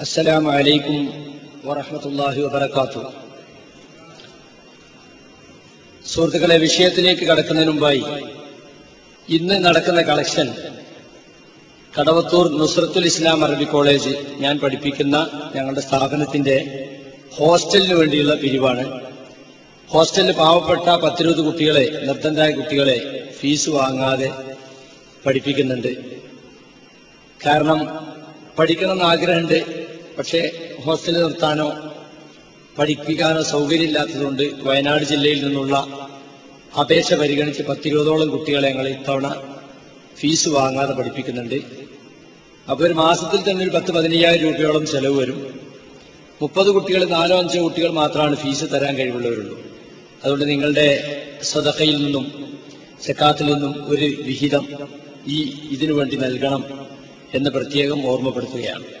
السلام عليكم ورحمة الله وبركاته സുഹൃത്തുക്കളെ വിഷയത്തിലേക്ക് കടക്കുന്നതിന് മുമ്പായി ഇന്ന് നടക്കുന്ന കളക്ഷൻ കടവത്തൂർ നുസ്രത്തുൽ ഇസ്ലാം അറബി കോളേജ് ഞാൻ പഠിപ്പിക്കുന്ന ഞങ്ങളുടെ സ്ഥാപനത്തിന്റെ ഹോസ്റ്റലിന് വേണ്ടിയുള്ള പിരിവാണ് ഹോസ്റ്റലിൽ പാവപ്പെട്ട പത്തിരുപത് കുട്ടികളെ നിർദ്ധനരായ കുട്ടികളെ ഫീസ് വാങ്ങാതെ പഠിപ്പിക്കുന്നുണ്ട് കാരണം പഠിക്കണമെന്ന് ആഗ്രഹമുണ്ട് പക്ഷേ ഹോസ്റ്റലിൽ നിർത്താനോ പഠിപ്പിക്കാനോ സൗകര്യമില്ലാത്തതുകൊണ്ട് വയനാട് ജില്ലയിൽ നിന്നുള്ള അപേക്ഷ പരിഗണിച്ച് പത്തിരുപതോളം കുട്ടികളെ ഞങ്ങൾ ഇത്തവണ ഫീസ് വാങ്ങാതെ പഠിപ്പിക്കുന്നുണ്ട്. അപ്പോൾ ഒരു മാസത്തിൽ തന്നെ ഒരു പത്ത് പതിനയ്യായിരം രൂപയോളം ചെലവ് വരും. മുപ്പത് കുട്ടികൾ നാലോ അഞ്ചോ കുട്ടികൾ മാത്രമാണ് ഫീസ് തരാൻ കഴിവുള്ളവരുള്ളൂ. അതുകൊണ്ട് നിങ്ങളുടെ സ്വതക്കയിൽ നിന്നും സെക്കാത്തിൽ നിന്നും ഒരു വിഹിതം ഈ ഇതിനു വേണ്ടി നൽകണം എന്ന് പ്രത്യേകം ഓർമ്മപ്പെടുത്തുകയാണ്.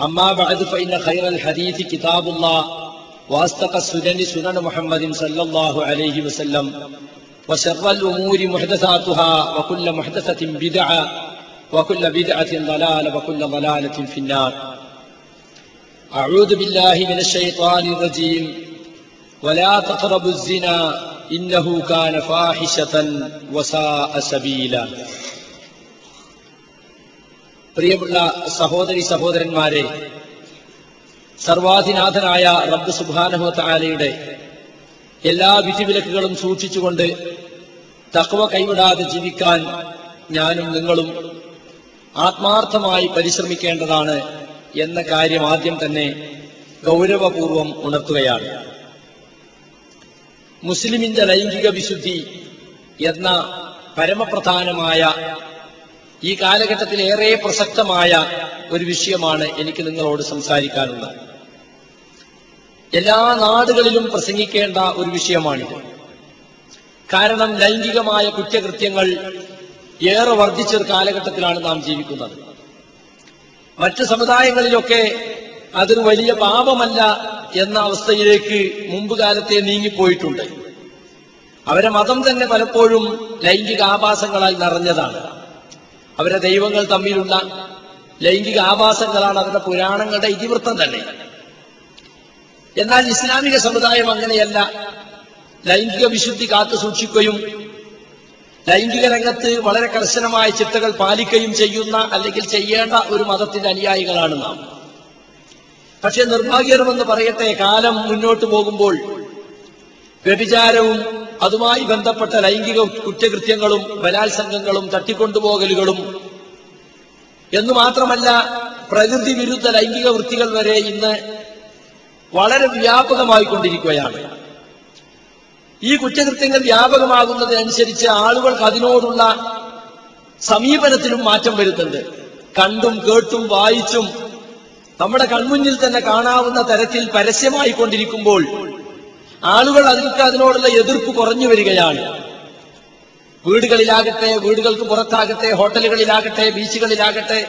أما بعد فإن خير الحديث كتاب الله وأصدق السنن سنن محمد صلى الله عليه وسلم وشر الأمور محدثاتها وكل محدثة بدعة وكل بدعة ضلالة وكل ضلالة في النار. أعوذ بالله من الشيطان الرجيم. ولا تقربوا الزنا إنه كان فاحشة وساء سبيلا. പ്രിയമുള്ള സഹോദരി സഹോദരന്മാരെ സർവാധിനാഥനായ റബ്ബ് സുബാനഹു താലയുടെ എല്ലാ വിധിവിലക്കുകളും സൂക്ഷിച്ചുകൊണ്ട് തക്വ കൈവിടാതെ ജീവിക്കാൻ ഞാനും നിങ്ങളും ആത്മാർത്ഥമായി പരിശ്രമിക്കേണ്ടതാണ് എന്ന കാര്യം ആദ്യം തന്നെ ഗൗരവപൂർവം ഉണർത്തുകയാണ്. മുസ്ലിമിന്റെ ലൈംഗിക വിശുദ്ധി എന്ന പരമപ്രധാനമായ ഈ കാലഘട്ടത്തിൽ ഏറെ പ്രസക്തമായ ഒരു വിഷയമാണ് എനിക്ക് നിങ്ങളോട് സംസാരിക്കാനുള്ളത്. എല്ലാ നാടുകളിലും പ്രസംഗിക്കേണ്ട ഒരു വിഷയമാണിത്. കാരണം ലൈംഗികമായ കുറ്റകൃത്യങ്ങൾ ഏറെ വർദ്ധിച്ചൊരു കാലഘട്ടത്തിലാണ് നാം ജീവിക്കുന്നത്. മറ്റ് സമുദായങ്ങളിലൊക്കെ അതൊരു വലിയ പാപമല്ല എന്ന അവസ്ഥയിലേക്ക് മുമ്പ് കാലത്തെ നീങ്ങിപ്പോയിട്ടുണ്ട്. അവരെ മതം തന്നെ പലപ്പോഴും ലൈംഗിക ആഭാസങ്ങളാൽ നിറഞ്ഞതാണ്. അവരുടെ ദൈവങ്ങൾ തമ്മിലുള്ള ലൈംഗിക ആവാസങ്ങളാണ് അവരുടെ പുരാണങ്ങളുടെ ഇതിവൃത്തം തന്നെ. എന്നാൽ ഇസ്ലാമിക സമുദായം അങ്ങനെയല്ല. ലൈംഗിക വിശുദ്ധി കാത്തു സൂക്ഷിക്കുകയും ലൈംഗിക രംഗത്ത് വളരെ കർശനമായ ചിട്ടകൾ പാലിക്കുകയും ചെയ്യുന്ന അല്ലെങ്കിൽ ചെയ്യേണ്ട ഒരു മതത്തിന്റെ അനുയായികളാണ് നാം. പക്ഷെ നിർഭാഗ്യകരമെന്ന് പറയട്ടെ കാലം മുന്നോട്ട് പോകുമ്പോൾ വ്യഭിചാരവും അതുമായി ബന്ധപ്പെട്ട ലൈംഗിക കുറ്റകൃത്യങ്ങളും ബലാത്സംഗങ്ങളും തട്ടിക്കൊണ്ടുപോകലുകളും എന്നു മാത്രമല്ല പ്രകൃതി വിരുദ്ധ ലൈംഗിക വൃത്തികൾ വരെ ഇന്ന് വളരെ വ്യാപകമായിക്കൊണ്ടിരിക്കുകയാണ്. ഈ കുറ്റകൃത്യങ്ങൾ വ്യാപകമാകുന്നതിനനുസരിച്ച് ആളുകൾക്ക് അതിനോടുള്ള സമീപനത്തിലും മാറ്റം വരുത്തുന്നുണ്ട് കണ്ടും കേട്ടും വായിച്ചും നമ്മുടെ കൺമുന്നിൽ തന്നെ കാണാവുന്ന തരത്തിൽ പരസ്യമായി കൊണ്ടിരിക്കുമ്പോൾ ആളുകൾ അതിനൊക്കെ അതിനോടുള്ള എതിർപ്പ് കുറഞ്ഞു വരികയാണ്. വീടുകളിലാകട്ടെ വീടുകൾക്ക് പുറത്താകട്ടെ ഹോട്ടലുകളിലാകട്ടെ ബീച്ചുകളിലാകട്ടെ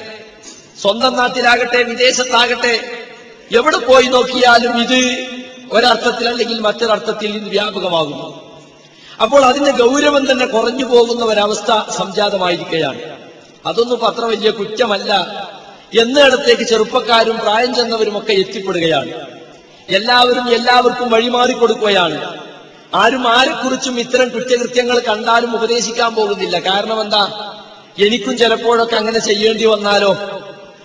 സ്വന്തം നാട്ടിലാകട്ടെ വിദേശത്താകട്ടെ എവിടെ പോയി നോക്കിയാലും ഇത് ഒരർത്ഥത്തിൽ അല്ലെങ്കിൽ മറ്റൊരർത്ഥത്തിൽ ഇത് വ്യാപകമാകുന്നു. അപ്പോൾ അതിന്റെ ഗൗരവം തന്നെ കുറഞ്ഞു പോകുന്ന ഒരവസ്ഥ സംജാതമായിരിക്കുകയാണ്. അതൊന്നും അത്ര വലിയ കുറ്റമല്ല. എന്നിടത്തേക്ക് ചെറുപ്പക്കാരും പ്രായം ചെന്നവരുമൊക്കെ എത്തിപ്പെടുകയാണ്. എല്ലാവരും എല്ലാവർക്കും വഴിമാറി കൊടുക്കുകയാണ്. ആരും ആരെക്കുറിച്ചും ഇത്തരം കുറ്റകൃത്യങ്ങൾ കണ്ടാലും ഉപദേശിക്കാൻ പോകുന്നില്ല. കാരണം എന്താ? എനിക്കും ചിലപ്പോഴൊക്കെ അങ്ങനെ ചെയ്യേണ്ടി വന്നാലോ?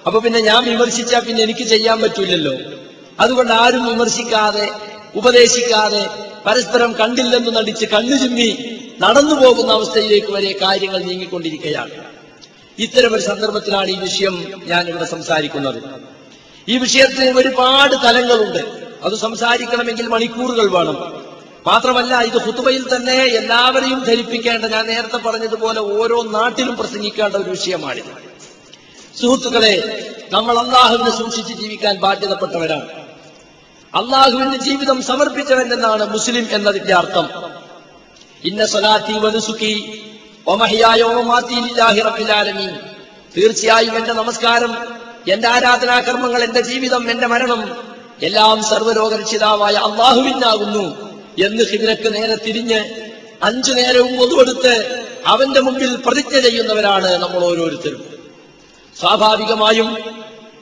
അപ്പൊ പിന്നെ ഞാൻ വിമർശിച്ചാൽ പിന്നെ എനിക്ക് ചെയ്യാൻ പറ്റൂലല്ലോ. അതുകൊണ്ട് ആരും വിമർശിക്കാതെ ഉപദേശിക്കാതെ പരസ്പരം കണ്ടില്ലെന്ന് നടിച്ച് കണ്ണു ചിമ്മി നടന്നു പോകുന്ന അവസ്ഥയിലേക്ക് വരെ കാര്യങ്ങൾ നീങ്ങിക്കൊണ്ടിരിക്കുകയാണ്. ഇത്തരം ഒരു സന്ദർഭത്തിലാണ് ഈ വിഷയം ഞാൻ ഇവിടെ സംസാരിക്കുന്നത്. ഈ വിഷയത്തിന് ഒരുപാട് തലങ്ങളുണ്ട്. അത് സംസാരിക്കണമെങ്കിൽ മണിക്കൂറുകൾ വേണം. മാത്രമല്ല ഇത് ഹുത്തുബയിൽ തന്നെ എല്ലാവരെയും ധരിപ്പിക്കേണ്ട ഞാൻ നേരത്തെ പറഞ്ഞതുപോലെ ഓരോ നാട്ടിലും പ്രസംഗിക്കേണ്ട ഒരു വിഷയമാണിത്. സുഹൃത്തുക്കളെ നമ്മൾ അള്ളാഹുവിനെ സൂക്ഷിച്ച് ജീവിക്കാൻ ബാധ്യതപ്പെട്ടവരാണ്. അള്ളാഹുവിന്റെ ജീവിതം സമർപ്പിച്ചവൻ എന്നാണ് മുസ്ലിം എന്നതിന്റെ അർത്ഥം. ഇന്ന സലാത്തി വനുസുഖി തീർച്ചയായും എന്റെ നമസ്കാരം എന്റെ ആരാധനാകർമ്മങ്ങൾ എന്റെ ജീവിതം എന്റെ മരണം എല്ലാം സർവരോഗരക്ഷിതാവായ അള്ളാഹുവിനാകുന്നു എന്ന് ഹിബിനക്ക് നേരെ തിരിഞ്ഞ് അഞ്ചു നേരവും ഒതുവെടുത്ത് അവന്റെ മുമ്പിൽ പ്രതിജ്ഞ ചെയ്യുന്നവരാണ് നമ്മൾ ഓരോരുത്തരും. സ്വാഭാവികമായും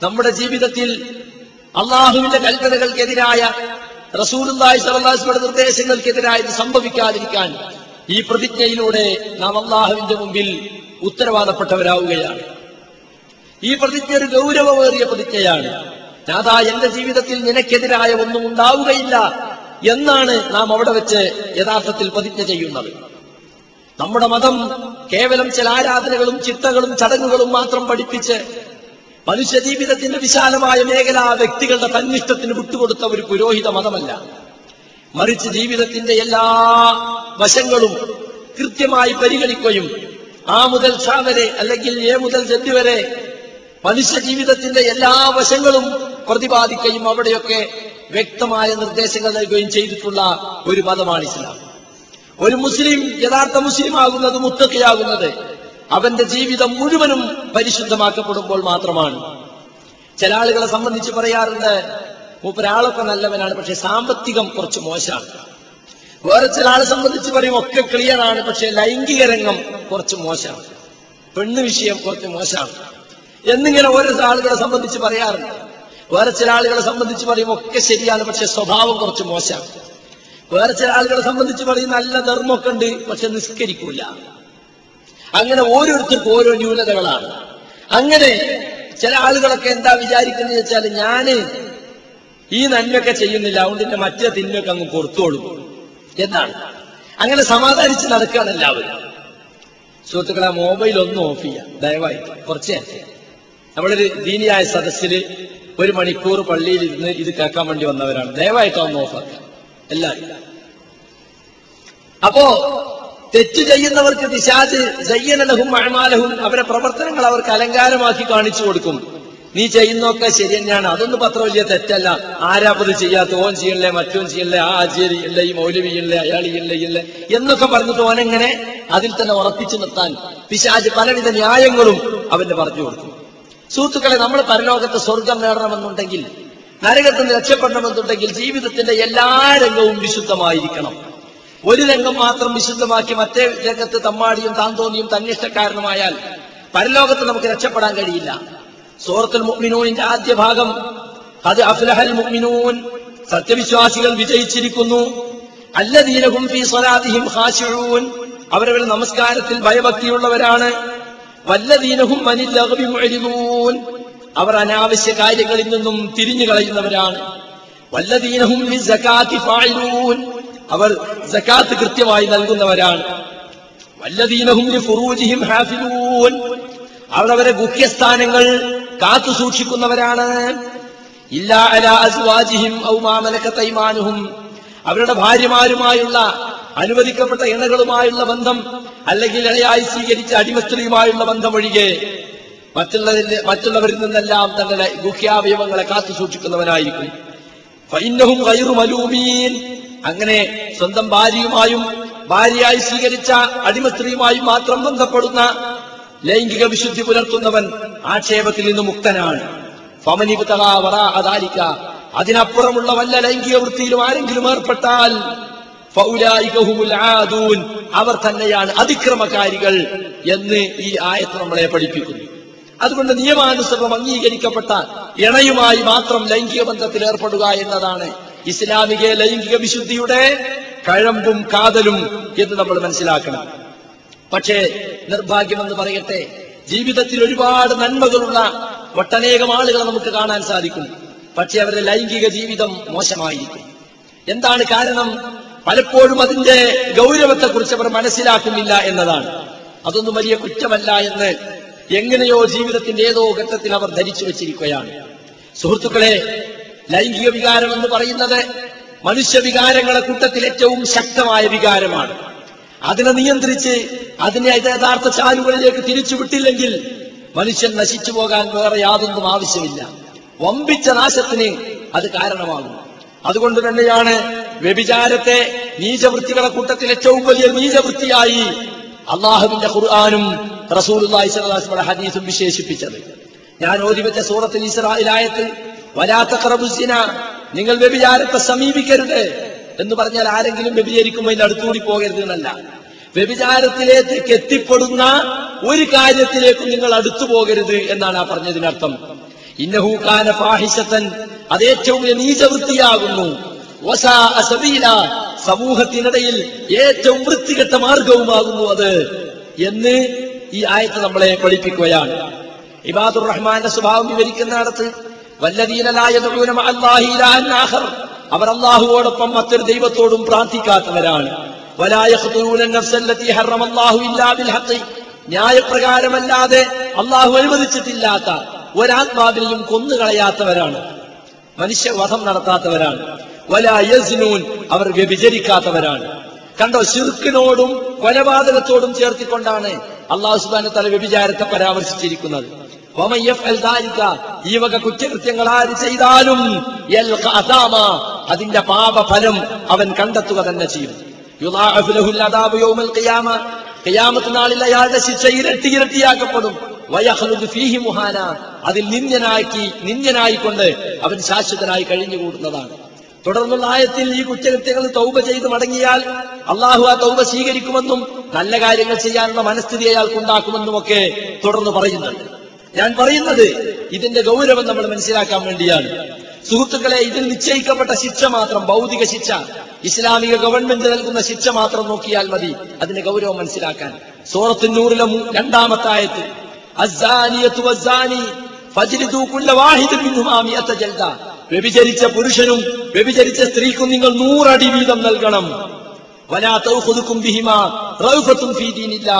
നമ്മുടെ ജീവിതത്തിൽ അള്ളാഹുവിന്റെ കൽപ്പനകൾക്കെതിരായ സ്വല്ലല്ലാഹുവിന്റെ നിർദ്ദേശങ്ങൾക്കെതിരായ ഇത് സംഭവിക്കാതിരിക്കാൻ ഈ പ്രതിജ്ഞയിലൂടെ നാം അള്ളാഹുവിന്റെ മുമ്പിൽ ഉത്തരവാദപ്പെട്ടവരാവുകയാണ്. ഈ പ്രതിജ്ഞ ഒരു ഗൗരവമേറിയ പ്രതിജ്ഞയാണ്. നാഥാ എന്റെ ജീവിതത്തിൽ നിനക്കെതിരായ ഒന്നും ഉണ്ടാവുകയില്ല. എന്നാണ് നാം അവിടെ വെച്ച് യഥാർത്ഥത്തിൽ പ്രതിജ്ഞ ചെയ്യുന്നത്. നമ്മുടെ മതം കേവലം ചില ആരാധനകളും ചിട്ടകളും ചടങ്ങുകളും മാത്രം പഠിപ്പിച്ച് മനുഷ്യ ജീവിതത്തിന്റെ വിശാലമായ മേഖല വ്യക്തികളുടെ തന്നിഷ്ടത്തിന് വിട്ടുകൊടുത്ത ഒരു പുരോഹിത മതമല്ല. മറിച്ച് ജീവിതത്തിന്റെ എല്ലാ വശങ്ങളും കൃത്യമായി പരിഗണിക്കുകയും ആ മുതൽ ഷാ വരെ അല്ലെങ്കിൽ എ മുതൽ ജെഡ് വരെ മനുഷ്യ ജീവിതത്തിന്റെ എല്ലാ വശങ്ങളും പ്രതിപാദിക്കുകയും അവിടെയൊക്കെ വ്യക്തമായ നിർദ്ദേശങ്ങൾ നൽകുകയും ചെയ്തിട്ടുള്ള ഒരു മതമാണ് ഇസ്ലാം. ഒരു മുസ്ലിം യഥാർത്ഥ മുസ്ലിം ആകുന്നത് മുത്തക്കയാകുന്നത് അവന്റെ ജീവിതം മുഴുവനും പരിശുദ്ധമാക്കപ്പെടുമ്പോൾ മാത്രമാണ്. ചില ആളുകളെ സംബന്ധിച്ച് പറയാറുണ്ട് മൂപ്പരാളൊക്കെ നല്ലവനാണ് പക്ഷെ സാമ്പത്തികം കുറച്ച് മോശമാണ്. വേറെ ചില ആളെ സംബന്ധിച്ച് പറയും ഒക്കെ ക്ലിയർ ആണ് പക്ഷെ ലൈംഗിക രംഗം കുറച്ച് മോശമാണ്. പെണ്ണ് വിഷയം കുറച്ച് മോശമാണ്. എന്നിങ്ങനെ ഓരോ ആളുകളെ സംബന്ധിച്ച് പറയാറുണ്ട്. വേറെ ചില ആളുകളെ സംബന്ധിച്ച് പറയും ഒക്കെ ശരിയാണ് പക്ഷെ സ്വഭാവം കുറച്ച് മോശമാണ്. വേറെ ചില ആളുകളെ സംബന്ധിച്ച് പറയും നല്ല ധർമ്മമൊക്കെ ഉണ്ട് പക്ഷെ നിസ്കരിക്കൂല. അങ്ങനെ ഓരോരുത്തർക്കും ഓരോ ന്യൂനതകളാണ്. അങ്ങനെ ചില ആളുകളൊക്കെ എന്താ വിചാരിക്കുന്നത് വെച്ചാൽ ഞാൻ ഈ നന്മയൊക്കെ ചെയ്യുന്നില്ല അതുകൊണ്ട് എന്റെ മറ്റേ തിന്മയൊക്കെ അങ്ങ് കൊടുത്തോളൂ എന്നാണ് അങ്ങനെ സമാധാനിച്ച് നടക്കുകയാണ് എല്ലാവരും. സുഹൃത്തുക്കളെ മൊബൈൽ ഒന്ന് ഓഫ് ചെയ്യാം ദയവായി കുറച്ചേ നമ്മളൊരു ദീനിയായ സദസ്സിൽ ഒരു മണിക്കൂർ പള്ളിയിൽ ഇരുന്ന് ഇത് കേൾക്കാൻ വേണ്ടി വന്നവരാണ്. ദയവായിട്ട് ഒന്ന് ഓഫാക്കുക എല്ലാവരും. അപ്പോ തെറ്റ് ചെയ്യുന്നവർക്ക് പിശാജ് ജയ്യനലഹും അഴമാലഹും അവരെ പ്രവർത്തനങ്ങൾ അവർക്ക് അലങ്കാരമാക്കി കാണിച്ചു കൊടുക്കും. നീ ചെയ്യുന്നൊക്കെ ശരി തന്നെയാണ് അതൊന്നും പത്ര വലിയ തെറ്റല്ല. ആരാപ്പത് ചെയ്യാത്ത? ഓൻ ചെയ്യല്ലേ മറ്റോൻ ചെയ്യല്ലേ ആ ആചാര്യല്ലേ ഈ മൗലവി ചെയ്യല്ലേ അയാൾ ചെയ്യല്ലേ ഇല്ലേ എന്നൊക്കെ പറഞ്ഞിട്ട് ഓനെങ്ങനെ അതിൽ തന്നെ ഉറപ്പിച്ചു നിർത്താൻ പിശാജ് പലവിധ ന്യായങ്ങളും അവന് പറഞ്ഞു കൊടുക്കും. സുഹൃത്തുക്കളെ നമ്മൾ പരലോകത്ത് സ്വർഗം നേടണമെന്നുണ്ടെങ്കിൽ നരകത്തിൽ നിന്ന് രക്ഷപ്പെടണമെന്നുണ്ടെങ്കിൽ ജീവിതത്തിന്റെ എല്ലാ രംഗവും വിശുദ്ധമായിരിക്കണം. ഒരു രംഗം മാത്രം വിശുദ്ധമാക്കി മറ്റേ രംഗത്ത് തമ്മാടിയും താന്തോന്നിയും തന്നിഷ്ടക്കാരനുമായാൽ പരലോകത്ത് നമുക്ക് രക്ഷപ്പെടാൻ കഴിയില്ല. സൂറത്തുൽ മുഅ്മിനൂനിന്റെ ആദ്യ ഭാഗം അത് അഫ്ലഹൽ മുഅ്മിനൂൻ സത്യവിശ്വാസികൾ വിജയിച്ചിരിക്കുന്നു. അല്ലദീനഹും ഫീ സ്വലാദിഹിം ഖാശിഊൻ അവരവരുടെ നമസ്കാരത്തിൽ ഭയഭക്തിയുള്ളവരാണ്. വല്ലദീനഹും അനിൽ ലഗ്വി മുഅ്രിദൂൻ അവർ അനാവശ്യ കാര്യങ്ങളിൽ നിന്നും തിരിഞ്ഞു കളയുന്നവരാണ്. വല്ലതീനഹും അവർ സക്കാത്ത് കൃത്യമായി നൽകുന്നവരാണ്. വല്ലതീനഹും ഫുറൂജിഹിം ഹാഫിലൂൻ. അവർ അവരെ ഗുഹ്യസ്ഥാനങ്ങൾ കാത്തു സൂക്ഷിക്കുന്നവരാണ്. ഇല്ലാ അലാ അസ്വാജിഹിം ഔ മാ മലക്കത്ത് അവരുടെ ഭാര്യമാരുമായുള്ള അനുവദിക്കപ്പെട്ട ഇണകളുമായുള്ള ബന്ധം അല്ലെങ്കിൽ ഇണയായി സ്വീകരിച്ച അടിമസ്ത്രീയുമായുള്ള ബന്ധം ഒഴികെ മറ്റുള്ളതിന്റെ മറ്റുള്ളവരിൽ നിന്നെല്ലാം തങ്ങളുടെ ഗുഹ്യാവയവങ്ങളെ കാത്തു സൂക്ഷിക്കുന്നവനായിരിക്കും. ഫൈന്നഹും ഗൈറു മലൂമീൻ. അങ്ങനെ സ്വന്തം ഭാര്യയുമായും ഭാര്യയായി സ്വീകരിച്ച അടിമസ്ത്രീയുമായും മാത്രം ബന്ധപ്പെടുന്ന ലൈംഗിക വിശുദ്ധി പുലർത്തുന്നവൻ ആക്ഷേപത്തിൽ നിന്ന് മുക്തനാണ്. ഫമനിബുതകാവറാദാലിക്ക അതിനപ്പുറമുള്ള വല്ല ലൈംഗിക വൃത്തിയിലും ആരെങ്കിലും ഏർപ്പെട്ടാൽ ആദൂൻ. അവർ തന്നെയാണ് അതിക്രമകാരികൾ എന്ന് ഈ ആയത്ത് നമ്മളെ പഠിപ്പിക്കുന്നു. അതുകൊണ്ട് നിയമാനുസൃതം അംഗീകരിക്കപ്പെട്ട ഇണയുമായി മാത്രം ലൈംഗിക ബന്ധത്തിൽ ഏർപ്പെടുക എന്നതാണ് ഇസ്ലാമിക ലൈംഗിക വിശുദ്ധിയുടെ കഴമ്പും കാതലും എന്ന് നമ്മൾ മനസ്സിലാക്കണം. പക്ഷേ നിർഭാഗ്യമെന്ന് പറയട്ടെ ജീവിതത്തിൽ ഒരുപാട് നന്മകളുള്ള ഒട്ടനേകം ആളുകളെ നമുക്ക് കാണാൻ സാധിക്കും. പക്ഷെ അവരുടെ ലൈംഗിക ജീവിതം മോശമായിരിക്കും. എന്താണ് കാരണം? പലപ്പോഴും അതിന്റെ ഗൗരവത്തെക്കുറിച്ച് അവർ മനസ്സിലാക്കുന്നില്ല എന്നതാണ്. അതൊന്നും വലിയ കുറ്റമല്ല എന്ന് എങ്ങനെയോ ജീവിതത്തിന്റെ ഏതോ ഘട്ടത്തിൽ അവർ ധരിച്ചു വെച്ചിരിക്കുകയാണ്. സുഹൃത്തുക്കളെ ലൈംഗിക വികാരം എന്ന് പറയുന്നത് മനുഷ്യ വികാരങ്ങളെ കൂട്ടത്തിൽ ഏറ്റവും ശക്തമായ വികാരമാണ്. അതിനെ നിയന്ത്രിച്ച് അതിനെ യഥാർത്ഥ ചാലുകളിലേക്ക് തിരിച്ചുവിട്ടില്ലെങ്കിൽ മനുഷ്യൻ നശിച്ചു പോകാൻ വേറെ യാതൊന്നും ആവശ്യമില്ല. വമ്പിച്ച നാശത്തിന് അത് കാരണമാകും അതുകൊണ്ട് തന്നെയാണ് വ്യഭിചാരത്തെ നീചവൃത്തികളെ കൂട്ടത്തിൽ ഏറ്റവും വലിയ നീചവൃത്തിയായി അള്ളാഹുവിന്റെ ഖുർആാനും റസൂലുള്ളാഹി അലൈഹി ഹദീസും വിശേഷിപ്പിച്ചത്. ഞാൻ ഓരിവച്ച വെച്ച സൂറത്തിൽ ഇസ്രായിലായത്തിൽ വലാത്ത ക്രബുസിന നിങ്ങൾ വ്യഭിചാരത്തെ സമീപിക്കരുത് എന്ന് പറഞ്ഞാൽ ആരെങ്കിലും വ്യഭിചരിക്കുമ്പോൾ അതിന്റെ അടുത്തുകൂടി പോകരുത് എന്നല്ല. വ്യഭിചാരത്തിലേക്ക് എത്തിപ്പെടുന്ന ഒരു കാര്യത്തിലേക്കും നിങ്ങൾ അടുത്തു പോകരുത് എന്നാണ് ആ പറഞ്ഞതിനർത്ഥം. ഇന്നഹൂക്കാന ഫാഹിഷത്തൻ അത് ഏറ്റവും നീചവൃത്തിയാകുന്നു. സമൂഹത്തിനിടയിൽ ഏറ്റവും വൃത്തികെട്ട മാർഗവുമാകുന്നു അത് എന്ന് ഈ ആയത്ത് നമ്മളെ പഠിപ്പിക്കുകയാണ്. ഇബാദുർ റഹ്മാന്റെ സ്വഭാവം വിവരിക്കുന്നിടത്ത് അവർ അള്ളാഹുവോടൊപ്പം മറ്റൊരു ദൈവത്തോടും പ്രാർത്ഥിക്കാത്തവരാണ്. ന്യായപ്രകാരമല്ലാതെ അള്ളാഹു അനുവദിച്ചിട്ടില്ലാത്ത ഒരാത്മാവിനെയും കൊന്നുകളയാത്തവരാണ്. മനുഷ്യവധം നടത്താത്തവരാണ്. വലായസ്നൂൻ അവർ വ്യഭിചരിക്കാത്തവരാണ്. കണ്ടോ ശിർക്കിനോടും കൊലപാതകത്തോടും ചേർത്തിക്കൊണ്ടാണ് അള്ളാഹു സുബാന തല വ്യഭിചാരത്തെ പരാമർശിച്ചിരിക്കുന്നത്. ഈ വക കുറ്റകൃത്യങ്ങൾ ആര് ചെയ്താലും അതിന്റെ പാപഫലം അവൻ കണ്ടെത്തുക തന്നെ ചെയ്യും. ഖിയാമത്ത് നാളിൽ അയാളുടെ ശിക്ഷ ഇരട്ടി ഇരട്ടിയാക്കപ്പെടും. വയഹ്ലുദ് മുഹാന അതിൽ നിന്ദ്യനാക്കി നിന്ദ്യനായിക്കൊണ്ട് അവൻ ശാശ്വതനായി കഴിഞ്ഞുകൂടുന്നതാണ്. തുടർന്നുള്ള ആയത്തിൽ ഈ കുറ്റകൃത്യങ്ങൾ തൗബ ചെയ്ത് മടങ്ങിയാൽ അള്ളാഹു ആ തൗബ സ്വീകരിക്കുമെന്നും നല്ല കാര്യങ്ങൾ ചെയ്യാനുള്ള മനസ്ഥിതി അയാൾക്കുണ്ടാക്കുമെന്നും ഒക്കെ തുടർന്ന് പറയുന്നുണ്ട്. ഞാൻ പറയുന്നത് ഇതിന്റെ ഗൗരവം നമ്മൾ മനസ്സിലാക്കാൻ വേണ്ടിയാണ്. സുഹൃത്തുക്കളെ ഇതിൽ നിശ്ചയിക്കപ്പെട്ട ശിക്ഷ മാത്രം ഭൗതിക ശിക്ഷ ഇസ്ലാമിക ഗവൺമെന്റ് നൽകുന്ന ശിക്ഷ മാത്രം നോക്കിയാൽ മതി അതിന്റെ ഗൗരവം മനസ്സിലാക്കാൻ. സൂറത്തിനൂറിലെ രണ്ടാമത്തെ വ്യഭിചരിച്ച പുരുഷനും വ്യഭിചരിച്ച സ്ത്രീക്കും നിങ്ങൾ നൂറടി വീതം നൽകണം. വലാ തൗഖുദുക്കും ബിഹിമാ റൗഫത്തും ഫീ ദീനില്ലാ.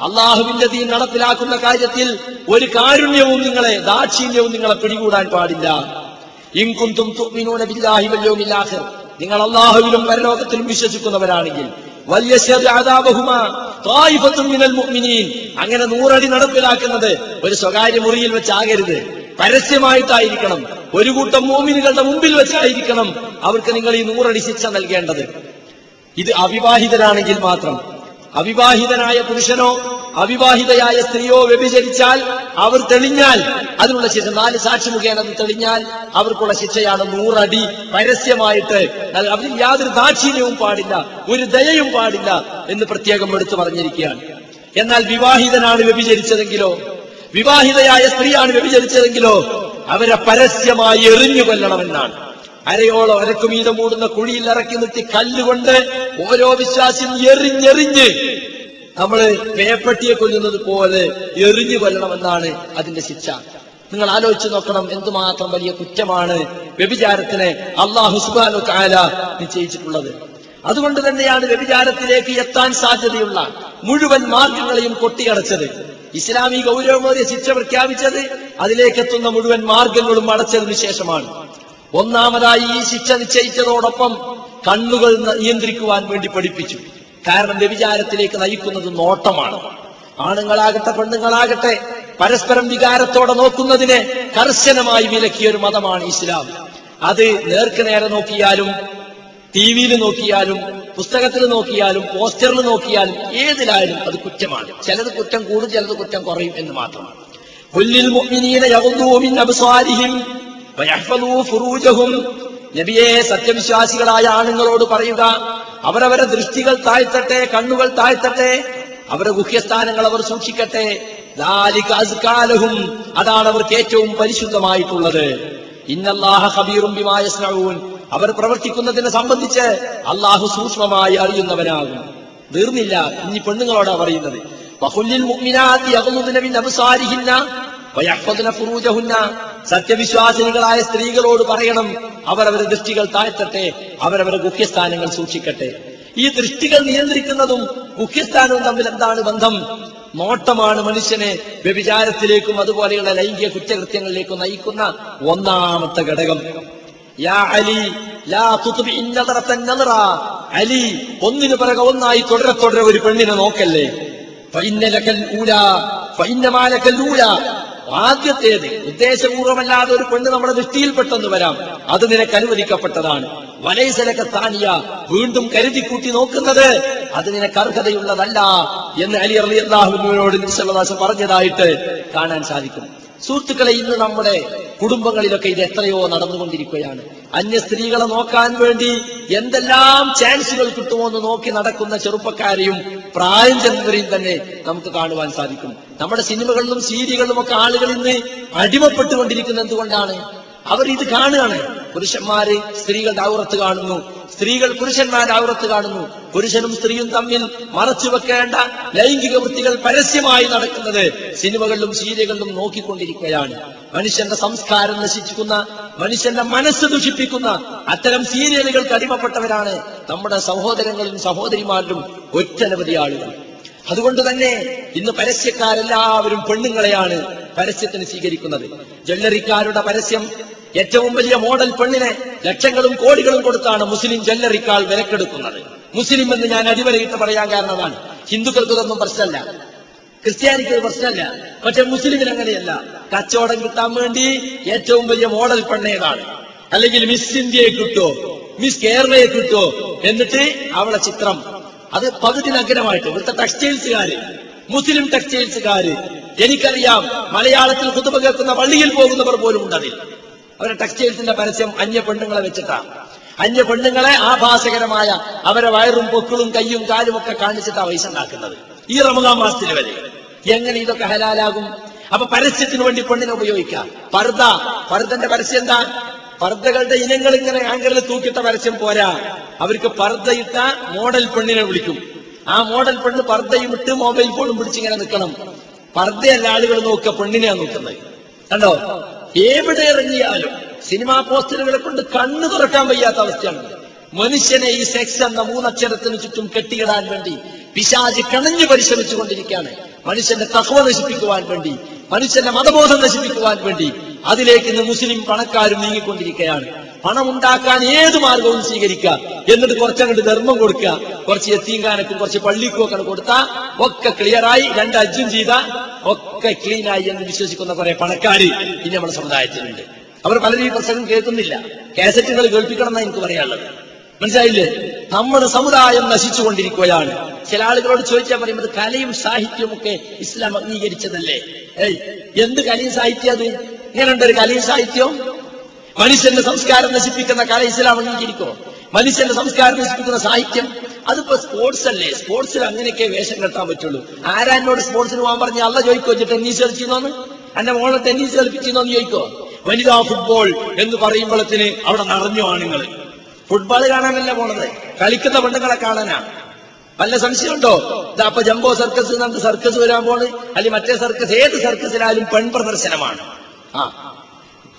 അള്ളാഹുവിന്റെ ദീൻ നടപ്പിലാക്കുന്ന കാര്യത്തിൽ ഒരു കാരുണ്യവും നിങ്ങളെ ദാക്ഷിണ്യവും നിങ്ങളെ പിടികൂടാൻ പാടില്ല. ഇൻകുന്തും തും നിങ്ങൾ അള്ളാഹുവിലും പരലോകത്തിലും വിശ്വസിക്കുന്നവരാണെങ്കിൽ അങ്ങനെ നൂറടി നടപ്പിലാക്കുന്നത് ഒരു സ്വകാര്യ മുറിയിൽ വെച്ചാകരുത്. പരസ്യമായിട്ടായിരിക്കണം. ഒരു കൂട്ടം മോമിനുകളുടെ മുമ്പിൽ വെച്ചായിരിക്കണം അവർക്ക് നിങ്ങൾ ഈ നൂറടി ശിക്ഷ നൽകേണ്ടത്. ഇത് അവിവാഹിതരാണെങ്കിൽ മാത്രം. അവിവാഹിതനായ പുരുഷനോ അവിവാഹിതയായ സ്ത്രീയോ വ്യഭിചരിച്ചാൽ അവർ തെളിഞ്ഞാൽ അതിനുള്ള ശിക്ഷ നാല് സാക്ഷി മുഖേന അത് തെളിഞ്ഞാൽ അവർക്കുള്ള ശിക്ഷയാണ് നൂറടി. പരസ്യമായിട്ട് അവരിൽ യാതൊരു ദാക്ഷിണ്യവും പാടില്ല ഒരു ദയയും പാടില്ല എന്ന് പ്രത്യേകം എടുത്തു പറഞ്ഞിരിക്കുകയാണ്. എന്നാൽ വിവാഹിതനാണ് വ്യഭിചരിച്ചതെങ്കിലോ വിവാഹിതയായ സ്ത്രീയാണ് വ്യഭിചരിച്ചതെങ്കിലോ അവരെ പരസ്യമായി എറിഞ്ഞു കൊല്ലണമെന്നാണ് അരയോളം അരക്കുമീതം മൂടുന്ന കുഴിയിൽ ഇറക്കി നിർത്തി കല്ലുകൊണ്ട് ഓരോ വിശ്വാസിയും എറിഞ്ഞെറിഞ്ഞ് നമ്മൾ പേപ്പട്ടിയെ കൊല്ലുന്നത് പോലെ എറിഞ്ഞു കൊല്ലണമെന്നാണ് അതിന്റെ ശിക്ഷ. നിങ്ങൾ ആലോചിച്ച് നോക്കണം എന്തുമാത്രം വലിയ കുറ്റമാണ് വ്യഭിചാരത്തിന് അള്ളാഹു സുബാനു കാല നിശ്ചയിച്ചിട്ടുള്ളത്. അതുകൊണ്ട് തന്നെയാണ് വ്യഭിചാരത്തിലേക്ക് എത്താൻ സാധ്യതയുള്ള മുഴുവൻ മാർഗങ്ങളെയും കൊട്ടിയടച്ചത്. ഇസ്ലാമി ഗൗരവമേറിയ ശിക്ഷ പ്രഖ്യാപിച്ചത് അതിലേക്കെത്തുന്ന മുഴുവൻ മാർഗങ്ങളും അടച്ചതിനു ശേഷമാണ്. ഒന്നാമതായി ഈ ശിക്ഷ നിശ്ചയിച്ചതോടൊപ്പം കണ്ണുകൾ നിയന്ത്രിക്കുവാൻ വേണ്ടി പഠിപ്പിച്ചു. കാരണം വ്യഭിചാരത്തിലേക്ക് നയിക്കുന്നത് നോട്ടമാണ്. ആണുങ്ങളാകട്ടെ പെണ്ണുങ്ങളാകട്ടെ പരസ്പരം വികാരത്തോടെ നോക്കുന്നതിനെ കർശനമായി വിലക്കിയ ഒരു മതമാണ് ഇസ്ലാം. അത് നേർക്ക് നേരെ നോക്കിയാലും ടി വിയിൽ നോക്കിയാലും പുസ്തകത്തിൽ നോക്കിയാലും പോസ്റ്ററിൽ നോക്കിയാലും ഏതിലായാലും അത് കുറ്റമാണ്. ചിലത് കുറ്റം കൂടും ചിലത് കുറ്റം കുറയും എന്ന് മാത്രമാണ്. നബിയെ സത്യവിശ്വാസികളായ ആണുങ്ങളോട് പറയുക അവരവരെ ദൃഷ്ടികൾ താഴ്ത്തട്ടെ കണ്ണുകൾ താഴ്ത്തട്ടെ അവരെ ഗുഹ്യസ്ഥാനങ്ങൾ അവർ സൂക്ഷിക്കട്ടെ. അസ്കാലഹും അതാണ് അവർക്ക് ഏറ്റവും പരിശുദ്ധമായിട്ടുള്ളത്. ഇന്നല്ലാഹ ഹബീറും ബിമായസ്നവും അവർ പ്രവർത്തിക്കുന്നതിനെ സംബന്ധിച്ച് അള്ളാഹു സൂക്ഷ്മമായി അറിയുന്നവനാകും. തീർന്നില്ല. ഇനി പെണ്ണുങ്ങളോടാ പറയുന്നത്. ഫുറൂജഹുന്ന സത്യവിശ്വാസിനികളായ സ്ത്രീകളോട് പറയണം അവരവരുടെ ദൃഷ്ടികൾ താഴ്ത്തട്ടെ അവരവരുടെ ഗുഹ്യസ്ഥാനങ്ങൾ സൂക്ഷിക്കട്ടെ. ഈ ദൃഷ്ടികൾ നിയന്ത്രിക്കുന്നതും ഗുഹ്യസ്ഥാനവും തമ്മിൽ എന്താണ് ബന്ധം? നോട്ടമാണ് മനുഷ്യനെ വ്യഭിചാരത്തിലേക്കും അതുപോലെയുള്ള ലൈംഗിക കുറ്റകൃത്യങ്ങളിലേക്കും നയിക്കുന്ന ഒന്നാമത്തെ ഘടകം. യാ അലി ലാ. അലി ഒന്നിനു പിറകെ ഒന്നായി തുടരെ തുടരെ ഒരു പെണ്ണിനെ നോക്കല്ലേ? ഫൈന്നലക്കൽ ഊല ഫൈന്നമാലക്കൽ ഊല. ആദ്യത്തേത് ഉദ്ദേശപൂർവമല്ലാതെ ഒരു പെണ്ണ് നമ്മുടെ ദൃഷ്ടിയിൽ പെട്ടെന്ന് വരാം. അത് നിനക്ക് അനുവദിക്കപ്പെട്ടതാണ്. വലൈസലക്ക താനിയ വീണ്ടും കരുതിക്കൂട്ടി നോക്കുന്നത് അത് നിനക്ക് അർഹതയുള്ളതല്ല എന്ന് അലി അലി അള്ളാഹുവിനോട് നിശ്ചലദാസം പറഞ്ഞതായിട്ട് കാണാൻ സാധിക്കും. സുഹൃത്തുക്കളെ ഇന്ന് നമ്മുടെ കുടുംബങ്ങളിലൊക്കെ ഇത് എത്രയോ നടന്നുകൊണ്ടിരിക്കുകയാണ്. അന്യ സ്ത്രീകളെ നോക്കാൻ വേണ്ടി എന്തെല്ലാം ചാൻസുകൾ കിട്ടുമോ എന്ന് നോക്കി നടക്കുന്ന ചെറുപ്പക്കാരെയും പ്രായം ചെന്നവരെയും തന്നെ നമുക്ക് കാണുവാൻ സാധിക്കും. നമ്മുടെ സിനിമകളിലും സീരിയലിലും ഒക്കെ ആളുകൾ ഇന്ന് അടിമപ്പെട്ടുകൊണ്ടിരിക്കുന്നത് എന്തുകൊണ്ടാണ്? അവർ ഇത് കാണുകയാണ്. പുരുഷന്മാര് സ്ത്രീകളുടെ ഔറത്ത് കാണുന്നു. സ്ത്രീകൾ പുരുഷന്മാരെ ഔറത്ത് കാണുന്നു. പുരുഷനും സ്ത്രീയും തമ്മിൽ മറച്ചു വെക്കേണ്ട ലൈംഗിക വൃത്തികൾ പരസ്യമായി നടക്കുന്നത് സിനിമകളിലും സീരിയലുകളിലും നോക്കിക്കൊണ്ടിരിക്കുകയാണ്. മനുഷ്യന്റെ സംസ്കാരം നശിപ്പിക്കുന്ന മനുഷ്യന്റെ മനസ്സ് ദുഷിപ്പിക്കുന്ന അത്തരം സീരിയലുകൾക്ക് അടിമപ്പെട്ടവരാണ് നമ്മുടെ സഹോദരങ്ങളും സഹോദരിമാരിലും ഒറ്റനവധി ആളുകൾ. അതുകൊണ്ട് തന്നെ ഇന്ന് പരസ്യക്കാരെല്ലാവരും പെണ്ണുങ്ങളെയാണ് പരസ്യത്തിന് സ്വീകരിക്കുന്നത്. ജ്വല്ലറിക്കാരുടെ പരസ്യം ഏറ്റവും വലിയ മോഡൽ പെണ്ണിനെ ലക്ഷങ്ങളും കോടികളും കൊടുത്താണ് മുസ്ലിം ജ്വല്ലറിക്കാൾ വിലക്കെടുക്കുന്നത്. മുസ്ലിം എന്ന് ഞാൻ അടിവരയിട്ട് പറയാൻ കാരണമാണ്. ഹിന്ദുക്കൾക്ക് ഇതൊന്നും പ്രശ്നമല്ല. ക്രിസ്ത്യാനിക്ക് ഒരു പ്രശ്നമല്ല. പക്ഷെ മുസ്ലിമിന് അങ്ങനെയല്ല. കച്ചവടം കിട്ടാൻ വേണ്ടി ഏറ്റവും വലിയ മോഡൽ പെണ്ണേതാണ്. അല്ലെങ്കിൽ മിസ് ഇന്ത്യയെ കിട്ടോ മിസ് കേരളയെ കിട്ടോ എന്നിട്ട് അവളെ ചിത്രം. അത് പകുതി നഗരമായിട്ട് ഇവിടുത്തെ ടെക്സ്റ്റൈൽസുകാര് മുസ്ലിം ടെക്സ്റ്റൈൽസുകാര് എനിക്കറിയാം മലയാളത്തിൽ കുതുമ കേൾക്കുന്ന പള്ളിയിൽ പോകുന്നവർ പോലും ഉണ്ടതിൽ. അവരുടെ ടെക്സ്റ്റൈൽസിന്റെ പരസ്യം അന്യ പെണ്ണുങ്ങളെ വെച്ചിട്ടാണ് അന്യ പെണ്ണുങ്ങളെ ആഭാസകരമായ അവരെ വയറും പൊക്കിളും കയ്യും കാലും ഒക്കെ കാണിച്ചിട്ടാണ് പൈസ ഉണ്ടാക്കുന്നത്. ഈ റമദാൻ മാസത്തിൽ വരെ. എങ്ങനെ ഇതൊക്കെ ഹലാലാകും? അപ്പൊ പരസ്യത്തിന് വേണ്ടി പെണ്ണിനെ ഉപയോഗിക്കാം. പർദ്ദ. പർദ്ദന്റെ പരസ്യം എന്താ? പർദ്ദകളുടെ ഇനങ്ങൾ ഇങ്ങനെ ആങ്കറിൽ തൂക്കിട്ട പരസ്യം പോരാ. അവർക്ക് പർദ്ദയിട്ട മോഡൽ പെണ്ണിനെ വിളിക്കും. ആ മോഡൽ പെണ്ണ് പർദ്ദയും ഇട്ട് മൊബൈൽ ഫോണും പിടിച്ചിങ്ങനെ നിൽക്കണം. പർദ്ദയല്ല ആളുകൾ നോക്കുക പെണ്ണിനെയാണ് നോക്കുന്നത്. കണ്ടോ? എവിടെ ഇറങ്ങിയാലും സിനിമാ പോസ്റ്ററുകളെ കൊണ്ട് കണ്ണു തുറക്കാൻ വയ്യാത്ത അവസ്ഥയാണ്. മനുഷ്യനെ ഈ സെക്സ് എന്ന മൂന്നക്ഷരത്തിന് ചുറ്റും കെട്ടിയിടാൻ വേണ്ടി പിശാജ് കണഞ്ഞു പരിശ്രമിച്ചു കൊണ്ടിരിക്കുകയാണ് മനുഷ്യന്റെ തഹവ നശിപ്പിക്കുവാൻ വേണ്ടി മനുഷ്യന്റെ മതബോധം നശിപ്പിക്കുവാൻ വേണ്ടി അതിലേക്ക് ഇന്ന് മുസ്ലിം പണക്കാരും നീങ്ങിക്കൊണ്ടിരിക്കുകയാണ്. പണം ഉണ്ടാക്കാൻ ഏത് മാർഗവും സ്വീകരിക്കുക. എന്നിട്ട് കുറച്ചങ്ങോട്ട് ധർമ്മം കൊടുക്കുക. കുറച്ച് എത്തീങ്കാനക്കും കുറച്ച് പള്ളിക്കും ഒക്കെ കൊടുത്താൽ ഒക്കെ ക്ലിയറായി രണ്ട് അജ്ജും ചെയ്ത ഒക്കെ ക്ലീനായി എന്ന് വിശ്വസിക്കുന്ന കുറെ പണക്കാര് ഇനി നമ്മുടെ സമുദായത്തിലുണ്ട്. അവർ പലരും ഈ പ്രസംഗം കേൾക്കുന്നില്ല. കാസറ്റുകൾ കേൾപ്പിക്കണം എന്നാണ് എനിക്ക് പറയാനുള്ളത്. മനസ്സിലായില്ലേ? നമ്മുടെ സമുദായം നശിച്ചുകൊണ്ടിരിക്കുകയാണ്. ചില ആളുകളോട് ചോദിച്ചാൽ പറയുമ്പോൾ കലയും സാഹിത്യവും ഒക്കെ ഇസ്ലാം അംഗീകരിച്ചതല്ലേ? ഏയ് എന്ത് കലയും സാഹിത്യം അത്? ഇങ്ങനെ ഒരു കലയും സാഹിത്യവും മനുഷ്യന്റെ സംസ്കാരം നശിപ്പിക്കുന്ന കല ഇസ്ലാം അംഗീകരിക്കോ മനുഷ്യന്റെ സംസ്കാരം നശിപ്പിക്കുന്ന സാഹിത്യം? അതിപ്പോ സ്പോർട്സ് അല്ലേ? സ്പോർട്സിൽ അങ്ങനെയൊക്കെ വേഷം കെട്ടാൻ പറ്റുള്ളൂ. ആരാ എന്നോട് സ്പോർട്സിന് പോകാൻ പറഞ്ഞ അല്ല ചോദിക്കോ ടെന്നീസ് കളിച്ചിരുന്നോന്ന് എന്റെ മോളെ ടെന്നീസ് കളിപ്പിച്ചിരുന്നോന്ന് ചോദിക്കോ വനിതാ ഫുട്ബോൾ എന്ന് പറയുമ്പോഴത്തിന് അവിടെ നിറഞ്ഞു ആണുങ്ങൾ. ഫുട്ബോൾ കാണാനല്ല പോണത്. കളിക്കുന്ന പെണ്ണുങ്ങളെ കാണാനാ. വല്ല സംശയമുണ്ടോ? ഇതാ അപ്പൊ ജംബോ സർക്കസ് നമുക്ക് സർക്കസ് വരാൻ പോണ്. അല്ലെങ്കിൽ മറ്റേ സർക്കസ് ഏത് സർക്കസിലായാലും പെൺ പ്രദർശനമാണ്. ആ.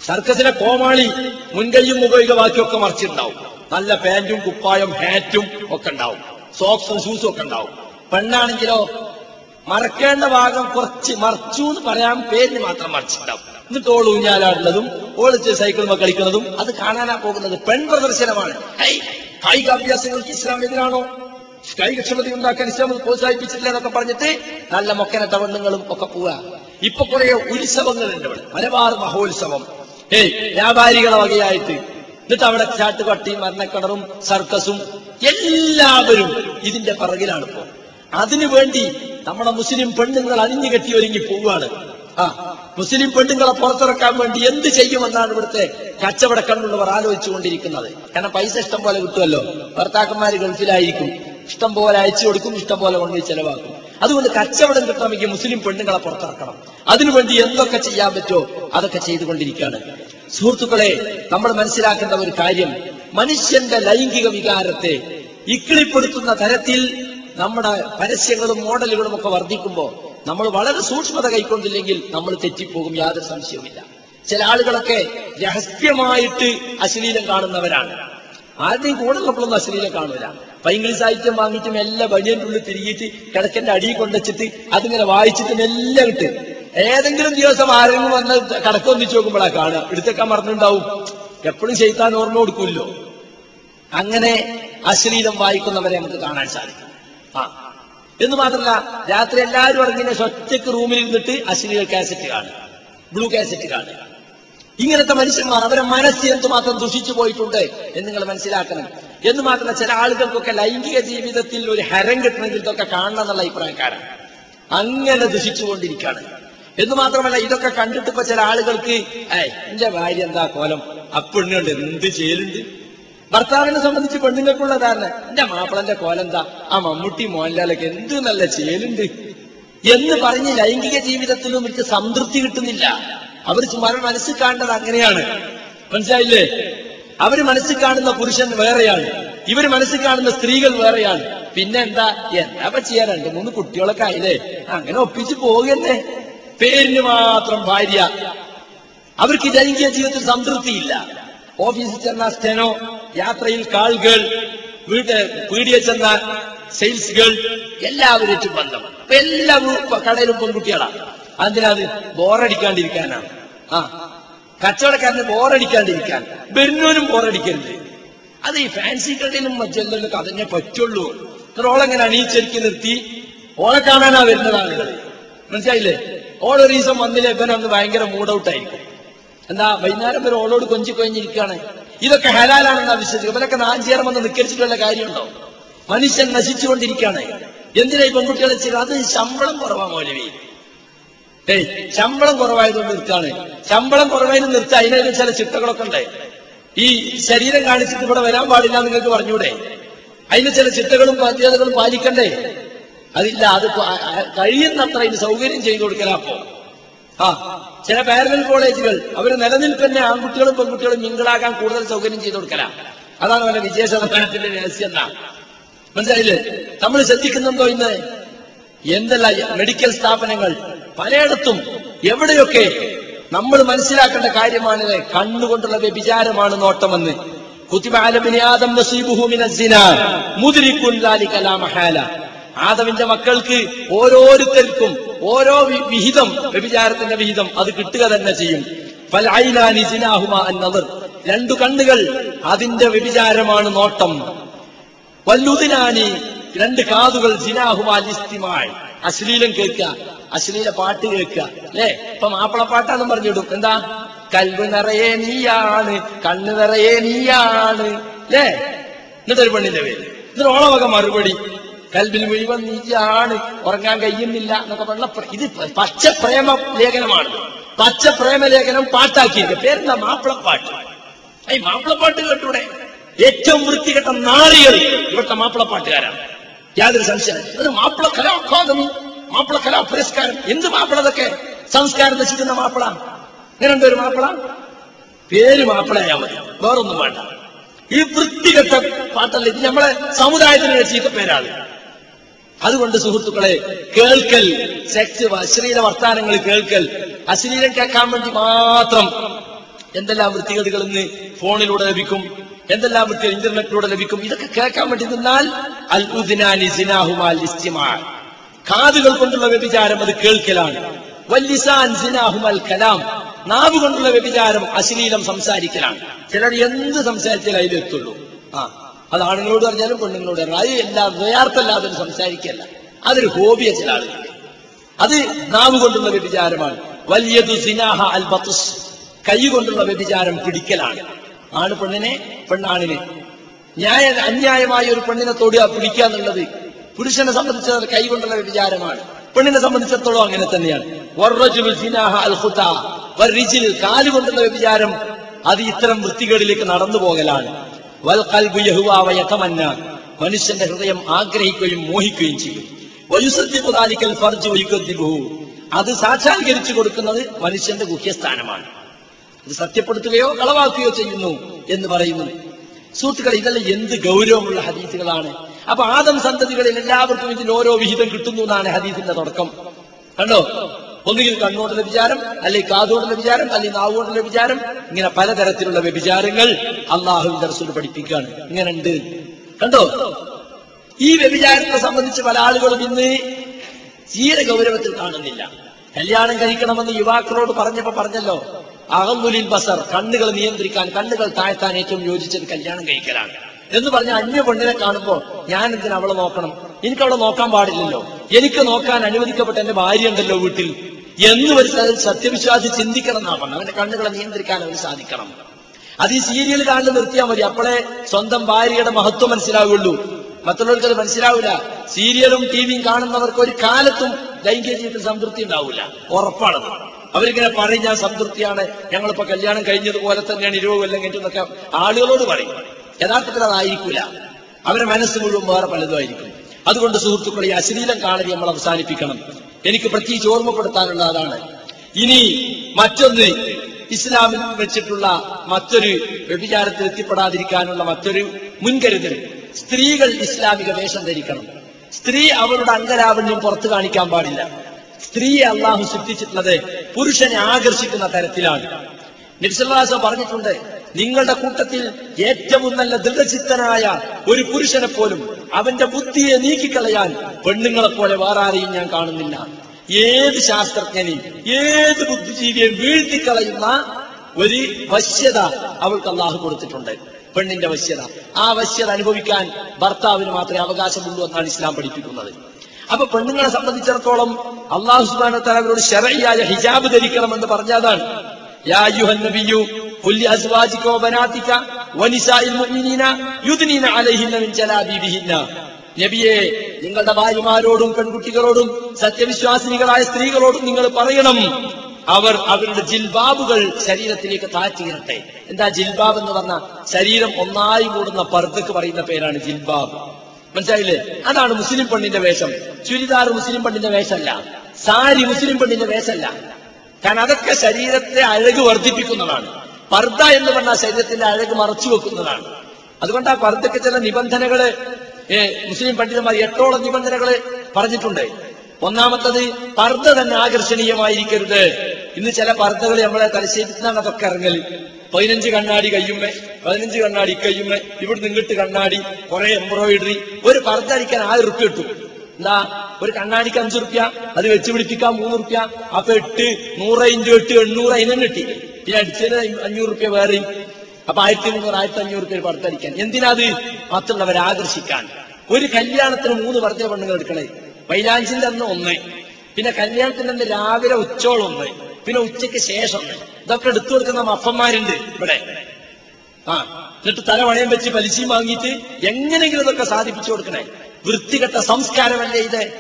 സർക്കസിലെ കോമാളി മുൻകൈയും മുഖൈക ബാക്കിയൊക്കെ മറിച്ചിട്ടുണ്ടാവും. നല്ല പാന്റും കുപ്പായം ഹാറ്റും ഒക്കെ ഉണ്ടാവും. സോക്സും ഷൂസും ഒക്കെ ഉണ്ടാവും. പെണ്ണാണെങ്കിലോ മറക്കേണ്ട ഭാഗം കുറച്ച് മറച്ചു എന്ന് പറയാൻ പേരിന് മാത്രം മറിച്ചിട്ടുണ്ടാവും. എന്നിട്ട് ഓൾ ഊഞ്ഞാലാടുന്നതും ഓളിച്ച് സൈക്കിളും കളിക്കുന്നതും അത് കാണാനാ പോകുന്നത് പെൺ പ്രദർശനമാണ്. കായിക അഭ്യാസങ്ങൾക്ക് ഇസ്ലാം എതിരാണോ? കായികക്ഷമത ഉണ്ടാക്കാൻ ഇസ്ലാം പ്രോത്സാഹിപ്പിച്ചിട്ടില്ല എന്നൊക്കെ പറഞ്ഞിട്ട് നല്ല മൊക്കനട്ട പെണ്ണുങ്ങളും ഒക്കെ പോവുക ഇപ്പൊ കുറെ ഉത്സവങ്ങളുണ്ട് ഇവിടെ. മലബാർ മഹോത്സവം. ഏയ് വ്യാപാരികളെ വകയായിട്ട്. എന്നിട്ട് അവിടെ ചാട്ടുപട്ടിയും മരണക്കടറും സർക്കസും എല്ലാവരും ഇതിന്റെ പിറകിലാണ് ഇപ്പോ. അതിനുവേണ്ടി നമ്മുടെ മുസ്ലിം പെണ്ണുങ്ങൾ അണിഞ്ഞു കെട്ടി ഒരുങ്ങി പോവുകയാണ്. ആ മുസ്ലിം പെണ്ണുങ്ങളെ പുറത്തിറക്കാൻ വേണ്ടി എന്ത് ചെയ്യുമെന്നാണ് ഇവിടുത്തെ കച്ചവട കണ്ണുള്ളവർ ആലോചിച്ചുകൊണ്ടിരിക്കുന്നത്. കാരണം പൈസ ഇഷ്ടം പോലെ കിട്ടുമല്ലോ. ഭർത്താക്കന്മാര് ഗൾഫിലായിരിക്കും. ഇഷ്ടം പോലെ അയച്ചു കൊടുക്കും ഇഷ്ടം പോലെ കൊണ്ടുപോയി ചെലവാക്കും. അതുകൊണ്ട് കച്ചവടം കിട്ടണമെങ്കിൽ മുസ്ലിം പെണ്ണുങ്ങളെ പുറത്തിറക്കണം. അതിനുവേണ്ടി എന്തൊക്കെ ചെയ്യാൻ പറ്റുമോ അതൊക്കെ ചെയ്തുകൊണ്ടിരിക്കുകയാണ്. സുഹൃത്തുക്കളെ നമ്മൾ മനസ്സിലാക്കേണ്ട ഒരു കാര്യം. മനുഷ്യന്റെ ലൈംഗിക വികാരത്തെ ഇക്കിളിപ്പെടുത്തുന്ന തരത്തിൽ നമ്മുടെ പരസ്യങ്ങളും മോഡലുകളും ഒക്കെ വർദ്ധിക്കുമ്പോൾ നമ്മൾ വളരെ സൂക്ഷ്മത കൈക്കൊണ്ടില്ലെങ്കിൽ നമ്മൾ തെറ്റിപ്പോകും യാതൊരു സംശയവുമില്ല. ചില ആളുകളൊക്കെ രഹസ്യമായിട്ട് അശ്ലീലം കാണുന്നവരാണ്. ആരുടെയും കൂടെ നമ്മളൊന്നും അശ്ലീലം കാണൂല. പൈങ്കിളി സാഹിത്യം വാങ്ങിയിട്ട് മെല്ലെ ബനിയന്റെ ഉള്ളിൽ തിരികിയിട്ട് കിടക്കന്റെ അടിയിൽ കൊണ്ടുവച്ചിട്ട് അതിങ്ങനെ വായിച്ചിട്ട് മെല്ലെ കിട്ട് ഏതെങ്കിലും ദിവസം ആരെങ്കിലും വന്ന് കടക്കൊന്നിച്ച് നോക്കുമ്പോഴാ കാണുക. എടുത്തേക്കാൻ മറന്നുണ്ടാവും. എപ്പോഴും ചെയ്താൻ ഓർമ്മ കൊടുക്കുമല്ലോ. അങ്ങനെ അശ്ലീലം വായിക്കുന്നവരെ നമുക്ക് കാണാൻ സാധിക്കും. ആ. എന്ന് മാത്രമല്ല രാത്രി എല്ലാവരും ഇറങ്ങിയ ഒറ്റയ്ക്ക് റൂമിൽ ഇരുന്നിട്ട് അശ്ലീല കാസറ്റ് കാണുക. ബ്ലൂ കാസറ്റ് കാണുക. ഇങ്ങനത്തെ മനുഷ്യന്മാർ അവരെ മനസ്സ് എന്തുമാത്രം ദുഷിച്ചു പോയിട്ടുണ്ട് എന്ന് നിങ്ങൾ മനസ്സിലാക്കണം. എന്ന് മാത്രമല്ല ചില ആളുകൾക്കൊക്കെ ലൈംഗിക ജീവിതത്തിൽ ഒരു ഹരം കിട്ടണമെങ്കിൽ ഇതൊക്കെ കാണണം എന്നുള്ള അഭിപ്രായക്കാരാണ്. അങ്ങനെ ദുഷിച്ചുകൊണ്ടിരിക്കുകയാണ്. എന്ന് മാത്രമല്ല ഇതൊക്കെ കണ്ടിട്ട് ഇപ്പൊ ചില ആളുകൾക്ക് ഏയ് എന്റെ ഭാര്യ എന്താ കോലം? അപ്പെണ്ണുണ്ട് എന്ത് ചെയ്യലുണ്ട്? ഭർത്താവിനെ സംബന്ധിച്ച് പെണ്ണുങ്ങൾക്കുള്ള ധാരണ. എന്റെ മാപ്പിളന്റെ കോലെന്താ ആ മമ്മൂട്ടി മോഹൻലാലൊക്കെ എന്ത് നല്ല ചെയ്യലുണ്ട്? എന്ന് പറഞ്ഞ് ലൈംഗിക ജീവിതത്തിലും ഇവർക്ക് സംതൃപ്തി കിട്ടുന്നില്ല. അവർ മനസ്സിൽ കാണേണ്ടത് അങ്ങനെയാണ്. മനസ്സിലായില്ലേ? അവർ മനസ്സിൽ കാണുന്ന പുരുഷൻ വേറെയാണ്. ഇവർ മനസ്സിൽ കാണുന്ന സ്ത്രീകൾ വേറെയാണ്. പിന്നെ എന്താ? എന്താ ചെയ്യാൻ രണ്ട് മൂന്ന് കുട്ടികളൊക്കെ ആയില്ലേ? അങ്ങനെ ഒപ്പിച്ച് പോകല്ലേ പേരിന് മാത്രം ഭാര്യ. അവർക്ക് ലൈംഗിക ജീവിതത്തിൽ സംതൃപ്തിയില്ല. ഓഫീസിൽ ചെന്ന സ്റ്റെനോ യാത്രയിൽ കാളുകൾ വീട്ടിൽ പീടിയ ചെന്ന സെയിൽസ് ഗേൾ എല്ലാവരും ബന്ധം എല്ലാ കടയിലും പെൺകുട്ടികളാണ് അതിനത് ബോറടിക്കാണ്ടിരിക്കാനാണ് ആ കച്ചവടക്കാരന് ബോറടിക്കാണ്ടിരിക്കാൻ. വരുന്നവനും ബോറടിക്കരുത്. അത് ഈ ഫാൻസി കടയിലും മറ്റെല്ലാം അതന്നെ പറ്റുള്ളൂ. ഇത്രോളങ്ങനെ അണിയിച്ചൊരുക്കി നിർത്തി. ഓളെ കാണാനാ വരുന്നത് ആളുകൾ മനസ്സിലായില്ലേ? ഓളൊരു ദിവസം വന്നില്ല അന്ന് ഭയങ്കര മൂഡ് ഔട്ട് ആയിരിക്കും. എന്താ വൈകുന്നേരം വരെ ഓളോട് കൊഞ്ചി കൊഞ്ഞിരിക്കുകയാണ് ഇതൊക്കെ ഹലാലാണെന്നാ വിശ്വസിക്കുക. ഇവരൊക്കെ നാഞ്ചേരം വന്ന് നിക്കരിച്ചിട്ടുള്ള കാര്യമുണ്ടോ? മനുഷ്യൻ നശിച്ചുകൊണ്ടിരിക്കുകയാണ്. എന്തിനാ ഈ പെൺകുട്ടികളെ ചെയ്യുക അത് ശമ്പളം കുറവാ മൗലവി. ഏയ് ശമ്പളം കുറവായതുകൊണ്ട് നിർത്താണ് ശമ്പളം കുറവായത് നിർത്തുക. അതിനൊരു ചില ചിട്ടകളൊക്കെ ഉണ്ട്. ഈ ശരീരം കാണിച്ചിട്ട് ഇവിടെ വരാൻ പാടില്ല നിങ്ങൾക്ക് പറഞ്ഞൂടെ? അതിന് ചില ചിട്ടകളും ബാധ്യതകളും പാലിക്കണ്ടേ? അതില്ല അത് കഴിയുന്നത്ര അതിന് സൗകര്യം ചെയ്തു കൊടുക്കലാ ആ ചില പാരലൽ കോളേജുകൾ അവർ നിലനിൽപ്പന്നെ ആൺകുട്ടികളും പെൺകുട്ടികളും മിങ്കിളാകാൻ കൂടുതൽ സൗകര്യം ചെയ്തു കൊടുക്കലാ. അതാണ് അവരുടെ വിജയ ശതമാനത്തിന്റെ രഹസ്യം എന്നാ. മനസ്സിലായില്ലേ? നമ്മൾ ശ്രദ്ധിക്കുന്നുണ്ടോ ഇന്ന്? എന്തല്ല മെഡിക്കൽ സ്ഥാപനങ്ങൾ പലയിടത്തും എവിടെയൊക്കെ നമ്മൾ മനസ്സിലാക്കേണ്ട കാര്യമാണിത് കണ്ണുകൊണ്ടുള്ള വ്യഭിചാരമാണ് നോട്ടമെന്ന്. ആദമിന്റെ മക്കൾക്ക് ഓരോരുത്തർക്കും ഓരോ വിഹിതം വ്യഭിചാരത്തിന്റെ വിഹിതം അത് കിട്ടുക തന്നെ ചെയ്യും. രണ്ടു കണ്ണുകൾ അതിന്റെ വ്യഭിചാരമാണ് നോട്ടം. വല്ലുദിനാനി രണ്ട് കാതുകൾ ജിനാഹുമാലിസ്തിമായി അശ്ലീലം കേൾക്കുക. അശ്ലീല പാട്ട് കേൾക്കുക അല്ലേ? ഇപ്പൊ മാപ്പിളപ്പാട്ടാന്നും പറഞ്ഞിടും. എന്താ? കൽവ് നിറയെ നീയാണ് കണ്ണ് നിറയെ നീയാണ് അല്ലേ? എന്നിട്ടൊരു പെണ്ണിന്റെ പേര്. എന്നിട്ട് ഓളവക മറുപടി. കൽബിൽ മുഴുവൻ നീയാണ് ഉറങ്ങാൻ കഴിയുന്നില്ല എന്നൊക്കെ പറഞ്ഞ ഇത് പച്ച പ്രേമ ലേഖനമാണ്. പച്ച പ്രേമ ലേഖനം പാട്ടാക്കിയിരിക്കുക. പേരെന്താ? മാപ്പിളപ്പാട്ട് ഈ മാപ്പിളപ്പാട്ട് കേട്ടൂടെ? ഏറ്റവും വൃത്തികെട്ട നാറികൾ ഇവിടുത്തെ മാപ്പിളപ്പാട്ടുകാരാണ് യാതൊരു സംശയം മാപ്പിള കലാ മാപ്പിള കലാ പുരസ്കാരം. എന്ത് മാപ്പിള അതൊക്കെ സംസ്കാരം നശിക്കുന്ന മാപ്പിള. ഇങ്ങനെയുണ്ട് ഒരു മാപ്പിള? പേര് മാപ്പിളയാ മതി. വേറൊന്നും വേണ്ട. ഈ വൃത്തികെട്ട പാട്ടല്ല? ഇത് നമ്മളെ സമുദായത്തിന് ചീത്ത പേരാണ്. അതുകൊണ്ട് സുഹൃത്തുക്കളെ കേൾക്കൽ സെക്സ് അശ്ലീല വർത്താനങ്ങൾ കേൾക്കൽ അശ്ലീലം കേൾക്കാൻ വേണ്ടി മാത്രം എന്തെല്ലാം വൃത്തികേടുകൾ ഇന്ന് ഫോണിലൂടെ ലഭിക്കും എന്തെല്ലാം വൃത്തികൾ ഇന്റർനെറ്റിലൂടെ ലഭിക്കും ഇതൊക്കെ കേൾക്കാൻ വേണ്ടി നിന്നാൽ അൽ ഉദ്നാനി സിനാഹുമാൽ കാതുകൾ കൊണ്ടുള്ള വ്യഭിചാരം അത് കേൾക്കലാണ്. വല്ലിസാൻ സിനാഹുമൽ കലാം. നാവ് കൊണ്ടുള്ള വ്യഭിചാരം അശ്ലീലം സംസാരിക്കലാണ്. ചിലർ എന്ത് സംസാരിച്ചാലും അതിലെത്തുള്ളൂ ആ അത് ആണുങ്ങളോട് പറഞ്ഞാലും പെണ്ണുങ്ങളോട് അത് എല്ലാം ദ്വയാർത്ഥമല്ലാതെ സംസാരിക്കല്ല അതൊരു ഹോബിയ ചില ആളുകൾ അത് നാവ് കൊണ്ടുള്ള വ്യഭിചാരമാണ്. വലിയതു സിനാഹ അൽ കൈ കൊണ്ടുള്ള വ്യഭിചാരം പിടിക്കലാണ്. ആണ് പെണ്ണിനെ പെണ്ണാണിനെ. ന്യായ അന്യായമായ ഒരു പെണ്ണിനെ തൊടുക പിടിക്കുക എന്നുള്ളത് പുരുഷനെ സംബന്ധിച്ചിടത്തോളം കൈ കൊണ്ടുള്ള വിചാരമാണ്. പെണ്ണിനെ സംബന്ധിച്ചിടത്തോളം അങ്ങനെ തന്നെയാണ്. വറജുലു സിനാഹ അൽ ഖുതാ വറിജിൽ കാൽ കൊണ്ടുള്ള വിചാരം അത് ഇത്തരം വൃത്തികളിലേക്ക് നടന്നു പോകലാണ്. വൽ മനുഷ്യന്റെ ഹൃദയം ആഗ്രഹിക്കുകയും മോഹിക്കുകയും ചെയ്യും. ഫർജു അത് സാക്ഷാത്കരിച്ചു കൊടുക്കുന്നത് മനുഷ്യന്റെ ഗുഹ്യസ്ഥാനമാണ്. ഇത് സത്യപ്പെടുത്തുകയോ കളവാക്കുകയോ ചെയ്യുന്നു എന്ന് പറയുന്നു. സുഹൃത്തുക്കൾ ഇതെല്ലാം എന്ത് ഗൗരവമുള്ള ഹദീസുകളാണ്. അപ്പൊ ആദം സന്തതികളിൽ എല്ലാവർക്കും ഇതിൽ ഓരോ വിഹിതം കിട്ടുന്നു എന്നാണ് ഹദീസിന്റെ തുടക്കം. കണ്ടോ? ഒന്നുകിൽ കണ്ണോട്ടുള്ള വിചാരം അല്ലെങ്കിൽ കാതോടുള്ള വിചാരം അല്ലെങ്കിൽ നാവുകൊണ്ടുള്ള വിചാരം ഇങ്ങനെ പലതരത്തിലുള്ള വ്യഭിചാരങ്ങൾ അള്ളാഹുവിന്റെ റസൂൽ പഠിപ്പിക്കുകയാണ്. ഇങ്ങനെ ഉണ്ട്. കണ്ടോ? ഈ വ്യഭിചാരത്തെ സംബന്ധിച്ച് പല ആളുകളും ഇന്ന് തീരെ ഗൗരവത്തിൽ കാണുന്നില്ല. കല്യാണം കഴിക്കണമെന്ന് യുവാക്കളോട് പറഞ്ഞപ്പോ പറഞ്ഞല്ലോ അകമുലിൽ ബസർ കണ്ണുകൾ നിയന്ത്രിക്കാൻ കണ്ണുകൾ താഴ്ത്താൻ ഏറ്റവും യോജിച്ചത് കല്യാണം കഴിക്കലാണ്. എന്ന് പറഞ്ഞ അന്യ പെണ്ണിനെ കാണുമ്പോൾ ഞാൻ എന്തിനാ അവളെ നോക്കണം? എനിക്ക് അവളെ നോക്കാൻ പാടില്ലല്ലോ. എനിക്ക് നോക്കാൻ അനുവദിക്കപ്പെട്ട എന്റെ ഭാര്യ ഉണ്ടല്ലോ വീട്ടിൽ. എന്ന് ഒരു സത്യവിശ്വാസി ചിന്തിക്കണം എന്നാ പറഞ്ഞത്. അവന്റെ കണ്ണുകളെ നിയന്ത്രിക്കാൻ അവന് സാധിക്കണം. അത് ഈ സീരിയൽ കാണുന്ന നിർത്തിയാൽ മതി. അപ്പോഴേ സ്വന്തം ഭാര്യയുടെ മഹത്വം മനസ്സിലാവുള്ളൂ. മറ്റുള്ളവർക്ക് അത് മനസ്സിലാവില്ല. സീരിയലും ടിവിയും കാണുന്നവർക്ക് ഒരു കാലത്തും ലൈംഗിക ജീവിതത്തിൽ സംതൃപ്തി ഉണ്ടാവില്ല. ഉറപ്പാണത് അവരിങ്ങനെ പറയും ഞാൻ സംതൃപ്തിയാണ്. ഞങ്ങളിപ്പോ കല്യാണം കഴിഞ്ഞതുപോലെ തന്നെയാണ് ഇരുപത് കൊല്ലം കഴിഞ്ഞെന്നൊക്കെ ആളുകളോട് പറയും. യഥാർത്ഥത്തിൽ അതായിരിക്കില്ല അവരുടെ മനസ്സ് മുഴുവൻ വേറെ പലതും ആയിരിക്കും അതുകൊണ്ട് സുഹൃത്തുക്കളെ അശ്ലീലം കാണൽ നമ്മൾ അവസാനിപ്പിക്കണം. എനിക്ക് പ്രത്യേകിച്ച് ഓർമ്മപ്പെടുത്താനുള്ള അതാണ് ഇനി മറ്റൊന്ന് ഇസ്ലാമിൽ വെച്ചിട്ടുള്ള മറ്റൊരു വ്യഭിചാരത്തിൽ എത്തിപ്പെടാതിരിക്കാനുള്ള മറ്റൊരു മുൻകരുതൽ. സ്ത്രീകൾ ഇസ്ലാമിക വേഷം ധരിക്കണം. സ്ത്രീ അവരുടെ അംഗരാവണ്യം പുറത്തു കാണിക്കാൻ പാടില്ല. സ്ത്രീയെ അള്ളാഹു സൃഷ്ടിച്ചിട്ടുള്ളത് പുരുഷനെ ആകർഷിക്കുന്ന തരത്തിലാണ്. നിർസലാസം പറഞ്ഞിട്ടുണ്ട് നിങ്ങളുടെ കൂട്ടത്തിൽ ഏറ്റവും നല്ല ദൃഢചിത്തനായ ഒരു പുരുഷനെ പോലും അവന്റെ ബുദ്ധിയെ നീക്കിക്കളയാൻ പെണ്ണുങ്ങളെ പോലെ വേറാരെയും ഞാൻ കാണുന്നില്ല. ഏത് ശാസ്ത്രജ്ഞനെയും ഏത് ബുദ്ധിജീവിയെയും വീഴ്ത്തിക്കളയുന്ന ഒരു വശ്യത അവൾക്ക് അള്ളാഹു കൊടുത്തിട്ടുണ്ട്. പെണ്ണിന്റെ വശ്യത. ആ വശ്യത അനുഭവിക്കാൻ ഭർത്താവിന് മാത്രമേ അവകാശമുള്ളൂ എന്നാണ് ഇസ്ലാം പഠിപ്പിക്കുന്നത്. അപ്പൊ പെണ്ണുങ്ങളെ സംബന്ധിച്ചിടത്തോളം അള്ളാഹു സുബാന അവരോട് ഷെറയായ ഹിജാബ് ധരിക്കണം എന്ന് പറഞ്ഞതാണ് قل لأزواجك وبناتك ونساء المؤمنين يدنين عليهن من جلابيبهن നബിയെ നിങ്ങളുടെ ഭാര്യമാരോടും പെൺകുട്ടികളോടും സത്യവിശ്വാസിനികളായ സ്ത്രീകളോടും നിങ്ങൾ പറയണം അവർ അവരുടെ ജിൽബാബുകൾ ശരീരത്തിലേക്ക് താഴ്ത്തിയിരട്ടെ എന്താ ജിൽബാബ് എന്ന് പറഞ്ഞ ശരീരം ഒന്നായി മൂടുന്ന പർദ്ദക്ക് പറയുന്ന പേരാണ് ജിൽബാബ് മനസ്സിലായില്ലേ അതാണ് മുസ്ലിം പെണ്ണിന്റെ വേഷം ചുരിദാർ മുസ്ലിം പെണ്ണിന്റെ വേഷമല്ല സാരി മുസ്ലിം പെണ്ണിന്റെ വേഷമല്ല കാരണം അതൊക്കെ ശരീരത്തെ അഴക് വർദ്ധിപ്പിക്കുന്നതാണ് പർദ്ദ എന്ന് പറഞ്ഞാൽ ശരീരത്തിന്റെ അഴക് മറച്ചു വെക്കുന്നതാണ്. അതുകൊണ്ട് ആ പർദ്ദയ്ക്ക് ചില നിബന്ധനകൾ മുസ്ലിം പണ്ഡിതന്മാർ എട്ടോളം നിബന്ധനകൾ പറഞ്ഞിട്ടുണ്ട്. ഒന്നാമത്തത് പർദ്ദ തന്നെ ആകർഷണീയമായിരിക്കരുത്. ഇന്ന് ചില പർദ്ദകൾ നമ്മളെ തലശ്ശേരിന്നാണ് അതൊക്കെ ഇറങ്ങൽ. പതിനഞ്ച് കണ്ണാടി കയ്യുമ്മേ പതിനഞ്ച് കണ്ണാടി കയ്യുമ്മേ ഇവിടുന്ന് ഇങ്ങോട്ട് കണ്ണാടി കുറെ എംബ്രോയിഡറി ഒരു പർദ്ദ അടിക്കാൻ ആയിരം റുപ്യ കിട്ടും. എന്താ? ഒരു കണ്ണാടിക്ക് അഞ്ചു റുപ്യ അത് വെച്ച് പിടിപ്പിക്കാൻ മൂന്ന് റുപ്യ അപ്പൊ എട്ട് നൂറ് ഇഞ്ചു എട്ട് എണ്ണൂറ് അതിനെ കിട്ടി. പിന്നെ അടിച്ചത് അഞ്ഞൂറ് റുപ്യ വേറെ. അപ്പൊ ആയിരത്തി മുന്നൂറ് ആയിരത്തി അഞ്ഞൂറ് റുപ്യ പടുത്തടിക്കാൻ. എന്തിനാത്? മറ്റുള്ളവരെ ആകർഷിക്കാൻ. ഒരു കല്യാണത്തിന് മൂന്ന് വർദ്ധന പെണ്ണുങ്ങൾ എടുക്കണേ. മൈലാഞ്ചിന്റെ അന്ന് ഒന്ന്. പിന്നെ കല്യാണത്തിന്റെ അന്ന് രാവിലെ ഉച്ചോളം ഒന്ന്. പിന്നെ ഉച്ചയ്ക്ക് ശേഷം ഇതൊക്കെ എടുത്തു കൊടുക്കുന്ന അപ്പന്മാരുണ്ട് ഇവിടെ. ആ എന്നിട്ട് തല വളയം വെച്ച് പലിശയും വാങ്ങിയിട്ട് എങ്ങനെയെങ്കിലും ഇതൊക്കെ സാധിപ്പിച്ചു കൊടുക്കണേ. വൃത്തികെട്ട സംസ്കാരമല്ലേ ഇത്?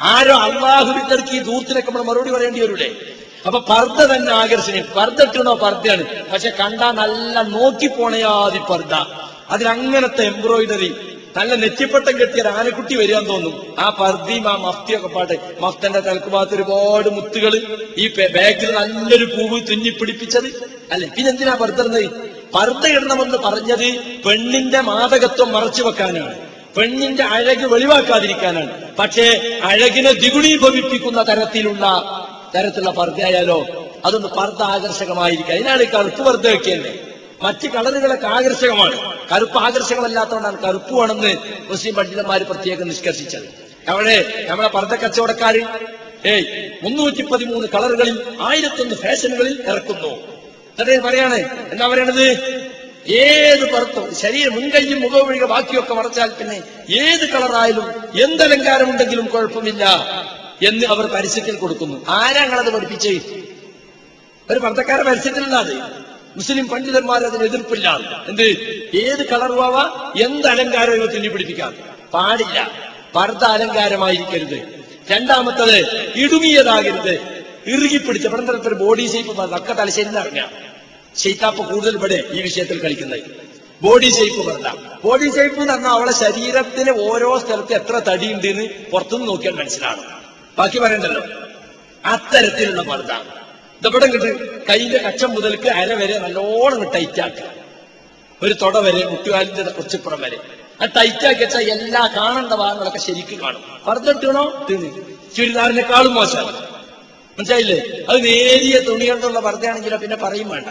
ആരോ അള്ളാഹുവിന്റെ ഈ ദൂരത്തിനൊക്കെ നമ്മൾ മറുപടി പറയേണ്ടി വരൂലേ? അപ്പൊ പർദ്ദ തന്നെ ആകർഷണീയം. പർദ്ദ ഇട്ടണോ പർദ്ദയാണ്. പക്ഷെ കണ്ടാ നല്ല നോക്കിപ്പോണയാതി പർദ്ദ. അതിലങ്ങനത്തെ എംബ്രോയിഡറി. നല്ല നെറ്റിപ്പട്ടം കെട്ടിയ ആനക്കുട്ടി വരികയെന്ന് തോന്നും ആ പർദ്ദയും ആ മഫ്തിയൊക്കെ പാട്ട് മഫ്തന്റെ തലക്ക് ഭാഗത്ത് ഒരുപാട് മുത്തുകൾ ഈ ബാഗിൽ നല്ലൊരു പൂവ് തുന്നി പിടിപ്പിച്ചത്. അല്ലെ? പിന്നെന്തിനാ പർദ്ദ പർദ്ദ ഇടണമെന്ന് പറഞ്ഞത് പെണ്ണിന്റെ മാതകത്വം മറച്ചു വെക്കാനാണ്. പെണ്ണിന്റെ അഴക് വെളിവാക്കാതിരിക്കാനാണ്. പക്ഷേ അഴകിനെ ദ്വിഗുണീഭവിപ്പിക്കുന്ന തരത്തിലുള്ള തരത്തിലുള്ള പർദ്ദയായാലോ അതൊന്ന് പർദ്ദ ആകർഷകമായിരിക്കും അതിനാണ് ഈ കറുപ്പ് പർദ്ദ വെക്കേണ്ടത് മറ്റ് കളറുകളൊക്കെ ആകർഷകമാണ്. കറുപ്പ് ആകർഷകമല്ലാത്തതുകൊണ്ടാണ് കറുപ്പ് വേണമെന്ന് മുസ്ലിം പണ്ഡിതന്മാർ പ്രത്യേകം നിഷ്കർഷിച്ചത്. അവിടെ നമ്മളെ പർദ്ദ കച്ചവടക്കാര് ഏയ് മുന്നൂറ്റി പതിമൂന്ന് കളറുകളിൽ ആയിരത്തൊന്ന് ഫാഷനുകളിൽ ഇറക്കുന്നു. എന്നിട്ട് പറയാണ് എന്താ പറയണത്? ഏത് പുറത്തും ശരീരം മുൻകൈയും മുഖമൊഴികെ ബാക്കിയൊക്കെ മറച്ചാൽ പിന്നെ ഏത് കളറായാലും എന്തലങ്കാരമുണ്ടെങ്കിലും കുഴപ്പമില്ല. എന്ന് അവർ പരസ്യത്തിൽ കൊടുക്കുന്നു. ആരാ ഞങ്ങളത് പഠിപ്പിച്ചേ? ഒരു പർദ്ദക്കാരെ പരസ്യത്തിലല്ലാതെ. മുസ്ലിം പണ്ഡിതന്മാർ അതിന് എതിർപ്പില്ല എന്ത്? ഏത് കളറുവാവ എന്ത് അലങ്കാരവും തുന്നി പിടിപ്പിക്കാം പാടില്ല. പർദ്ദ അലങ്കാരമായിരിക്കരുത്. രണ്ടാമത്തത് ഇടുങ്ങിയതാകരുത്. ഇറുകിപ്പിടിച്ച പണ്ടത്തെ ബോഡി ഷേപ്പ് തക്ക തലശ്ശേരി ഇറങ്ങാം ഷെയ്ത്താപ്പ് കൂടുതൽ ഇവിടെ ഈ വിഷയത്തിൽ കളിക്കുന്നത്. ബോഡി ഷേപ്പ് പറഞ്ഞ ബോഡി ഷേപ്പ് എന്ന് പറഞ്ഞാൽ അവളെ ശരീരത്തിന് ഓരോ സ്ഥലത്ത് എത്ര തടിയുണ്ട് എന്ന് പുറത്തുനിന്ന് നോക്കിയാൽ മനസ്സിലാണ് ബാക്കി പറയണ്ടല്ലോ. അത്തരത്തിലുള്ള പർദ്ദ. ഇതവിടെ കിട്ട് കയ്യിലെ കച്ചം മുതൽക്ക് അര വരെ നല്ലോണം ടൈറ്റാക്കുക ഒരു തുട വരെ മുട്ടുകാലിന്റെ കുറച്ചിപ്പുറം വരെ. ആ ടൈറ്റാക്കി വെച്ചാൽ എല്ലാ കാണേണ്ട ഭാഗങ്ങളൊക്കെ ശരിക്കും കാണും. പറഞ്ഞിട്ടുണോ തിന്ന്. ചുരിദാറിനേക്കാളും മോശമാണ് മനസ്സിലായില്ലേ? അത് നേരിയ തുണി കൊണ്ടുള്ള പറഞ്ഞാണെങ്കിലോ പിന്നെ പറയും വേണ്ട.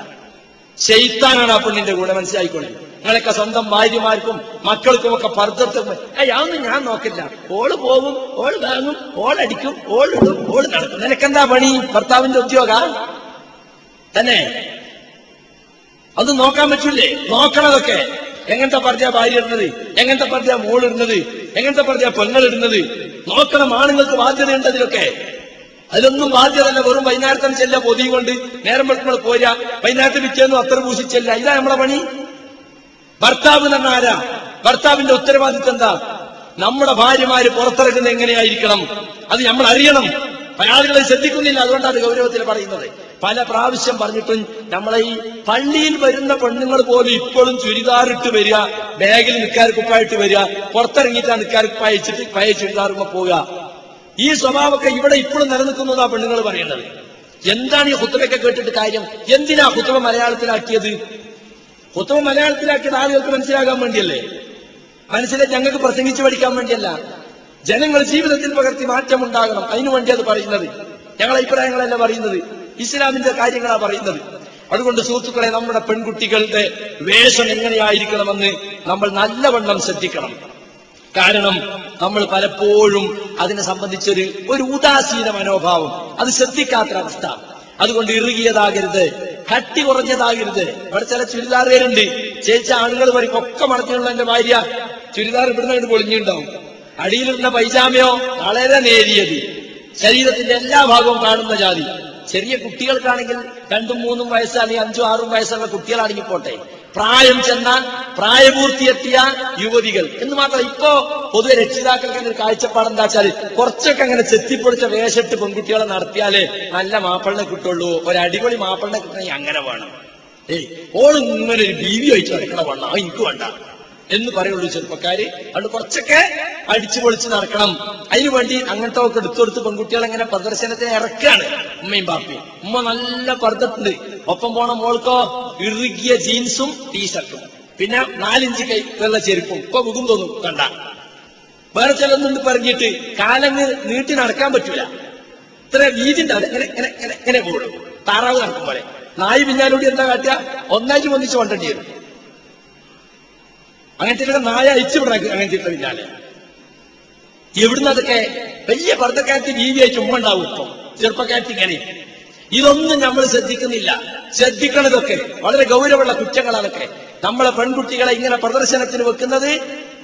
ശൈത്താനാണ് ആ പെണ്ണിന്റെ കൂടെ മനസ്സിലായിക്കോളെ. നിങ്ങളൊക്കെ സ്വന്തം ഭാര്യമാർക്കും മക്കൾക്കും ഒക്കെ പർദ്ദത്തും അതൊന്നും ഞാൻ നോക്കില്ല. ഓൾ പോകും ഓൾ വാങ്ങും ഓളടിക്കും ഓളിടും ഓൾ നടക്കും. നിനക്കെന്താ പണി? ഭർത്താവിന്റെ ഉദ്യോഗ? തന്നെ? അത് നോക്കാൻ പറ്റൂലേ? നോക്കണതൊക്കെ. എങ്ങനത്തെ പറഞ്ഞ ഭാര്യ ഇടുന്നത്? എങ്ങനത്തെ പറഞ്ഞ മോളിടുന്നത് എങ്ങനത്തെ പറഞ്ഞ പെങ്ങൾ ഇടുന്നത്? നോക്കണം ആണുങ്ങൾക്ക് ബാധ്യതയുണ്ട് അതിലൊക്കെ അതിലൊന്നും ബാധ്യതല്ല വെറും വൈകുന്നേരത്തിന് ചെല്ല പൊതിയും കൊണ്ട് നേരം വെളുക്കുമ്പോൾ പോരാ വൈകുന്നേരത്തെ വിറ്റേന്ന് അത്ര പൂശിച്ചല്ല ഇതാ നമ്മളെ പണി. ഭർത്താവ് തന്നെ ആരാ? ഭർത്താവിന്റെ ഉത്തരവാദിത്വം എന്താ? നമ്മുടെ ഭാര്യമാര് പുറത്തിറക്കുന്നത് എങ്ങനെയായിരിക്കണം? അത് നമ്മൾ അറിയണം. ആളുകളെ ശ്രദ്ധിക്കുന്നില്ല. അതുകൊണ്ടാണ് ഗൗരവത്തിൽ പറയുന്നത്. പല പ്രാവശ്യം പറഞ്ഞിട്ടും നമ്മളെ ഈ പള്ളിയിൽ വരുന്ന പെണ്ണുങ്ങൾ പോലും ഇപ്പോഴും ചുരിദാറിട്ട് വരിക. ബാഗിൽ നിൽക്കാർ കുപ്പായിട്ട് വരിക. പുറത്തിറങ്ങിയിട്ടാണ് നിൽക്കാർ കുപ്പായിച്ചിട്ട് പയ ചുരിദാറുമ്പോ പോവുക. ഈ സ്വഭാവമൊക്കെ ഇവിടെ ഇപ്പോഴും നിലനിൽക്കുന്നതാ പെണ്ണുങ്ങൾ പറയുന്നത്. എന്താണ് ഈ കുത്തുവയ്ക്കെ കേട്ടിട്ട് കാര്യം? എന്തിനാ കുത്തുവ മലയാളത്തിലാക്കിയത്? കുത്തുവ മലയാളത്തിലാക്കിയത് ആളുകൾക്ക് മനസ്സിലാകാൻ വേണ്ടിയല്ലേ? മനസ്സിലെ ഞങ്ങൾക്ക് പ്രസംഗിച്ചു പഠിക്കാൻ വേണ്ടിയല്ല. ജനങ്ങൾ ജീവിതത്തിൽ പകർത്തി മാറ്റം ഉണ്ടാകണം. അതിനു വേണ്ടി അത് പറയുന്നത്. ഞങ്ങളെ അഭിപ്രായങ്ങളല്ല പറയുന്നത്. ഇസ്ലാമിന്റെ കാര്യങ്ങളാ പറയുന്നത്. അതുകൊണ്ട് സുഹൃത്തുക്കളെ നമ്മുടെ പെൺകുട്ടികളുടെ വേഷം എങ്ങനെയായിരിക്കണമെന്ന് നമ്മൾ നല്ലവണ്ണം ശ്രദ്ധിക്കണം. കാരണം നമ്മൾ പലപ്പോഴും അതിനെ സംബന്ധിച്ചൊരു ഒരു ഉദാസീന മനോഭാവം. അത് ശ്രദ്ധിക്കാത്തൊരവസ്ഥ അതുകൊണ്ട് ഇറുകിയതാകരുത്. കട്ടി കുറഞ്ഞതാകരുത്. ഇവിടെ ചില ചുരിദാറുകാരുണ്ട്. ചേച്ച ആളുകൾ പറയും ഒക്കെ മടക്കിയുള്ള എന്റെ ഭാര്യ ചുരിദാർ ഇവിടുന്ന് അങ്ങോട്ട് പൊളിഞ്ഞുണ്ടാവും അടിയിലിരുന്ന പൈജാമയോ? വളരെ നേരിയത്. ശരീരത്തിന്റെ എല്ലാ ഭാഗവും കാണുന്ന ജാതി. ചെറിയ കുട്ടികൾക്കാണെങ്കിൽ രണ്ടും മൂന്നും വയസ്സ് അല്ലെങ്കിൽ അഞ്ചും ആറും വയസ്സുള്ള കുട്ടികളാണെങ്കിൽ പോട്ടെ. പ്രായം ചെന്നാൽ പ്രായപൂർത്തിയെത്തിയ യുവതികൾ. എന്ന് മാത്രം ഇപ്പോ പൊതുവെ രക്ഷിതാക്കൾക്ക് ഒരു കാഴ്ചപ്പാട് എന്താ വെച്ചാൽ കുറച്ചൊക്കെ അങ്ങനെ ചെത്തിപ്പൊടിച്ച വേഷട്ട് പെൺകുട്ടികളെ നടത്തിയാലേ നല്ല മാപ്പിളിനെ കിട്ടുള്ളൂ ഒരു അടിപൊളി മാപ്പിളിനെ കിട്ടണമെങ്കിൽ അങ്ങനെ വേണം. ഏയ് ഓൾ ഇങ്ങനെ ഒരു ബീവി വഹിച്ചു നടക്കണ വേണം ആ എനിക്ക് വേണ്ട. എന്ന് പറയുള്ളൂ ചെറുപ്പക്കാര്. അതുകൊണ്ട് കുറച്ചൊക്കെ അടിച്ചു പൊളിച്ച് നടക്കണം. അതിനു വേണ്ടി അങ്ങനത്തെ ഒക്കെ എടുത്തു കൊടുത്ത് പെൺകുട്ടികൾ അങ്ങനെ പ്രദർശനത്തിന് ഇറക്കാണ് ഉമ്മയും ബാപ്പയും. ഉമ്മ നല്ല പർദ്ദട്ടുണ്ട് ഒപ്പം പോണ മോൾക്കോ ഇറുകിയ ജീൻസും ടീഷർട്ടും. പിന്നെ നാലിഞ്ച് കൈ വെള്ള ചെരുപ്പും. ഇപ്പൊ മുഖം തോന്നും. കണ്ട. വേറെ ചിലതൊന്നും പറഞ്ഞിട്ട് കാലങ്ങ് നീട്ടി നടക്കാൻ പറ്റൂല. ഇത്ര വീതി ഉണ്ടാവില്ല ഇങ്ങനെ ഇങ്ങനെ പോകുള്ളൂ താറാവ് നടക്കും പോലെ നായി പിന്നാലൂടി എന്താ കാട്ടുക? ഒന്നായിട്ട് ഒന്നിച്ച് കൊണ്ടേണ്ടി വരും. അങ്ങനത്തെ നായ അയച്ചു വിടണം അങ്ങനത്തെ പിന്നാലെ എവിടുന്ന് അതൊക്കെ വലിയ പർദ്ദക്കാരത്തി വീതിയായിട്ട് ചുമ്മാ ഉണ്ടാവും ഇപ്പൊ. ചെറുപ്പക്കാരത്തി ഇങ്ങനെ. ഇതൊന്നും നമ്മൾ ശ്രദ്ധിക്കുന്നില്ല. ശ്രദ്ധിക്കണതൊക്കെ വളരെ ഗൗരവമുള്ള കുറ്റങ്ങളാണൊക്കെ നമ്മളെ പെൺകുട്ടികളെ ഇങ്ങനെ പ്രദർശനത്തിന് വെക്കുന്നത്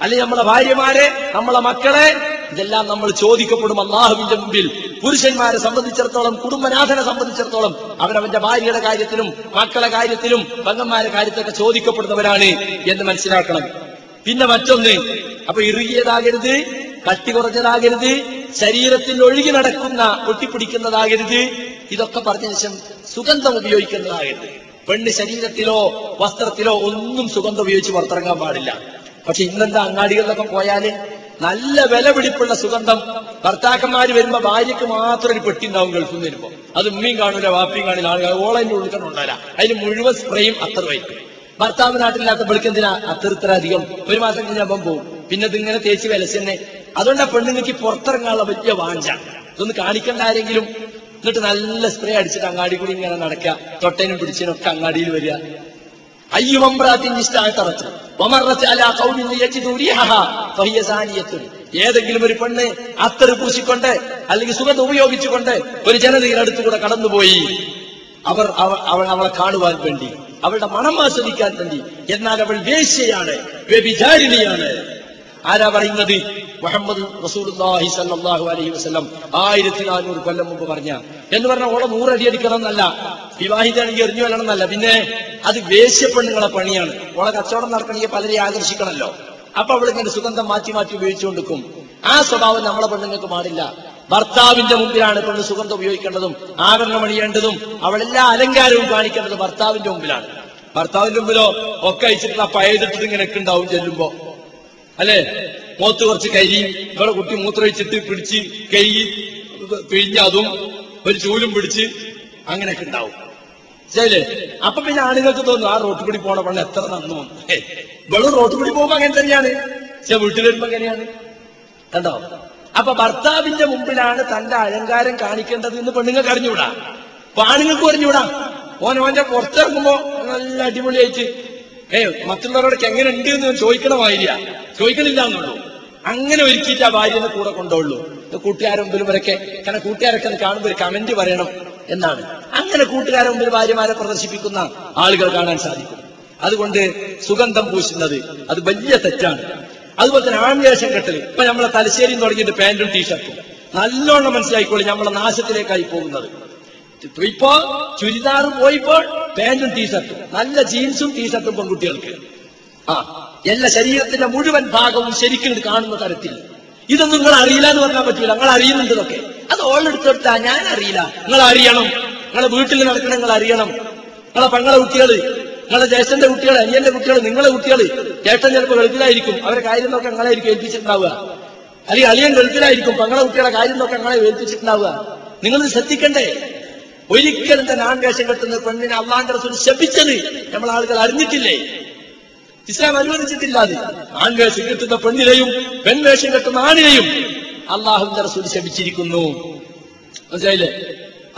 അല്ലെങ്കിൽ നമ്മളെ ഭാര്യമാരെ നമ്മളെ മക്കളെ ഇതെല്ലാം നമ്മൾ ചോദിക്കപ്പെടും അള്ളാഹുവിന്റെ മുമ്പിൽ. പുരുഷന്മാരെ സംബന്ധിച്ചിടത്തോളം കുടുംബനാഥനെ സംബന്ധിച്ചിടത്തോളം അവരവന്റെ ഭാര്യയുടെ കാര്യത്തിലും മക്കളെ കാര്യത്തിലും പങ്കന്മാരുടെ കാര്യത്തിലൊക്കെ ചോദിക്കപ്പെടുന്നവരാണ് എന്ന് മനസ്സിലാക്കണം. പിന്നെ മറ്റൊന്ന് അപ്പൊ ഇറുകിയതാകരുത് കട്ടി കുറഞ്ഞതാകരുത് ശരീരത്തിൽ ഒഴുകി നടക്കുന്ന ഒട്ടിപ്പിടിക്കുന്നതാകരുത്. ഇതൊക്കെ പറഞ്ഞ ശേഷം സുഗന്ധം ഉപയോഗിക്കുന്നതാകരുത്. പെണ്ണ് ശരീരത്തിലോ വസ്ത്രത്തിലോ ഒന്നും സുഗന്ധം ഉപയോഗിച്ച് പുറത്തിറങ്ങാൻ പാടില്ല. പക്ഷെ ഇന്നെന്താ അങ്ങാടികളിലൊക്കെ പോയാൽ നല്ല വില പിടിപ്പുള്ള സുഗന്ധം. ഭർത്താക്കന്മാര് വരുമ്പോ ഭാര്യക്ക് മാത്രം ഒരു പെട്ടി ഉണ്ടാവും ഗൾഫിൽ നിന്ന് വരുമ്പോ. അത് ഉമ്മയും കാണൂല വാപ്പിയും കാണില്ല ആളുകൾ ഓളതിന്റെ ഉള്ളിൽ തന്നെ ഉണ്ടാവില്ല. അതിന് മുഴുവൻ സ്പ്രേയും അത്രമായിരിക്കും ഭർത്താവ് നാട്ടിലില്ലാത്ത എന്തിനാ? അത്ര അധികം ഒരു മാസം കഴിഞ്ഞപ്പം പോകും പിന്നെ ഇതിങ്ങനെ തേച്ച് വിലസന്നെ അതുകൊണ്ടാ പെണ്ണുങ്ങൾക്ക് പുറത്തിറങ്ങാനുള്ള വലിയ വാഞ്ച. ഇതൊന്ന് കാണിക്കേണ്ട ആരെങ്കിലും. എന്നിട്ട് നല്ല സ്പ്രേ അടിച്ചിട്ട് അങ്ങാടി കൂടി ഇങ്ങനെ നടക്കുക. തൊട്ടേനും പിടിച്ചതിനും ഒക്കെ അങ്ങാടിയിൽ വരിക. ഏതെങ്കിലും ഒരു പെണ്ണ് അത്തറ് പൂശിക്കൊണ്ട് അല്ലെങ്കിൽ സുഖത്ത് ഉപയോഗിച്ചുകൊണ്ട് ഒരു ജനതയുടെ അടുത്തുകൂടെ കടന്നുപോയി. അവർ അവൾ അവളെ കാണുവാൻ വേണ്ടി. അവളുടെ മണം ആസ്വദിക്കാൻ വേണ്ടി. എന്നാൽ അവൾ വേശ്യയാണ് വ്യഭിചാരിണിയാണ്. ആരാ പറയുന്നത്? മുഹമ്മദ് റസൂലുള്ളാഹി സല്ലല്ലാഹു അലൈഹി വസല്ലം ആയിരത്തി നാനൂറ് കൊല്ലം മുമ്പ് പറഞ്ഞ. എന്ന് പറഞ്ഞാൽ ഓളെ നൂറടി അടിക്കണം എന്നല്ല വിവാഹിതാണെങ്കിൽ എറിഞ്ഞു വരണം എന്നല്ല പിന്നെ അത് വേശ്യപ്പെണ്ണുങ്ങളെ പണിയാണ്. ഓളെ കച്ചവടം നടക്കണമെങ്കിൽ പലരെ ആകർഷിക്കണമല്ലോ. അപ്പൊ അവളിങ്ങനെ സുഗന്ധം മാറ്റി മാറ്റി ഉപയോഗിച്ചുകൊണ്ടിരിക്കും. ആ സ്വഭാവം നമ്മളെ പെണ്ണുങ്ങൾക്ക് പാടില്ല. ഭർത്താവിന്റെ മുമ്പിലാണ് പെണ്ണ് സുഗന്ധം ഉപയോഗിക്കേണ്ടതും ആഭരണം അണിയേണ്ടതും അവളെല്ലാ അലങ്കാരവും കാണിക്കേണ്ടത് ഭർത്താവിന്റെ മുമ്പിലാണ്. ഭർത്താവിന്റെ മുമ്പിലോ ഒക്കെ അയച്ചിട്ടുള്ള പയതിട്ടിട്ട് ഇങ്ങനെ ഉണ്ടാവും ചെല്ലുമ്പോ. അല്ലേ? മൂത്ത് കുറച്ച് കരി ഇവിടെ കുട്ടി മൂത്രമൊഴിച്ചിട്ട് പിടിച്ച് കൈ പിഴിഞ്ഞ് അതും ഒരു ചൂലും പിടിച്ച് അങ്ങനെയൊക്കെ ഉണ്ടാവും. ശരിയല്ലേ അപ്പൊ പിന്നെ ആണുങ്ങൾക്ക് തോന്നും ആ റോട്ട് കൂടി പോണ പണ്ട് എത്ര നന്നു. വെളും റോട്ട് കൂടി പോകുമ്പോ അങ്ങനെ തന്നെയാണ്. പക്ഷെ വീട്ടിൽ വരുമ്പോ എങ്ങനെയാണ്? കണ്ടോ? അപ്പൊ ഭർത്താവിന്റെ മുമ്പിലാണ് തന്റെ അലങ്കാരം കാണിക്കേണ്ടത് എന്ന് പെണ്ണുങ്ങൾക്ക് അറിഞ്ഞുകൂടാ? അപ്പൊ അറിഞ്ഞുകൂടാ? ഓൻ ഓന്റെ പുറത്തിറങ്ങുമ്പോ നല്ല അടിപൊളിയായിട്ട് ഏ മറ്റുള്ളവരോടൊക്കെ എങ്ങനെ ഉണ്ട് എന്ന് ചോദിക്കണ ഭാര്യ? ചോദിക്കണില്ല എന്നുള്ളൂ. അങ്ങനെ ഒരുക്കിയിട്ട് ആ ഭാര്യനെ കൂടെ കൊണ്ടുള്ളൂ കൂട്ടുകാരെ മുമ്പിൽ വരക്കെ കാരണം കൂട്ടുകാരൊക്കെ കാണുമ്പോൾ ഒരു കമന്റ് പറയണം എന്നാണ്. അങ്ങനെ കൂട്ടുകാരെ മുമ്പിൽ ഭാര്യമാരെ പ്രദർശിപ്പിക്കുന്ന ആളുകൾ കാണാൻ സാധിക്കും. അതുകൊണ്ട് സുഗന്ധം പൂശുന്നത് അത് വലിയ തെറ്റാണ്. അതുപോലെ തന്നെ ആൺവേഷം കെട്ടൽ ഇപ്പൊ നമ്മളെ തലശ്ശേരിയും തുടങ്ങിയിട്ട് പാന്റും ടീഷർട്ടും. നല്ലോണം മനസ്സിലായിക്കോളി നമ്മളെ നാശത്തിലേക്കായി പോകുന്നത്. ഇപ്പോ ചുരിദാർ പോയിപ്പോൾ പാന്റും ടീഷർട്ടും. നല്ല ജീൻസും ടീഷർട്ടും പെൺകുട്ടികൾക്ക്. ആ എല്ലാ ശരീരത്തിന്റെ മുഴുവൻ ഭാഗവും ശരിക്കും കാണുന്ന തരത്തിൽ. ഇതൊന്നും നിങ്ങൾ അറിയില്ല എന്ന് പറഞ്ഞാൽ പറ്റില്ല നിങ്ങൾ അറിയുന്നുണ്ട് ഇതൊക്കെ. അത് ഓളെടുത്തെടുത്താ ഞാൻ അറിയില്ല. നിങ്ങൾ അറിയണം. നിങ്ങളെ വീട്ടിൽ നടക്കണം നിങ്ങൾ അറിയണം. നിങ്ങളെ പെങ്ങളെ കുട്ടികൾ നിങ്ങളെ ജ്യേഷ്ഠന്റെ കുട്ടികൾ അനിയന്റെ കുട്ടികൾ നിങ്ങളെ കുട്ടികൾ ജ്യേഷ്ഠൻ ചിലപ്പോൾ ഗൾഫിലായിരിക്കും. അവരെ കാര്യം നോക്കാൻ നിങ്ങളായിരിക്കും ഏൽപ്പിച്ചിട്ടുണ്ടാവുക. അല്ലെങ്കിൽ അളിയൻ ഗൾഫിലായിരിക്കും. പങ്ങളെ കുട്ടികളെ കാര്യം നോക്കാൻ നിങ്ങളെ ഏൽപ്പിച്ചിട്ടുണ്ടാവുക. നിങ്ങൾ ശ്രദ്ധിക്കണ്ടേ? ഒരിക്കലും തന്നെ ആൺവേഷം കെട്ടുന്ന പെണ്ണിനെ അള്ളാന്റെ റസൂൽ ശപിച്ചത് നമ്മൾ ആളുകൾ അറിഞ്ഞിട്ടില്ലേ? ഇസ്ലാം അനുവദിച്ചിട്ടില്ല അത്. ആൺവേഷം കെട്ടുന്ന പെണ്ണിനെയും പെൺവേഷം കെട്ടുന്ന ആണിനെയും അള്ളാഹുവിന്റെ റസൂൽ ശപിച്ചിരിക്കുന്നു. മനസ്സിലായില്ലേ?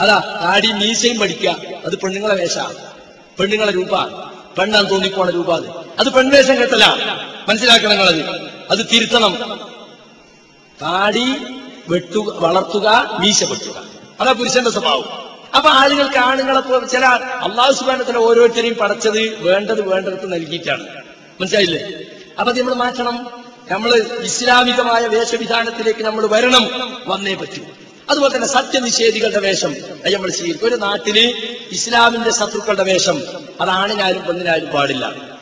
അതാ താടി മീശയും പഠിക്കുക. അത് പെണ്ണുങ്ങളെ വേഷ പെണ്ണുങ്ങളെ രൂപ പെണ്ണാൻ തോന്നിപ്പോണ രൂപ അത് അത് പെൺവേഷം കെട്ടല. മനസ്സിലാക്കണം നിങ്ങളത്. അത് തിരുത്തണം. താടി വെട്ടു വളർത്തുക മീശ വെട്ടുക അതാ പുരുഷന്റെ സ്വഭാവം. അപ്പൊ ആളുകൾക്ക് ആണുങ്ങളെ ചില അള്ളാഹു സുബാനത്തിലെ ഓരോരുത്തരെയും പടച്ചത് വേണ്ടത് വേണ്ടത് നൽകിയിട്ടാണ്. മനസ്സിലായില്ലേ? അപ്പൊ അത് നമ്മൾ മാറ്റണം. നമ്മൾ ഇസ്ലാമികമായ വേഷവിധാനത്തിലേക്ക് നമ്മൾ വരണം. വന്നേ പറ്റൂ. അതുപോലെ തന്നെ സത്യനിഷേധികളുടെ വേഷം നമ്മൾ ചെയ്യും ഒരു നാട്ടിൽ ഇസ്ലാമിന്റെ ശത്രുക്കളുടെ വേഷം അത് പെണ്ണിനാലും പാടില്ല.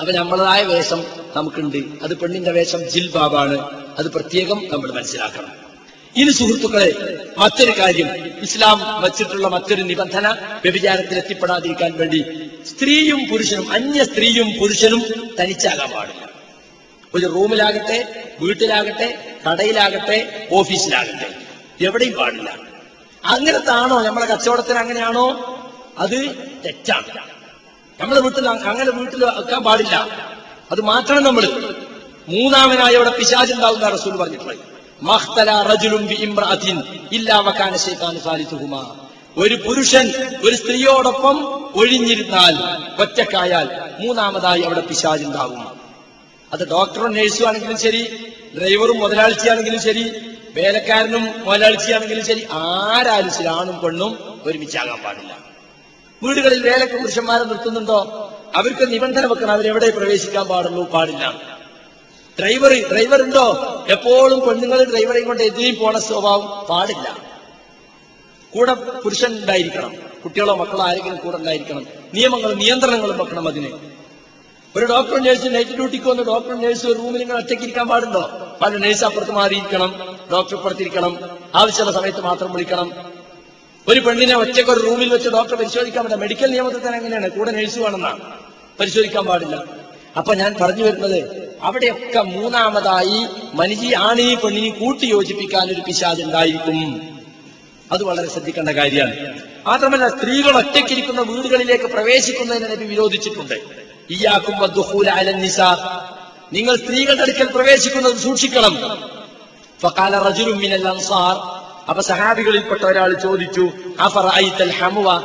അപ്പൊ നമ്മളതായ വേഷം നമുക്കുണ്ട്. അത് പെണ്ണിന്റെ വേഷം ജിൽബാബാണ്. അത് പ്രത്യേകം നമ്മൾ മനസ്സിലാക്കണം. ഇനി സുഹൃത്തുക്കളെ മറ്റൊരു കാര്യം. ഇസ്ലാം വച്ചിട്ടുള്ള മറ്റൊരു നിബന്ധന വ്യഭിചാരത്തിൽ എത്തിപ്പെടാതിരിക്കാൻ വേണ്ടി സ്ത്രീയും പുരുഷനും അന്യ സ്ത്രീയും പുരുഷനും തനിച്ചാകാൻ പാടില്ല. ഒരു റൂമിലാകട്ടെ വീട്ടിലാകട്ടെ കടയിലാകട്ടെ ഓഫീസിലാകട്ടെ. എവിടെയും പാടില്ല. അങ്ങനത്താണോ? നമ്മളെ കച്ചവടത്തിന് അങ്ങനെയാണോ? അത് തെറ്റാണ്. നമ്മുടെ വീട്ടിൽ അങ്ങനെ വീട്ടിൽ വെക്കാൻ പാടില്ല. അത് മാറ്റണം നമ്മൾ മൂന്നാമനായി അവിടെ പിശാചുണ്ടാവുന്ന റസൂൽ പറഞ്ഞിട്ടുള്ളത് ഒരു പുരുഷൻ ഒരു സ്ത്രീയോടൊപ്പം ഒഴിഞ്ഞിരുന്നാൽ ഒറ്റക്കായാൽ മൂന്നാമതായി അവിടെ പിശാചുണ്ടാകും അത് ഡോക്ടറും നഴ്സും ആണെങ്കിലും ശരി ഡ്രൈവറും മുതലാളിച്ചാണെങ്കിലും ശരി വേലക്കാരനും മുതലാളിച്ചാണെങ്കിലും ശരി ആരാലും ശരി ആണും പെണ്ണും ഒരുമിച്ചാകാൻ പാടില്ല. വീടുകളിൽ വേലക്ക് പുരുഷന്മാരെ നിർത്തുന്നുണ്ടോ? അവർക്ക് നിബന്ധന വെക്കണം അവരെവിടെ പ്രവേശിക്കാൻ പാടുള്ളൂ പാടില്ല. ഡ്രൈവർ ഡ്രൈവർ ഉണ്ടോ? എപ്പോഴും പെണ്ണുങ്ങൾ ഡ്രൈവറെയും കൊണ്ട് എതിരെയും പോണ സ്വഭാവം പാടില്ല. കൂടെ പുരുഷൻ ഉണ്ടായിരിക്കണം കുട്ടികളോ മക്കളോ ആരെങ്കിലും കൂടെ ഉണ്ടായിരിക്കണം. നിയമങ്ങളും നിയന്ത്രണങ്ങളും വെക്കണം അതിന്. ഒരു ഡോക്ടറും നേഴ്സ് നൈറ്റ് ഡ്യൂട്ടിക്ക് വന്ന് ഡോക്ടറും നേഴ്സ് ഒരു റൂമിൽ ഇങ്ങനെ ഒറ്റയ്ക്ക് ഇരിക്കാൻ പാടുണ്ടോ? പല നേഴ്സ് അപ്പുറത്ത് മാറിയിരിക്കണം ഡോക്ടർ ഇപ്പുറത്തിരിക്കണം ആവശ്യമുള്ള സമയത്ത് മാത്രം വിളിക്കണം. ഒരു പെണ്ണിനെ ഒറ്റയ്ക്ക് ഒരു റൂമിൽ വെച്ച് ഡോക്ടർ പരിശോധിക്കാൻ പറ്റില്ല. മെഡിക്കൽ നിയമത്തിൽ തന്നെ എങ്ങനെയാണ് കൂടെ നേഴ്സ് വേണമെന്നാണ് പരിശോധിക്കാൻ പാടില്ല. അപ്പൊ ഞാൻ പറഞ്ഞു വരുന്നത് അവിടെയൊക്കെ മൂന്നാമതായി മനുജി ആണ് ഈ പെണ്ണിനെ കൂട്ടി യോജിപ്പിക്കാൻ ഒരു പിശാജ് ഉണ്ടായിരിക്കും. അത് വളരെ ശ്രദ്ധിക്കേണ്ട കാര്യമാണ്. മാത്രമല്ല സ്ത്രീകൾ ഒറ്റയ്ക്കിരിക്കുന്ന വീടുകളിലേക്ക് പ്രവേശിക്കുന്നതിനെ നബി വിരോധിച്ചിട്ടുണ്ട്. ഇയാക്കും നിങ്ങൾ സ്ത്രീകളുടെ അടുക്കൽ പ്രവേശിക്കുന്നത് സൂക്ഷിക്കണം. ഫഖാല റജുലുൻ മിനൽ അൻസാർ. അപ്പൊ സഹാബികളിൽപ്പെട്ട ഒരാൾ ചോദിച്ചു ഹമുവ?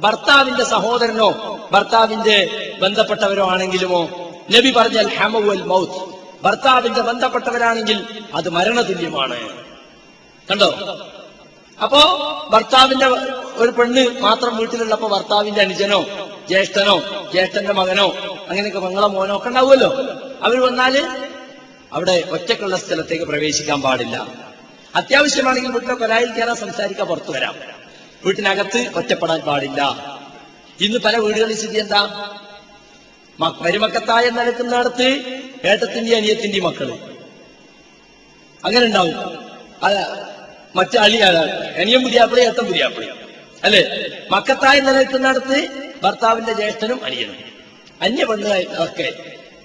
ഭർത്താവിന്റെ സഹോദരനോ ഭർത്താവിന്റെ ബന്ധപ്പെട്ടവരോ ആണെങ്കിലുമോ? നബി പറഞ്ഞാൽ ഹമുവൽ മൗത്ത്. ഭർത്താവിന്റെ ബന്ധപ്പെട്ടവരാണെങ്കിൽ അത് മരണതുല്യമാണ്. കണ്ടോ? അപ്പോ ഭർത്താവിന്റെ ഒരു പെണ്ണ് മാത്രം വീട്ടിലുള്ളപ്പോ ഭർത്താവിന്റെ അനുജനോ ജ്യേഷ്ഠനോ ജ്യേഷ്ഠന്റെ മകനോ അങ്ങനെയൊക്കെ മങ്ങളോ മോനോ ഒക്കെ ഉണ്ടാവുമല്ലോ. അവർ വന്നാൽ അവിടെ ഒറ്റക്കുള്ള സ്ഥലത്തേക്ക് പ്രവേശിക്കാൻ പാടില്ല. അത്യാവശ്യമാണെങ്കിൽ വീട്ടിലെ കൊലായിൽ കയറാൻ സംസാരിക്കാൻ പുറത്തു വരാം. വീട്ടിനകത്ത് ഒറ്റപ്പെടാൻ പാടില്ല. ഇന്ന് പല വീടുകളിൽ സ്ഥിതി എന്താ? മരുമക്കത്തായ നിലക്കുന്നിടത്ത് ഏട്ടത്തിന്റെ അനിയത്തിന്റെയും മക്കൾ. അങ്ങനെ ഉണ്ടാവും. മറ്റു അളിയാണ് അനിയൻ പുതിയാപ്പിളി ഏട്ടൻ പുതിയാപ്പിളി അല്ലെ? മക്കത്തായി നിലനിൽക്കുന്നിടത്ത് ഭർത്താവിന്റെ ജ്യേഷ്ഠനും അനിയനും. അന്യ ഒക്കെ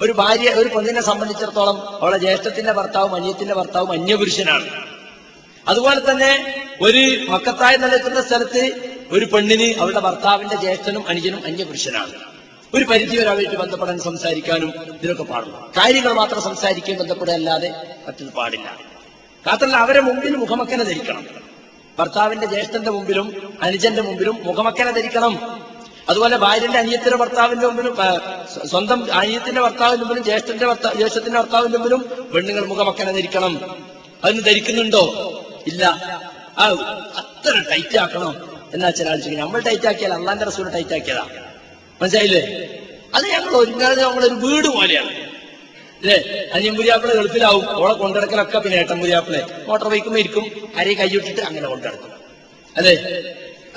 ഒരു ഭാര്യ ഒരു പെണ്ണിനെ സംബന്ധിച്ചിടത്തോളം അവളെ ജ്യേഷ്ഠത്തിന്റെ ഭർത്താവും അനിയത്തിന്റെ ഭർത്താവും അന്യപുരുഷനാണ്. അതുപോലെ തന്നെ ഒരു മക്കത്തായി നിലനിൽക്കുന്ന സ്ഥലത്ത് ഒരു പെണ്ണിന് അവളുടെ ഭർത്താവിന്റെ ജ്യേഷ്ഠനും അനുജനും അന്യപുരുഷനാണ്. ഒരു പരിധി ഒരാളായിട്ട് ബന്ധപ്പെടാൻ സംസാരിക്കാനും ഇതിനൊക്കെ പാടുള്ളൂ. കാര്യങ്ങൾ മാത്രം സംസാരിക്കുകയും ബന്ധപ്പെടുക അല്ലാതെ മറ്റത് പാടില്ല. മാത്രമല്ല അവരെ മുമ്പിൽ മുഖമക്കനെ ധരിക്കണം ഭർത്താവിന്റെ ജ്യേഷ്ഠന്റെ മുമ്പിലും അനുജന്റെ മുമ്പിലും മുഖമക്കനെ ധരിക്കണം. അതുപോലെ ഭാര്യന്റെ അനിയത്തിന്റെ ഭർത്താവിന്റെ മുമ്പിലും സ്വന്തം അനിയത്തിന്റെ ഭർത്താവിന്റെ മുമ്പിലും ജ്യേഷ്ഠന്റെ ജ്യേഷ്ഠത്തിന്റെ ഭർത്താവിന്റെ മുമ്പിലും പെണ്ണുങ്ങൾ മുഖമക്കനെ ധരിക്കണം. അതിന് ധരിക്കുന്നുണ്ടോ? ഇല്ല. ആ അത്ര ടൈറ്റ് ആക്കണം. എന്നാ ചില ആൾ നമ്മൾ ടൈറ്റ് ആക്കിയാൽ അള്ളാന്റെ റസൂൽ ടൈറ്റ് ആക്കിയതാ? മനസ്സിലായില്ലേ? അത് ഞങ്ങൾ ഒരുങ്ങാതെ നമ്മളൊരു വീട് പോലെയാണ്. അല്ലേ അനിയമ്പുരിയാപ്പിളെ ഗൾഫിലാവും. ഓളെ കൊണ്ടിടക്കലൊക്കെ പിന്നെ ഏട്ടമ്പുരിയാപ്പിളെ മോട്ടോർ ബൈക്കുമ്പോ ഇരിക്കും. അരയെ കൈയിട്ടിട്ട് അങ്ങനെ കൊണ്ടിടക്കും അല്ലേ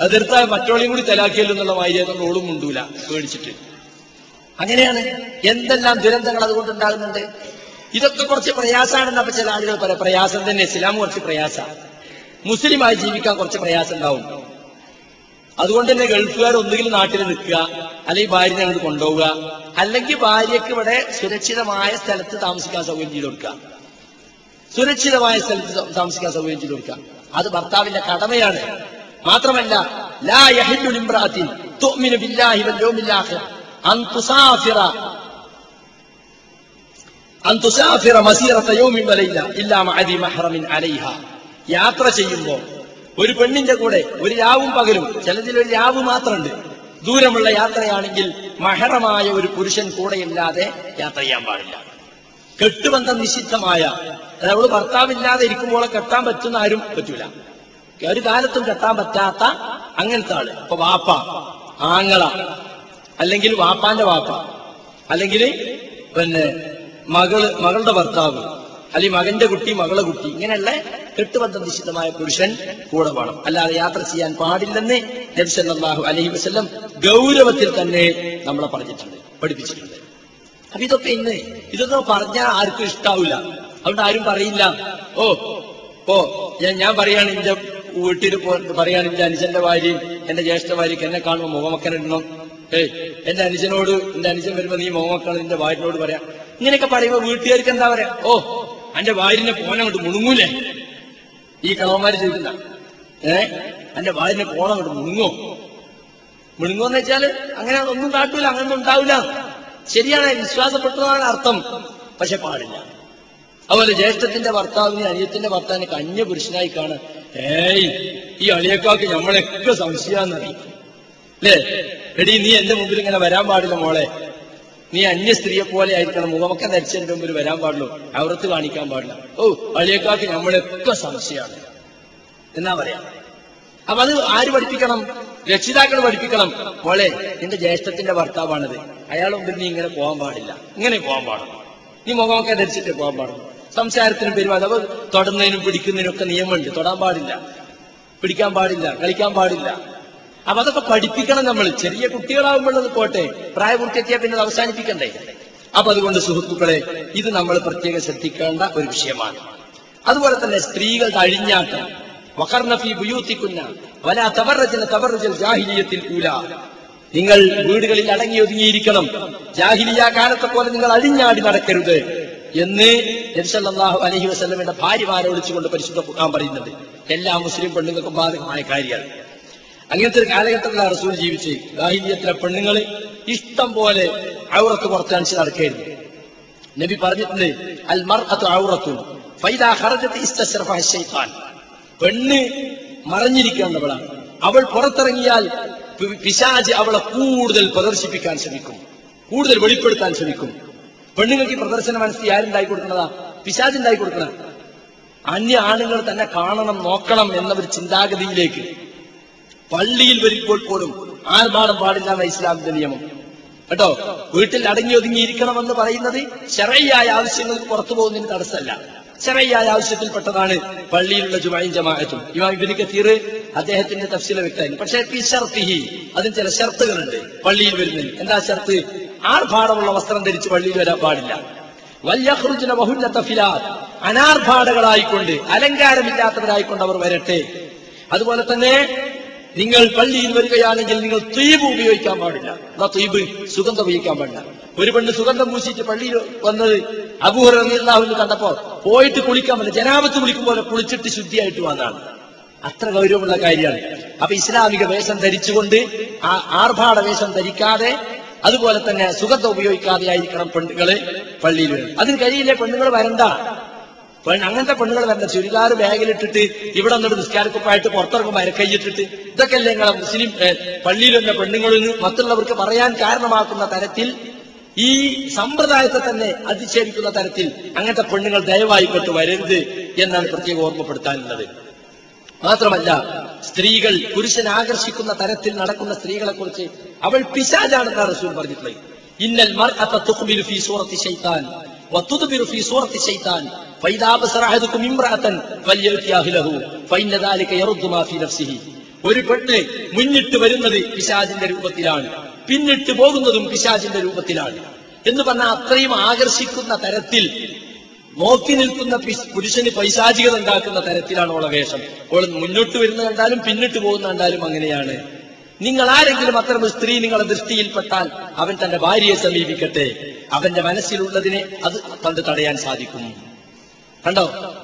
അതിർത്ത മറ്റോളെയും കൂടി തലാക്കിയല്ലോ എന്നുള്ള മാര്യാദ ഓളും മുണ്ടൂല. പേടിച്ചിട്ട്. അങ്ങനെയാണ് എന്തെല്ലാം ദുരന്തങ്ങൾ അതുകൊണ്ട് ഉണ്ടാകുന്നുണ്ട്? ഇതൊക്കെ കുറച്ച് പ്രയാസമാണെന്ന് അപ്പൊ ചില ആളുകൾ പറയാം. പ്രയാസം തന്നെ. ഇസ്ലാം കുറച്ച് പ്രയാസ. മുസ്ലിമായി ജീവിക്കാൻ കുറച്ച് പ്രയാസം ഉണ്ടാവും. അതുകൊണ്ട് തന്നെ ഗൾഫുകാർ ഒന്നുകിൽ നാട്ടിൽ നിൽക്കുക അല്ലെങ്കിൽ ഭാര്യനെ അങ്ങോട്ട് കൊണ്ടുപോവുക അല്ലെങ്കിൽ ഭാര്യയ്ക്ക് ഇവിടെ സുരക്ഷിതമായ സ്ഥലത്ത് താമസിക്കാൻ സൗകര്യം ചെയ്ത് കൊടുക്കുക. സുരക്ഷിതമായ സ്ഥലത്ത് താമസിക്കാൻ സൗകര്യം ചെയ്ത് കൊടുക്കുക. അത് ഭർത്താവിന്റെ കടമയാണ്. മാത്രമല്ല ലാ ബില്ലാഹി വൽ യൗമിൽ മസീറത ഇല്ലാ യാത്ര ചെയ്യുമ്പോൾ ഒരു പെണ്ണിന്റെ കൂടെ ഒരു രാവും പകലും ചിലതിൽ ഒരു രാവ് മാത്രമുണ്ട്. ദൂരമുള്ള യാത്രയാണെങ്കിൽ മഹറമായ ഒരു പുരുഷൻ കൂടെയില്ലാതെ യാത്ര ചെയ്യാൻ പാടില്ല. കെട്ടുബന്ധം നിഷിദ്ധമായ അവൾ ഭർത്താവില്ലാതെ ഇരിക്കുമ്പോൾ കെട്ടാൻ പറ്റുന്ന ആരും പറ്റൂല. ഒരു കാലത്തും കെട്ടാൻ പറ്റാത്ത അങ്ങനത്തെ ആൾ. ഇപ്പൊ വാപ്പ ആങ്ങള അല്ലെങ്കിൽ വാപ്പാന്റെ വാപ്പ അല്ലെങ്കിൽ പിന്നെ മകൾ മകളുടെ ഭർത്താവ് അല്ലെങ്കിൽ മകന്റെ കുട്ടി മകളെ കുട്ടി. ഇങ്ങനെയുള്ള കെട്ടുബന്ധം നിശ്ചിതമായ പുരുഷൻ കൂടെ വേണം. അല്ലാതെ യാത്ര ചെയ്യാൻ പാടില്ലെന്ന് നബി അലഹി വസ്ല്ലം ഗൗരവത്തിൽ തന്നെ നമ്മളെ പറഞ്ഞിട്ടുണ്ട് പഠിപ്പിച്ചിട്ടുണ്ട്. അപ്പൊ ഇതൊക്കെ ഇന്ന് ഇതൊന്നും പറഞ്ഞാൽ ആർക്കും ഇഷ്ടാവില്ല അതുകൊണ്ട് ആരും പറയില്ല. ഓ ഓ ഞാൻ ഞാൻ പറയാണ് എന്റെ വീട്ടിൽ പറയാണ് എന്റെ അനുജന്റെ ഭാര്യയും എന്റെ ജ്യേഷ്ഠ ഭാര്യയ്ക്ക് എന്നെ കാണുമ്പോൾ മുഖമക്കനിടണം ഏയ് എന്റെ അനുജനോട് എന്റെ അനുജൻ വരുമ്പോ നീ മുഖമക്കൾ നിന്റെ ഭാര്യനോട് പറയാം. ഇങ്ങനെയൊക്കെ പറയുമ്പോ വീട്ടുകാർക്ക് എന്താ പറയാ? ഓ എന്റെ വാരിനെ പോനങ്ങോട്ട് മുണുങ്ങൂലേ? ഈ കളവന്മാര് ചോദിക്കുന്ന ഏ? എന്റെ വാരിനെ പോണങ്ങോട്ട് മുണുങ്ങോ? എന്ന് വെച്ചാൽ അങ്ങനെ ഒന്നും കാട്ടൂല അങ്ങനൊന്നും ഉണ്ടാവില്ല ശരിയാണ് വിശ്വാസപ്പെട്ടതാണ് അർത്ഥം. പക്ഷെ പാടില്ല. അതുപോലെ ജ്യേഷ്ഠത്തിന്റെ ഭർത്താവിനെ അനിയത്തിന്റെ ഭർത്താവിനെ കന്യ പുരുഷനായി കാണ് ഏയ് ഈ അളിയക്കാക്ക് നമ്മളൊക്കെ സംശയാന്നറിയിക്കും അല്ലേ? എടി നീ എന്റെ മുമ്പിൽ ഇങ്ങനെ വരാൻ പാടില്ല മോളെ. നീ അന്യ സ്ത്രീയെ പോലെ ആയിരിക്കണം. മുഖമൊക്കെ ധരിച്ചതിന്റെ മുമ്പിൽ വരാൻ പാടുള്ളൂ. അവർത്ത് കാണിക്കാൻ പാടില്ല. ഓ അളിയക്കാക്ക് നമ്മളൊക്കെ സംശയമാണ്. എന്നാ പറയാം? അപ്പൊ അത് ആര് പഠിപ്പിക്കണം? രക്ഷിതാക്കൾ പഠിപ്പിക്കണം. മോളെ നിന്റെ ജ്യേഷ്ഠത്തിന്റെ ഭർത്താവാണിത്. അയാൾ മുമ്പിൽ നീ ഇങ്ങനെ പോകാൻ പാടില്ല. ഇങ്ങനെ പോകാൻ പാടില്ല നീ മുഖമൊക്കെ ധരിച്ചിട്ട് പോകാൻ പാടുള്ളൂ സംസാരത്തിനും പെരുമാറും അപ്പൊ തൊടുന്നതിനും പിടിക്കുന്നതിനും ഒക്കെ നിയമമുണ്ട്. തൊടാൻ പാടില്ല. പിടിക്കാൻ പാടില്ല. കളിക്കാൻ പാടില്ല. അപ്പൊ അതൊക്കെ പഠിപ്പിക്കണം നമ്മൾ ചെറിയ കുട്ടികളാവുമ്പോഴത് പോട്ടെ. പ്രായപൂർത്തിയെത്തിയാൽ പിന്നെ അത് അവസാനിപ്പിക്കണ്ടേ? അപ്പൊ അതുകൊണ്ട് സുഹൃത്തുക്കളെ ഇത് നമ്മൾ പ്രത്യേകം ശ്രദ്ധിക്കേണ്ട ഒരു വിഷയമാണ്. അതുപോലെ തന്നെ സ്ത്രീകളുടെ അഴിഞ്ഞാട്ടം. വഖർനഫി ബുയൂത്തിക്കുന്ന വല തവറജന തവറജൽ ജാഹിലിയത്തിൽ കൂല. നിങ്ങൾ വീടുകളിൽ അടങ്ങി ഒതുങ്ങിയിരിക്കണം. ജാഹിലിയ കാലത്തെ പോലെ നിങ്ങൾ അഴിഞ്ഞാടി നടക്കരുത് എന്ന് നബ്സല്ലാഹു അലഹി വസ്ലമിന്റെ ഭാര്യമാരെ വിളിച്ചുകൊണ്ട് പരിശുദ്ധ പറയുന്നുണ്ട്. എല്ലാ മുസ്ലിം പെണ്ണുങ്ങൾക്കും ബാധകമായ കാര്യമാണ് അങ്ങനത്തെ ഒരു കാലഘട്ടത്തിലാണ് റസൂൽ ജീവിച്ച് ഗാഹിലിയത്തിലെ പെണ്ണുങ്ങൾ ഇഷ്ടം പോലെ ഔറത്ത് പുറത്തണിച്ച് നടക്കായിരുന്നു നബി പറഞ്ഞിട്ടുണ്ട് അൽ പെണ്ണ് മറഞ്ഞിരിക്കേണ്ടവളാണ്. അവൾ പുറത്തിറങ്ങിയാൽ പിശാജ് അവളെ കൂടുതൽ പ്രദർശിപ്പിക്കാൻ ശ്രമിക്കും കൂടുതൽ വെളിപ്പെടുത്താൻ ശ്രമിക്കും. പെണ്ണുങ്ങൾക്ക് പ്രദർശന മനസ്സിൽ ആരുണ്ടായി കൊടുക്കുന്നതാ? പിശാച് ഉണ്ടായി കൊടുക്കണ അന്യ ആണുങ്ങൾ തന്നെ കാണണം നോക്കണം എന്ന ഒരു ചിന്താഗതിയിലേക്ക് പള്ളിയിൽ വരുമ്പോൾ പോലും ആർഭാടം പാടില്ല എന്ന ഇസ്ലാമിന്റെ നിയമം. കേട്ടോ? വീട്ടിൽ അടങ്ങി ഒതുങ്ങിയിരിക്കണമെന്ന് പറയുന്നത് ചെറിയായ ആവശ്യങ്ങൾക്ക് പുറത്തു പോകുന്നതിന് തടസ്സമല്ല. ചെറിയായ ആവശ്യത്തിൽപ്പെട്ടതാണ് പള്ളിയിലുള്ള ജുമായും ജമാഅത്തും. ഇമാം ഇബ്നു കത്തീർ അദ്ദേഹത്തിന്റെ തഫ്സീല വ്യക്തമായി പക്ഷേ പി ഷർത്തിഹി അതിന് ചില ഷർത്തുകളുണ്ട് പള്ളിയിൽ വരുന്നതിന്. എന്താ ഷർത്ത്? ആർഭാടമുള്ള വസ്ത്രം ധരിച്ച് പള്ളിയിൽ വരാൻ പാടില്ല. വല്യഹ്റുജിന ബഹുല്ല തഫിലാത്ത് അനാർഭാടകളായിക്കൊണ്ട് അലങ്കാരമില്ലാത്തവരായിക്കൊണ്ട് അവർ വരട്ടെ. അതുപോലെ തന്നെ നിങ്ങൾ പള്ളിയിൽ വരികയാണെങ്കിൽ നിങ്ങൾ തീബ് ഉപയോഗിക്കാൻ പാടില്ല. എന്നാ തീബ് സുഗന്ധം ഉപയോഗിക്കാൻ പാടില്ല. ഒരു പെണ്ണ് സുഗന്ധം പൂശിയിട്ട് പള്ളിയിൽ വന്നത് അബൂഹറിയാഹുവിന് കണ്ടപ്പോ പോയിട്ട് കുളിക്കാൻ പറ്റില്ല ജനാപത്ത് കുളിക്കും പോലെ കുളിച്ചിട്ട് ശുദ്ധിയായിട്ട് വന്നതാണ്. അത്ര ഗൗരവമുള്ള കാര്യമാണ്. അപ്പൊ ഇസ്ലാമിക വേഷം ധരിച്ചുകൊണ്ട് ആ ആർഭാട വേഷം ധരിക്കാതെ അതുപോലെ തന്നെ സുഗന്ധം ഉപയോഗിക്കാതെ ആയിരിക്കണം പെണ്ണുങ്ങൾ പള്ളിയിൽ വരുന്നത്. അതിന് കഴിയില്ലേ പെണ്ണുങ്ങൾ വരണ്ട? അങ്ങനത്തെ പെണ്ണുങ്ങൾ വരണ്ട ചുരിദാർ ബാഗിലിട്ടിട്ട് ഇവിടെ നിന്നിട്ട് നിസ്കാരക്കുപ്പായിട്ട് പുറത്തിറങ്ങുമ്പോൾ അരക്കൈയിട്ടിട്ട് ഇതൊക്കെ അല്ലേ നിങ്ങളെ മുസ്ലിം പള്ളിയിൽ വന്ന പെണ്ണുങ്ങളിൽ മറ്റുള്ളവർക്ക് പറയാൻ കാരണമാക്കുന്ന തരത്തിൽ ഈ സമ്പ്രദായത്തെ തന്നെ അധിക്ഷേപിക്കുന്ന തരത്തിൽ അങ്ങനത്തെ പെണ്ണുങ്ങൾ ദയവായിപ്പെട്ട് വരരുത് എന്നാണ് പ്രത്യേകം ഓർമ്മപ്പെടുത്താനുള്ളത്. മാത്രമല്ല സ്ത്രീകൾ പുരുഷനെ ആകർഷിക്കുന്ന തരത്തിൽ നടക്കുന്ന സ്ത്രീകളെ കുറിച്ച് അവൾ പിശാചാണെന്നാണ് റസൂൽ പറഞ്ഞിട്ടുള്ളത്. ഇന്നൽ മർഅത തുഖ്ബിലു ഫീ സൂറത്തി ശൈത്താൻ വത്തുദ്ബിറു ഫീ സൂറത്തി ശൈത്താൻ ഒരു പെണ്ണ് മുന്നിട്ട് വരുന്നത് പിശാചിന്റെ രൂപത്തിലാണ്. പിന്നിട്ട് പോകുന്നതും പിശാചിന്റെ രൂപത്തിലാണ്. എന്ന് പറഞ്ഞാൽ അത്രയും ആകർഷിക്കുന്ന തരത്തിൽ നോക്കി നിൽക്കുന്ന പുരുഷന് പൈശാചികത ഉണ്ടാക്കുന്ന തരത്തിലാണ് ഓളെ വേഷം. അവൾ മുന്നോട്ട് വരുന്ന കണ്ടാലും പിന്നിട്ട് പോകുന്ന കണ്ടാലും അങ്ങനെയാണ്. നിങ്ങൾ ആരെങ്കിലും അത്തരം സ്ത്രീ നിങ്ങളുടെ ദൃഷ്ടിയിൽപ്പെട്ടാൽ അവൻ തന്റെ ഭാര്യയെ സമീപിക്കട്ടെ. അവന്റെ മനസ്സിലുള്ളതിനെ അത് കണ്ട് തടയാൻ സാധിക്കും. കണ്ടോ?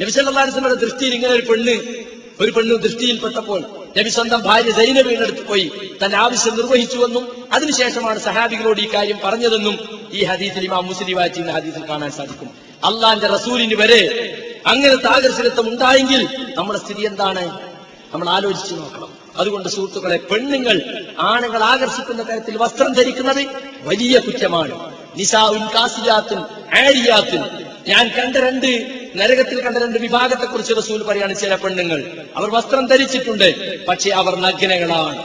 നബിസല്ലാസിന്റെ ദൃഷ്ടിയിൽ ഇങ്ങനെ ഒരു പെണ്ണ് ഒരു പെണ്ണ് ദൃഷ്ടിയിൽപ്പെട്ടപ്പോൾ നബി സ്വന്തം ഭാര്യ സൈനബിയുടെ വീണെടുത്ത് പോയി തന്റെ ആവശ്യം നിർവഹിച്ചുവെന്നും അതിനുശേഷമാണ് സഹാബികളോട് ഈ കാര്യം പറഞ്ഞതെന്നും ഈ ഹദീസിൽ ഇമാം മുസ്ലിം വായിച്ചിരുന്ന ഹദീസിൽ കാണാൻ സാധിക്കും. അള്ളാന്റെ റസൂലിന് വരെ അങ്ങനത്തെ ആകർഷകത്വം ഉണ്ടായെങ്കിൽ നമ്മുടെ സ്ഥിതി എന്താണ്? നമ്മൾ ആലോചിച്ചു നോക്കണം. അതുകൊണ്ട് സുഹൃത്തുക്കളെ പെണ്ണുങ്ങൾ ആണുങ്ങൾ ആകർഷിക്കുന്ന തരത്തിൽ വസ്ത്രം ധരിക്കുന്നത് വലിയ കുറ്റമാണ്. നിസാ കാസിയാത്തും ആരിയാത്തും ഞാൻ കണ്ട രണ്ട് നരകത്തിൽ കണ്ട രണ്ട് വിഭാഗത്തെ കുറിച്ച് റസൂൽ പറയാണ് ചില പെണ്ണുങ്ങൾ. അവർ വസ്ത്രം ധരിച്ചിട്ടുണ്ട് പക്ഷെ അവർ നഗ്നകളാണ്.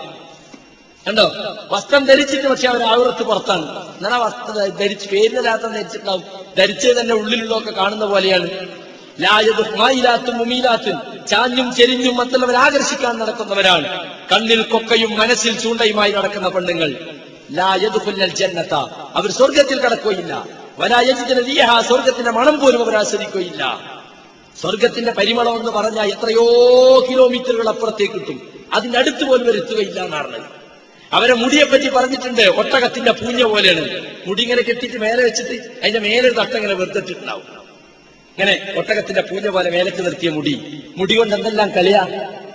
കണ്ടോ? വസ്ത്രം ധരിച്ചിട്ട് പക്ഷെ അവർ ആവറത്ത് പുറത്താണ്. എന്നാൽ ആ വസ്ത്രം ധരിച്ച് പേരിനകത്ത് ധരിച്ചിട്ടുണ്ടാവും. ധരിച്ചത് തന്നെ ഉള്ളിലുള്ളതൊക്കെ കാണുന്ന പോലെയാണ്. ലായത് മായിലാത്തും മുമീലാത്തും. ചാഞ്ഞും ചെരിഞ്ഞും മറ്റുള്ളവരെ ആകർഷിക്കാൻ നടക്കുന്നവരാണ്. കണ്ണിൽ കൊക്കയും മനസ്സിൽ ചൂണ്ടയുമായി നടക്കുന്ന പെണ്ണുങ്ങൾ. ലായതുൽ ജന്നത്ത അവർ സ്വർഗത്തിൽ കടക്കുകയില്ല. വലായജിന റിയഹ സ്വർഗത്തിന്റെ മണം പോലും അവർ ആസ്വദിക്കുകയില്ല. സ്വർഗത്തിന്റെ പരിമളം എന്ന് പറഞ്ഞാൽ എത്രയോ കിലോമീറ്ററുകൾ അപ്പുറത്തേക്ക് കിട്ടും അതിന്റെ അടുത്ത് പോലും എത്തുകയില്ല എന്നാണ്. അവരെ മുടിയെപ്പറ്റി പറഞ്ഞിട്ടുണ്ട് ഒട്ടകത്തിന്റെ പൂഞ്ഞ പോലെയാണ്. മുടി ഇങ്ങനെ കെട്ടിട്ട് മേലെ വെച്ചിട്ട് അതിന്റെ മേലെ തട്ട ഇങ്ങനെ വെറുതെട്ടിട്ടുണ്ടാവും. ഇങ്ങനെ ഒട്ടകത്തിന്റെ പൂഞ്ഞ പോലെ മേലേക്ക് നിർത്തിയ മുടി. മുടി കൊണ്ട് എന്തെല്ലാം കളിയാ?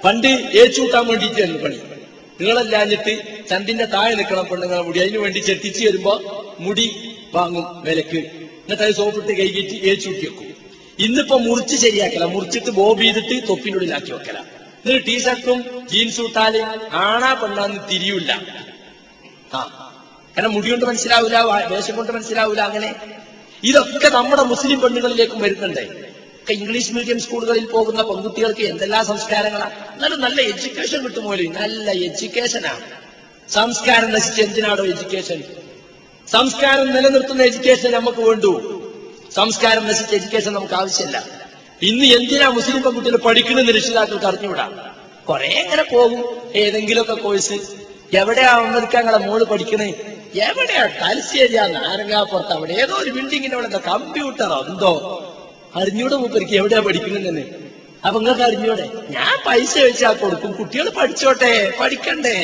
പണ്ട് ഏച്ചൂട്ടാൻ വേണ്ടിയിട്ടായിരുന്നു പണി നീളല്ലാഞ്ഞിട്ട് ചന്തിന്റെ താഴെ നിൽക്കണം പെണ്ണുങ്ങളെ മുടി. അതിനു വേണ്ടി ചെത്തിച്ച് വരുമ്പോ മുടി വാങ്ങും വിലക്ക്. എന്നിട്ട് അത് സോപ്പിട്ട് കൈകിട്ട് ഏച്ചൂട്ടി വെക്കും. ഇന്നിപ്പോ മുറിച്ച് ശരിയാക്കല. മുറിച്ചിട്ട് ബോബ് ചെയ്തിട്ട് തൊപ്പിനുള്ളിലാക്കി വെക്കല. എന്നിട്ട് ടീഷർട്ടും ജീൻസും ഇട്ടാൽ ആണാ പെണ്ണാന്ന് തിരിയൂല ആ. കാരണം മുടി കൊണ്ട് മനസ്സിലാവൂല വേഷം കൊണ്ട് മനസ്സിലാവൂല അങ്ങനെ. ഇതൊക്കെ നമ്മുടെ മുസ്ലിം പെണ്ണുകളിലേക്കും വരുന്നുണ്ട്. ഒക്കെ ഇംഗ്ലീഷ് മീഡിയം സ്കൂളുകളിൽ പോകുന്ന പെൺകുട്ടികൾക്ക് എന്തെല്ലാം സംസ്കാരങ്ങളാണ് എന്നാലും നല്ല എഡ്യൂക്കേഷൻ കിട്ടുമോലി നല്ല എഡ്യൂക്കേഷനാണ് സംസ്കാരം നശിച്ച് എന്തിനാണോ എഡ്യൂക്കേഷൻ സംസ്കാരം നിലനിർത്തുന്ന എഡ്യൂക്കേഷൻ നമുക്ക് വേണ്ടു. സംസ്കാരം നശിച്ച എഡ്യൂക്കേഷൻ നമുക്ക് ആവശ്യമില്ല. ഇന്ന് എന്തിനാ മുസ്ലിം പെൺകുട്ടികൾ പഠിക്കണമെന്ന് രക്ഷിതാക്കൾക്ക് അറിഞ്ഞുകൂടാ? കുറെ ഇങ്ങനെ പോകും. ഏതെങ്കിലുമൊക്കെ കോഴ്സ് എവിടെയാ അമേരിക്കങ്ങളെ മോൾ പഠിക്കണേ? എവിടെയാ? തലശ്ശേരിയാ നാരങ്ങാപ്പുറത്ത് അവിടെ ഏതോ ഒരു എന്താ കമ്പ്യൂട്ടറോ എന്തോ. അറിഞ്ഞൂടെ മൂപ്പരിക്ക് എവിടെയാ പഠിക്കുന്നത് തന്നെ അപ്പൊ നിങ്ങൾക്ക് അറിഞ്ഞൂടെ? ഞാൻ പൈസ വെച്ചാ കൊടുക്കും. കുട്ടികൾ പഠിച്ചോട്ടെ പഠിക്കണ്ടേ?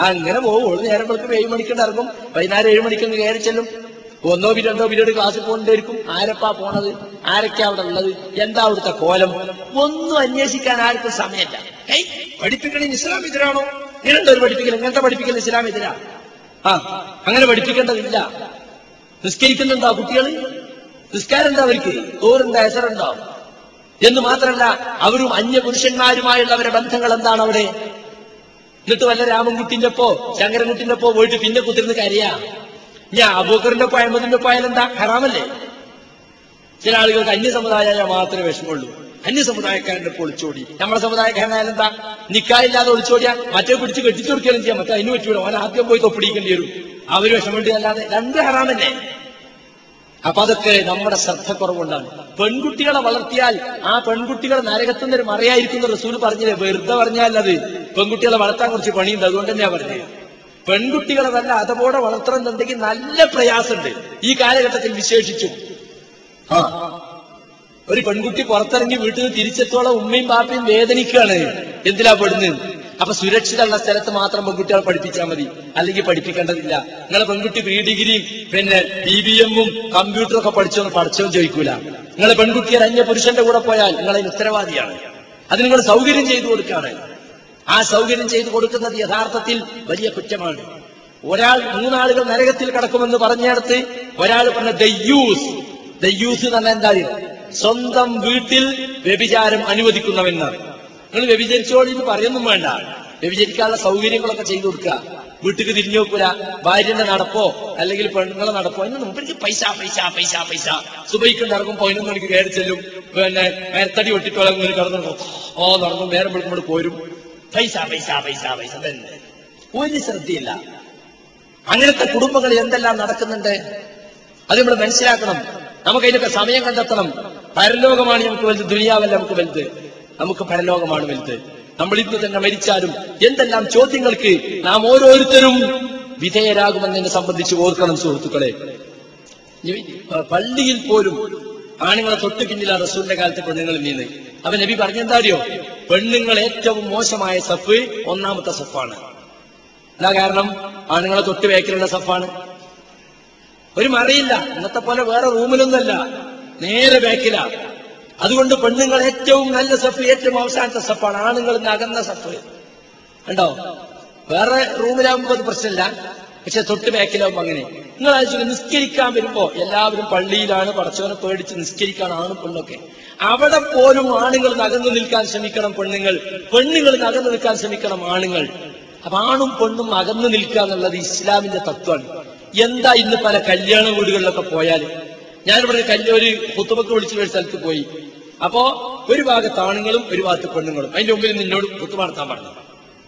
അങ്ങനെ പോകുള്ളൂ നേരം വെളുക്കും ഏഴ് മണിക്കൊണ്ട് ഇറങ്ങും. വൈകുന്നേരം ഏഴ് മണിക്കൊന്ന് കയറി ചെല്ലും. ഒന്നോ രണ്ടോ പിന്നീട് ക്ലാസ്സിൽ പോകേണ്ടിയിരിക്കും ആരപ്പാ പോണത്? ആരൊക്കെയാ അവിടെ ഉള്ളത്? എന്താ അവിടുത്തെ കോലം? ഒന്നും അന്വേഷിക്കാൻ ആർക്കും സമയമില്ല. ഏയ് പഠിപ്പിക്കണ ഇസ്ലാം എതിരാണോ? ഇങ്ങനെയുണ്ടോ ഒരു പഠിപ്പിക്കൽ ഇങ്ങനത്തെ പഠിപ്പിക്കൽ ഇസ്ലാം എതിരാ? ആ അങ്ങനെ പഠിപ്പിക്കേണ്ടതില്ല. നിസ്കരിക്കുന്നുണ്ടോ കുട്ടികൾ നിസ്കാരം എന്താ അവർക്ക്? തോറുണ്ടോ എസറുണ്ടോ എന്ന് മാത്രമല്ല അവരും അന്യ പുരുഷന്മാരുമായുള്ള അവരുടെ ബന്ധങ്ങൾ എന്താണ് അവിടെ? എന്നിട്ട് വല്ല രാമൻകുട്ടിന്റെ ഒപ്പോ ശങ്കരൻകുട്ടിന്റെ ഒപ്പോ പോയിട്ട് പിന്നെ കുത്തിരുന്ന് കരയാ? ഞാൻ അബൂക്കറിന്റെ ഒപ്പം അഹമ്മദിന്റെ എന്താ? ഹറാമല്ലേ? ചില ആളുകൾക്ക് അന്യ സമുദായ മാത്രമേ വിഷമമുള്ളൂ. അന്യ സമുദായക്കാരന്റെ ഒളിച്ചോടി. നമ്മുടെ സമുദായക്കാരനായാലും എന്താ? നിക്കായില്ലാതെ ഒളിച്ചോടിയാ? മറ്റേ പിടിച്ച് കെട്ടിച്ചു കൊടുക്കുകയും ചെയ്യാം. മറ്റേ അതിന് പറ്റൂല. അവൻ ആദ്യം പോയി തൊപ്പിടിക്കേണ്ടി വരും. അവർ വിഷമമുണ്ട് അല്ലാതെ. രണ്ട് ഹറാമല്ലേ? അപ്പൊ അതൊക്കെ നമ്മുടെ ശ്രദ്ധ കുറവുണ്ടാണ് പെൺകുട്ടികളെ വളർത്തിയാൽ ആ പെൺകുട്ടികൾ നരകത്തുന്ന ഒരു മറയായിരിക്കുന്ന റസൂൽ പറഞ്ഞില്ലേ? വെറുതെ പറഞ്ഞാൽ അത് പെൺകുട്ടികളെ വളർത്താൻ കുറച്ച് പണിയുണ്ട്. അതുകൊണ്ട് തന്നെയാ പറഞ്ഞത് പെൺകുട്ടികളെ നല്ല അതപോടെ വളർത്തണമെന്നുണ്ടെങ്കിൽ നല്ല പ്രയാസമുണ്ട്. ഈ കാലഘട്ടത്തിൽ വിശേഷിച്ചു. ആ. ഒരു പെൺകുട്ടി പുറത്തിറങ്ങി വീട്ടിൽ നിന്ന് തിരിച്ചെത്തോളം ഉമ്മയും പാപ്പയും വേദനിക്കുകയാണ്. എന്തിലാ പെടുന്നത്? അപ്പൊ സുരക്ഷിതമുള്ള സ്ഥലത്ത് മാത്രം പെൺകുട്ടികളെ പഠിപ്പിച്ചാൽ മതി. അല്ലെങ്കിൽ പഠിപ്പിക്കേണ്ടതില്ല. നിങ്ങളെ പെൺകുട്ടി പ്രീ ഡിഗ്രിയും പിന്നെ ബി ബി എമ്മും കമ്പ്യൂട്ടറും ഒക്കെ പഠിച്ചോ പഠിച്ചോന്ന് ചോദിക്കൂല. നിങ്ങളെ പെൺകുട്ടി ഒരു അന്യ പുരുഷന്റെ കൂടെ പോയാൽ നിങ്ങളതിന് ഉത്തരവാദിയാണ്. അത് നിങ്ങൾ സൗകര്യം ചെയ്തു കൊടുക്കുകയാണ്. ആ സൗകര്യം ചെയ്തു കൊടുക്കുന്നത് യഥാർത്ഥത്തിൽ വലിയ കുറ്റമാണ്. ഒരാൾ മൂന്നാളുകൾ നരകത്തിൽ കടക്കുമെന്ന് പറഞ്ഞിടത്ത് ഒരാൾ പറഞ്ഞ ദയ്യൂസ് ദയ്യൂസ് എന്ന് പറഞ്ഞാൽ എന്താ സ്വന്തം വീട്ടിൽ വ്യഭിചാരം അനുവദിക്കുന്നവെന്നാണ് നിങ്ങൾ വ്യഭിചരിച്ചോളി എന്ന് പറയൊന്നും വേണ്ട. വ്യഭിചരിക്കാനുള്ള സൗകര്യങ്ങളൊക്കെ ചെയ്തു കൊടുക്കുക. വീട്ടിക്ക് തിരിഞ്ഞു നോക്കൂല. ഭാര്യന്റെ നടപ്പോ അല്ലെങ്കിൽ പെണ്ണുങ്ങളെ നടപ്പോ എന്ന് മുമ്പ് പൈസ പൈസ പൈസ പൈസ. സുബൈക്ക് നടക്കും പതിനൊന്ന് മണിക്ക് കയറി ചെല്ലും. പിന്നെ മേരത്തടി ഒട്ടിട്ടോളം ഇങ്ങനെ കിടന്നു ഓ നടന്നു നേരം വിളിക്കുമ്പോൾ പോരും. പൈസ പൈസ പൈസ പൈസ തന്നെ ഒരു ശ്രദ്ധയില്ല. അങ്ങനത്തെ കുടുംബങ്ങൾ എന്തെല്ലാം നടക്കുന്നുണ്ട്? അത് നമ്മൾ മനസ്സിലാക്കണം. നമുക്ക് അതിനൊക്കെ സമയം കണ്ടെത്തണം. പരലോകമാണ് നമുക്ക് വലുത് ദുനിയാവല്ല നമുക്ക് വലുത്. നമുക്ക് പരലോകമാണ് വലുത്. നമ്മൾ ഇന്ന് തന്നെ മരിച്ചാലും എന്തെല്ലാം ചോദ്യങ്ങൾക്ക് നാം ഓരോരുത്തരും വിധേയരാകുമെന്നതിനെ സംബന്ധിച്ച് ഓർക്കണം സുഹൃത്തുക്കളെ. പള്ളിയിൽ പോലും ആണുങ്ങളെ തൊട്ട് പിന്നില്ല റസൂലിന്റെ കാലത്ത് പെണ്ണുങ്ങളിൽ നിന്ന് അവൻ നബി പറഞ്ഞെന്താ അറിയോ? പെണ്ണുങ്ങൾ ഏറ്റവും മോശമായ സഫ് ഒന്നാമത്തെ സഫാണ്. എന്താ കാരണം? ആണുങ്ങളെ തൊട്ട് വേക്കലുള്ള സഫാണ്. ഒരു മറിയില്ല. ഇന്നത്തെ പോലെ വേറെ റൂമിലൊന്നല്ല നേരെ ബാക്കില അതുകൊണ്ട് പെണ്ണുങ്ങൾ ഏറ്റവും നല്ല സഫ് ഏറ്റവും അവസാനത്തെ സഫാണ്. ആണുങ്ങൾ നകന്ന സഫ്. കണ്ടോ? വേറെ റൂമിലാകുമ്പോൾ അത് പ്രശ്നമില്ല. പക്ഷെ തൊട്ട് ബാക്കിലാവുമ്പോ അങ്ങനെ. നിങ്ങൾ ആലോചിച്ചു നിസ്കരിക്കാൻ വരുമ്പോ എല്ലാവരും പള്ളിയിലാണ് പടച്ചവനെ പേടിച്ച് നിസ്കരിക്കാൻ ആണ് പെണ്ണൊക്കെ. അവിടെ പോലും ആണുങ്ങൾ നകന്നു നിൽക്കാൻ ശ്രമിക്കണം പെണ്ണുങ്ങൾ. പെണ്ണുങ്ങൾ നകന്നു നിൽക്കാൻ ശ്രമിക്കണം ആണുങ്ങൾ. അപ്പൊ ആണും പെണ്ണും അകന്നു നിൽക്കുക എന്നുള്ളത് ഇസ്ലാമിന്റെ തത്വമാണ്. എന്താ ഇന്ന് പല കല്യാണ വീടുകളിലൊക്കെ പോയാൽ ഞാനിവിടെ കല്ലൂര് ഒരു കുത്തുബക്ക് വിളിച്ചു ഒരു സ്ഥലത്ത് പോയി. അപ്പോ ഒരു ഭാഗത്ത് ആണുങ്ങളും ഒരു ഭാഗത്ത് പെണ്ണുങ്ങളും. അതിന്റെ മുമ്പിൽ നിന്നോട് കുത്തു നടത്താൻ പറഞ്ഞു.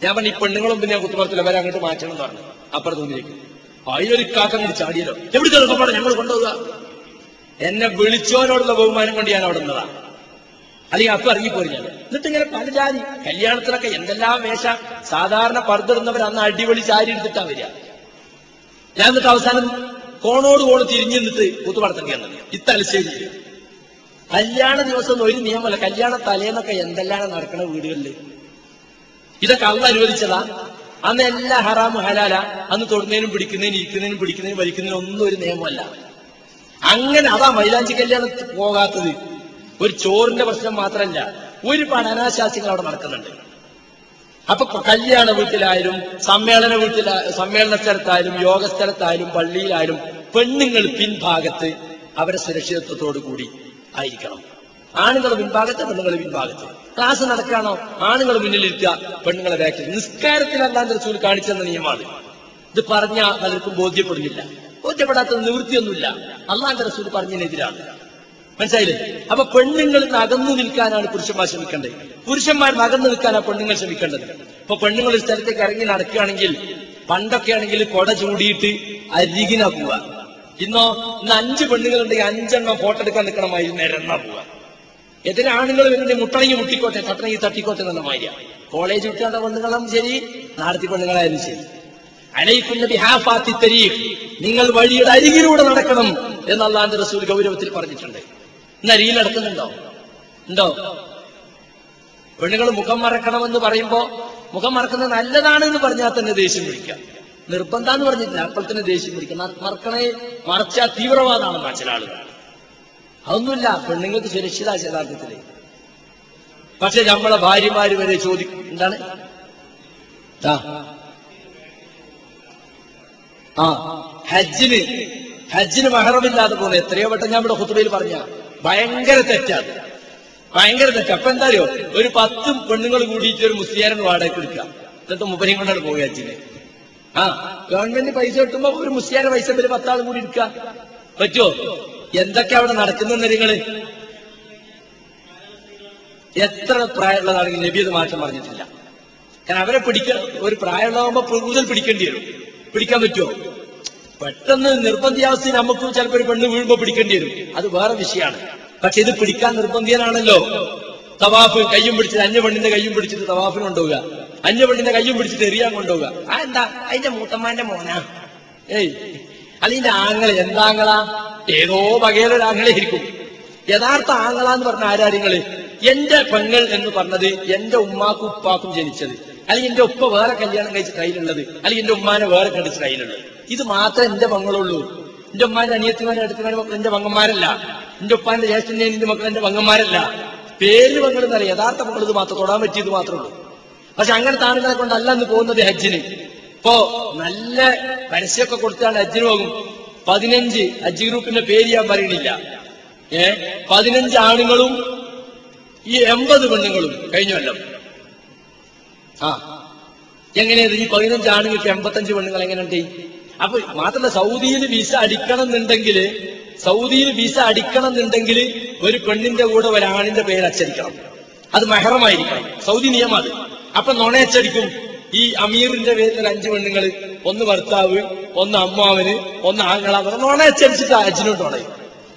ഞാൻ പറഞ്ഞു ഈ പെണ്ണുങ്ങളും പിന്നെ ഞാൻ കുത്തുമാർത്തില്ല അവരെ അങ്ങോട്ട് മാറ്റണം എന്ന് പറഞ്ഞു. അപ്പുറത്ത് നിന്നിരിക്കും അതിലൊരു കാക്ക അങ്ങോട്ട് ചാടിയല്ലോ. എവിടെ ചെറുക്കപ്പാടെ ഞങ്ങൾ കൊണ്ടുപോകുക എന്നെ വിളിച്ചോനോടുള്ള ബഹുമാനം കൊണ്ട് ഞാൻ അവിടെ നിന്നതാ. അല്ലെങ്കിൽ അപ്പൊ ഇറങ്ങിപ്പോയി ഞാൻ. എന്നിട്ട് ഇങ്ങനെ പല ജാതി. കല്യാണത്തിനൊക്കെ എന്തെല്ലാം വേഷ. സാധാരണ പർദ്ദിടുന്നവർ അന്ന് അടിപൊളി ചാരി എടുത്തിട്ടാ വരിക. ഞാൻ എന്നിട്ട് അവസാനം കോണോട് കോണ് തിരിഞ്ഞു നിന്നിട്ട് കൂത്തുപടത്തേക്ക് വന്നത് ഇത്തലശ്ശേരി കല്യാണ ദിവസം ഒരു നിയമമല്ല. കല്യാണ തലേന്നൊക്കെ എന്തെല്ലാം നടക്കണ വീടുകളിൽ ഇതൊക്കെ അന്ന് അനുവദിച്ചതാ. അന്ന് എല്ലാ ഹറാമ് ഹലാല. അന്ന് തൊടുന്നതിനും പിടിക്കുന്നതിനും ഇരിക്കുന്നതിനും പിടിക്കുന്നതിനും വലിക്കുന്നതിനും ഒന്നും ഒരു നിയമമല്ല. അങ്ങനെ അതാ മൈലാഞ്ചി കല്യാണം പോകാത്തത്. ഒരു ചോറിന്റെ പ്രശ്നം മാത്രമല്ല ഒരുപാട് അനാശാസ്യങ്ങൾ അവിടെ നടക്കുന്നുണ്ട്. അപ്പൊ കല്യാണ വീട്ടിലായാലും സമ്മേളന വീട്ടില സമ്മേളന സ്ഥലത്തായാലും യോഗ സ്ഥലത്തായാലും പള്ളിയിലായാലും പെണ്ണുങ്ങൾ പിൻഭാഗത്ത് അവരെ സുരക്ഷിതത്വത്തോടു കൂടി ആയിരിക്കണം. ആണുങ്ങൾ പിൻഭാഗത്ത് പെണ്ണുങ്ങൾ പിൻഭാഗത്ത്. ക്ലാസ് നടക്കാണോ ആണുങ്ങൾ മുന്നിലിരിക്കുക പെണ്ണുങ്ങളെ ബാക്കിൽ. നിസ്കാരത്തിൽ അല്ലാതെ റസൂൽ കാണിച്ചെന്ന നിയമമാണ്. ഇത് പറഞ്ഞ പലർക്കും ബോധ്യപ്പെടുന്നില്ല. ബോധ്യപ്പെടാത്ത നിവൃത്തിയൊന്നുമില്ല. അള്ളാന്റെ റസൂൽ പറഞ്ഞതിനെതിരാണ്. മനസ്സിലായില്ലേ? അപ്പൊ പെണ്ണുങ്ങളിൽ നിന്ന് അകന്നു നിൽക്കാനാണ് പുരുഷന്മാർ ശ്രമിക്കേണ്ടത്. പുരുഷന്മാർ അകന്നു നിൽക്കാനാണ് പെണ്ണുങ്ങൾ ശ്രമിക്കേണ്ടത്. ഇപ്പൊ പെണ്ണുങ്ങൾ ഒരു സ്ഥലത്തേക്ക് ഇറങ്ങി നടക്കുകയാണെങ്കിൽ പണ്ടൊക്കെ ആണെങ്കിൽ കൊട ചൂടിയിട്ട് അരികിനാ പോവുക. ഇന്നോ ഇന്ന് അഞ്ച് പെണ്ണുങ്ങൾ ഉണ്ടെങ്കിൽ അഞ്ചെണ്ണം ഫോട്ടോ എടുക്കാൻ നിൽക്കണമായി നിരന്നാ പോവുക. എതിരെ ആണുങ്ങൾ വരുന്നുണ്ട് മുട്ടണങ്ങി മുട്ടിക്കോട്ടെ തട്ടണങ്ങി തട്ടിക്കോട്ടെ എന്നുള്ള മാര്യ കോളേജ് വിട്ടാണ്ട പെണ്ണുങ്ങളും ശരി നാടത്തി പെണ്ണുങ്ങളായാലും ശരി. അലൈക്കുന്ന ബിഹാഫാത്തി തരീഖ് നിങ്ങൾ വഴിയുടെ അരികിലൂടെ നടക്കണം എന്ന് അള്ളാന്റെ റസൂൽ ഗൗരവത്തിൽ പറഞ്ഞിട്ടുണ്ട്. ഇന്ന് അരികിൽ നടക്കുന്നുണ്ടോ? ഉണ്ടോ? പെണ്ണുങ്ങൾ മുഖം മറക്കണമെന്ന് പറയുമ്പോ മുഖം മറക്കുന്നത് നല്ലതാണ് എന്ന് പറഞ്ഞാൽ തന്നെ ദേഷ്യം പിടിക്കാം നിർബന്ധാന്ന് പറഞ്ഞിട്ടില്ല. അപ്പോൾ തന്നെ ദേഷ്യം പിടിക്കാം മറ- മറക്കണേ മറച്ചാൽ തീവ്രവാദമാണെന്നാ ചില ആളുകൾ. അതൊന്നുമില്ല. പെണ്ണുങ്ങൾക്ക് സുരക്ഷിത യഥാർത്ഥത്തിൽ. പക്ഷെ നമ്മളെ ഭാര്യമാര് വരെ ചോദിക്കും. എന്താണ്? ആ ഹജ്ജിന് ഹജ്ജിന് മഹറമില്ലാതെ പോകുന്നത് എത്രയോ വട്ടം ഞാൻ ഇവിടെ ഹുത്തുബയിൽ പറഞ്ഞ ഭയങ്കര തെറ്റാണ് ഭയങ്കര തെറ്റ് അപ്പൊ എന്താ അറിയോ? ഒരു പത്ത് പെണ്ണുങ്ങൾ കൂടിയിട്ട് ഒരു മുസ്ലിയാരൻ വാടകയ്ക്ക് എടുക്കുക എന്നിട്ട് മുപ്പനെയും കൊണ്ടാണ് പോകുക അച്ഛന് ആ ഗവൺമെന്റ് പൈസ കിട്ടുമ്പോ ഒരു മുസ്ലിയാരെ പൈസ ഒരു പത്താളും കൂടി എടുക്കുക. പറ്റുമോ എന്തൊക്കെ അവിടെ നടക്കുന്ന നിങ്ങൾ? എത്ര പ്രായമുള്ളതാണെങ്കിൽ നബി അത് മാറ്റം പറഞ്ഞിട്ടില്ല. കാരണം അവരെ പിടിക്ക ഒരു പ്രായമുള്ളതാകുമ്പോ കൂടുതൽ പിടിക്കേണ്ടി വരും. പിടിക്കാൻ പറ്റുമോ പെട്ടെന്ന് നിർബന്ധിയാവസ്ഥയിൽ നമുക്ക് ചിലപ്പോൾ ഒരു പെണ്ണ് വീഴുമ്പോ പിടിക്കേണ്ടി വരും. അത് വേറെ വിഷയമാണ്. പക്ഷെ ഇത് പിടിക്കാൻ നിർബന്ധിയനാണല്ലോ. തവാഫ് കയ്യും പിടിച്ചിട്ട് അന്യ പെണ്ണിന്റെ കയ്യും പിടിച്ചിട്ട് തവാഫിന് കൊണ്ടുപോവുക. അന്യ പെണ്ണിന്റെ കയ്യും പിടിച്ചിട്ട് എറിയാൻ കൊണ്ടുപോവുക. ആ എന്താ? അതിന്റെ മൂത്തമ്മാന്റെ മോനാ. ഏയ്. അല്ലെങ്കിൽ ആങ്ങൾ എന്താങ്ങളാ ഏതോ വകയിലൊരു ആങ്ങളെ ഇരിക്കും യഥാർത്ഥ ആങ്ങള എന്ന് പറഞ്ഞ ആരാര്യങ്ങൾ എന്റെ പെങ്ങൾ എന്ന് പറഞ്ഞത് എന്റെ ഉമ്മാക്കും ഉപ്പാക്കും ജനിച്ചത്. അല്ലെങ്കിൽ എന്റെ ഉപ്പ വേറെ കല്യാണം കഴിച്ച കയ്യിലുള്ളത്. അല്ലെങ്കിൽ എന്റെ ഉമ്മാനെ വേറെ കണ്ടിച്ച് കയ്യിലുള്ളത്. ഇത് മാത്രമേ എന്റെ മങ്ങളുള്ളൂ എന്റെ ഉമ്മാന്റെ അനിയത്തിമാരെ അടുത്തുമാരെ മക്കൾ എന്റെ പങ്ങന്മാരല്ല എന്റെ ഉപ്പാന്റെ ജ്യേഷ്ഠന്റെ എന്റെ മക്കൾ എന്റെ പങ്ങന്മാരല്ല പേര് മക്കൾ എന്നല്ല യഥാർത്ഥ മക്കൾ ഇത് മാത്രം തൊടാൻ പറ്റിയത് മാത്രമേ ഉള്ളൂ പക്ഷെ അങ്ങനെ ആളുകളെ കൊണ്ടല്ല എന്ന് പോകുന്നത് ഹജ്ജിന്. ഇപ്പോ നല്ല പരസ്യമൊക്കെ കൊടുത്താണ് ഹജ്ജിന് പോകും. പതിനഞ്ച് ഹജ്ജ് ഗ്രൂപ്പിന്റെ പേര് ഞാൻ പറയണില്ല. ഏ? പതിനഞ്ച് ആണുങ്ങളും ഈ എൺപത് പെണ്ണുങ്ങളും കഴിഞ്ഞല്ലോ ആ. എങ്ങനെയത്? ഈ പതിനഞ്ച് ആണുങ്ങൾക്ക് എൺപത്തഞ്ച് പെണ്ണുങ്ങൾ എങ്ങനെയുണ്ട്? അപ്പൊ മാത്രമല്ല സൗദിയിൽ വിസ അടിക്കണം എന്നുണ്ടെങ്കിൽ സൗദിയിൽ വിസ അടിക്കണം എന്നുണ്ടെങ്കിൽ ഒരു പെണ്ണിന്റെ കൂടെ ഒരാണിന്റെ പേര് അച്ചടിക്കണം. അത് മെഹറമായിരിക്കണം. സൗദി നിയമം അത്. അപ്പൊ നുണയച്ചടിക്കും ഈ അമീറിന്റെ പേരിൽ അഞ്ചു പെണ്ണുങ്ങൾ ഒന്ന് ഭർത്താവ് ഒന്ന് അമ്മാവന് ഒന്ന് ആങ്ങള നുണയച്ചടിച്ചിട്ട് അജിനോട്ട് നുണയും